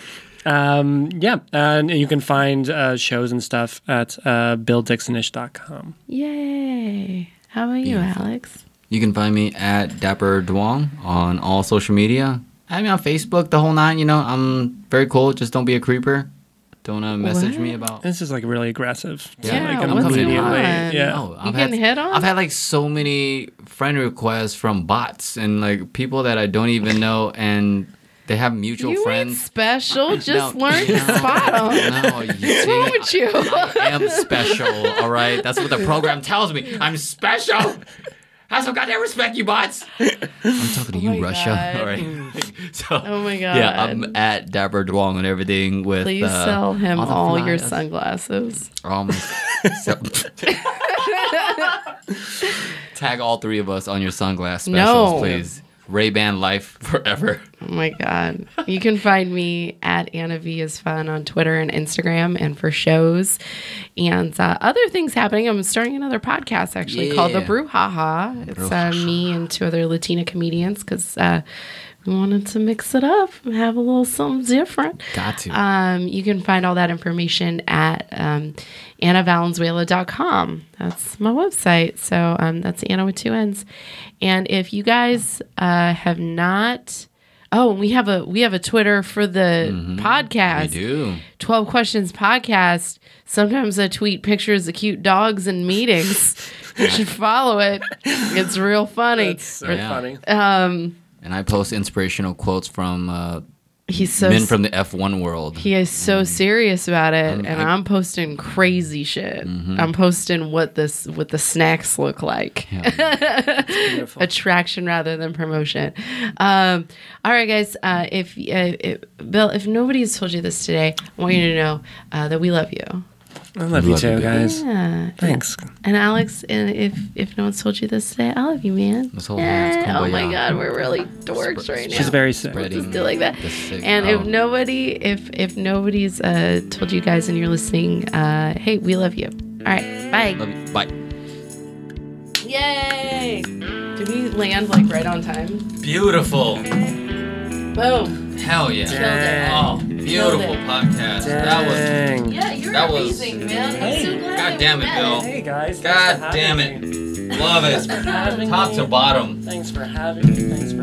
[SPEAKER 3] Um, yeah, and you can find uh, shows and stuff at uh, BillDixonish.com.
[SPEAKER 2] Yay. How about you, Alex?
[SPEAKER 1] You can find me at Dapper Duong on all social media. Add me on Facebook, the whole nine. You know, I'm very cool. Just don't be a creeper. Don't uh, message me about.
[SPEAKER 3] This is like really aggressive.
[SPEAKER 1] Yeah,
[SPEAKER 3] like,
[SPEAKER 1] I'm
[SPEAKER 2] what's
[SPEAKER 1] coming
[SPEAKER 2] going
[SPEAKER 1] in.
[SPEAKER 2] on?
[SPEAKER 3] Yeah.
[SPEAKER 1] Oh,
[SPEAKER 2] You getting hit on?
[SPEAKER 1] I've had like so many friend requests from bots and like people that I don't even know, and they have mutual
[SPEAKER 2] you ain't
[SPEAKER 1] friends.
[SPEAKER 2] special. Just
[SPEAKER 1] No,
[SPEAKER 2] learn to spot them.
[SPEAKER 1] No, you
[SPEAKER 2] What's wrong with
[SPEAKER 1] see,
[SPEAKER 2] you?
[SPEAKER 1] I am special. All right, that's what the program tells me. I'm special. Have some goddamn respect, you bots. I'm talking to
[SPEAKER 2] Oh
[SPEAKER 1] you,
[SPEAKER 2] my
[SPEAKER 1] Russia.
[SPEAKER 2] God.
[SPEAKER 1] All right. so,
[SPEAKER 2] Oh my god.
[SPEAKER 1] Yeah, I'm at Dapper Duong and everything with.
[SPEAKER 2] Please
[SPEAKER 1] uh,
[SPEAKER 2] sell him
[SPEAKER 1] all
[SPEAKER 2] all your sunglasses.
[SPEAKER 1] Um, so- Tag all three of us on your sunglass specials,
[SPEAKER 2] No.
[SPEAKER 1] please. Ray Ban life forever.
[SPEAKER 2] Oh my God. You can find me at Anna V is Fun on Twitter and Instagram and for shows and uh, other things happening. I'm starting another podcast actually called The
[SPEAKER 1] Yeah.
[SPEAKER 2] Brouhaha. It's uh, me and two other Latina comedians because uh, wanted to mix it up have a little something different.
[SPEAKER 1] Got to.
[SPEAKER 2] Um, you can find all that information at um, AnnaValenzuela.com. That's my website. So um, that's Anna with two N's. And if you guys uh, have not, oh, we have a we have a Twitter for the
[SPEAKER 1] we
[SPEAKER 2] podcast.
[SPEAKER 1] do.
[SPEAKER 2] 12 Questions podcast. Sometimes I tweet pictures of cute dogs in meetings. you should follow it. It's real funny.
[SPEAKER 3] so
[SPEAKER 1] Yeah.
[SPEAKER 3] funny.
[SPEAKER 2] Um,
[SPEAKER 1] And I post inspirational quotes from uh,
[SPEAKER 2] he's so
[SPEAKER 1] men from the F1 world.
[SPEAKER 2] He is so serious about it, and
[SPEAKER 1] I- Mm-hmm.
[SPEAKER 2] I'm posting crazy shit. I'm posting what this what the snacks look like.
[SPEAKER 3] Beautiful.
[SPEAKER 2] Attraction rather than promotion. Um, all right, guys. Uh, if, uh, if Bill, if nobody's told you this today, I want you to know uh, that we love you.
[SPEAKER 3] I love you
[SPEAKER 1] Love you,
[SPEAKER 3] too,
[SPEAKER 1] baby.
[SPEAKER 3] guys.
[SPEAKER 2] Yeah.
[SPEAKER 3] Thanks.
[SPEAKER 2] And Alex, and if if no one's told you this today, I love you, man.
[SPEAKER 1] Let's hold hands.
[SPEAKER 2] Eh, oh my God, we're really dorks right now.
[SPEAKER 3] She's very sick.
[SPEAKER 1] Spreading
[SPEAKER 2] Just do like that. And if nobody, if if nobody's uh, told you guys and you're listening, uh, hey, we love you. All right. Bye.
[SPEAKER 1] Love you. Bye.
[SPEAKER 2] Yay! Did we land like right on time?
[SPEAKER 1] Beautiful.
[SPEAKER 2] Boom.
[SPEAKER 1] Hell yeah.
[SPEAKER 2] Killed it.
[SPEAKER 1] Oh, beautiful
[SPEAKER 2] it.
[SPEAKER 1] podcast. That was.
[SPEAKER 2] Yeah, you're
[SPEAKER 1] That was-
[SPEAKER 2] amazing, man. I'm so glad
[SPEAKER 1] God
[SPEAKER 2] that
[SPEAKER 1] damn
[SPEAKER 2] we
[SPEAKER 1] it,
[SPEAKER 2] met.
[SPEAKER 1] Bill.
[SPEAKER 3] Hey guys.
[SPEAKER 1] God damn it.
[SPEAKER 3] me.
[SPEAKER 1] Love it.
[SPEAKER 3] Having
[SPEAKER 1] Top
[SPEAKER 3] me.
[SPEAKER 1] to bottom.
[SPEAKER 3] Thanks for having me. Thanks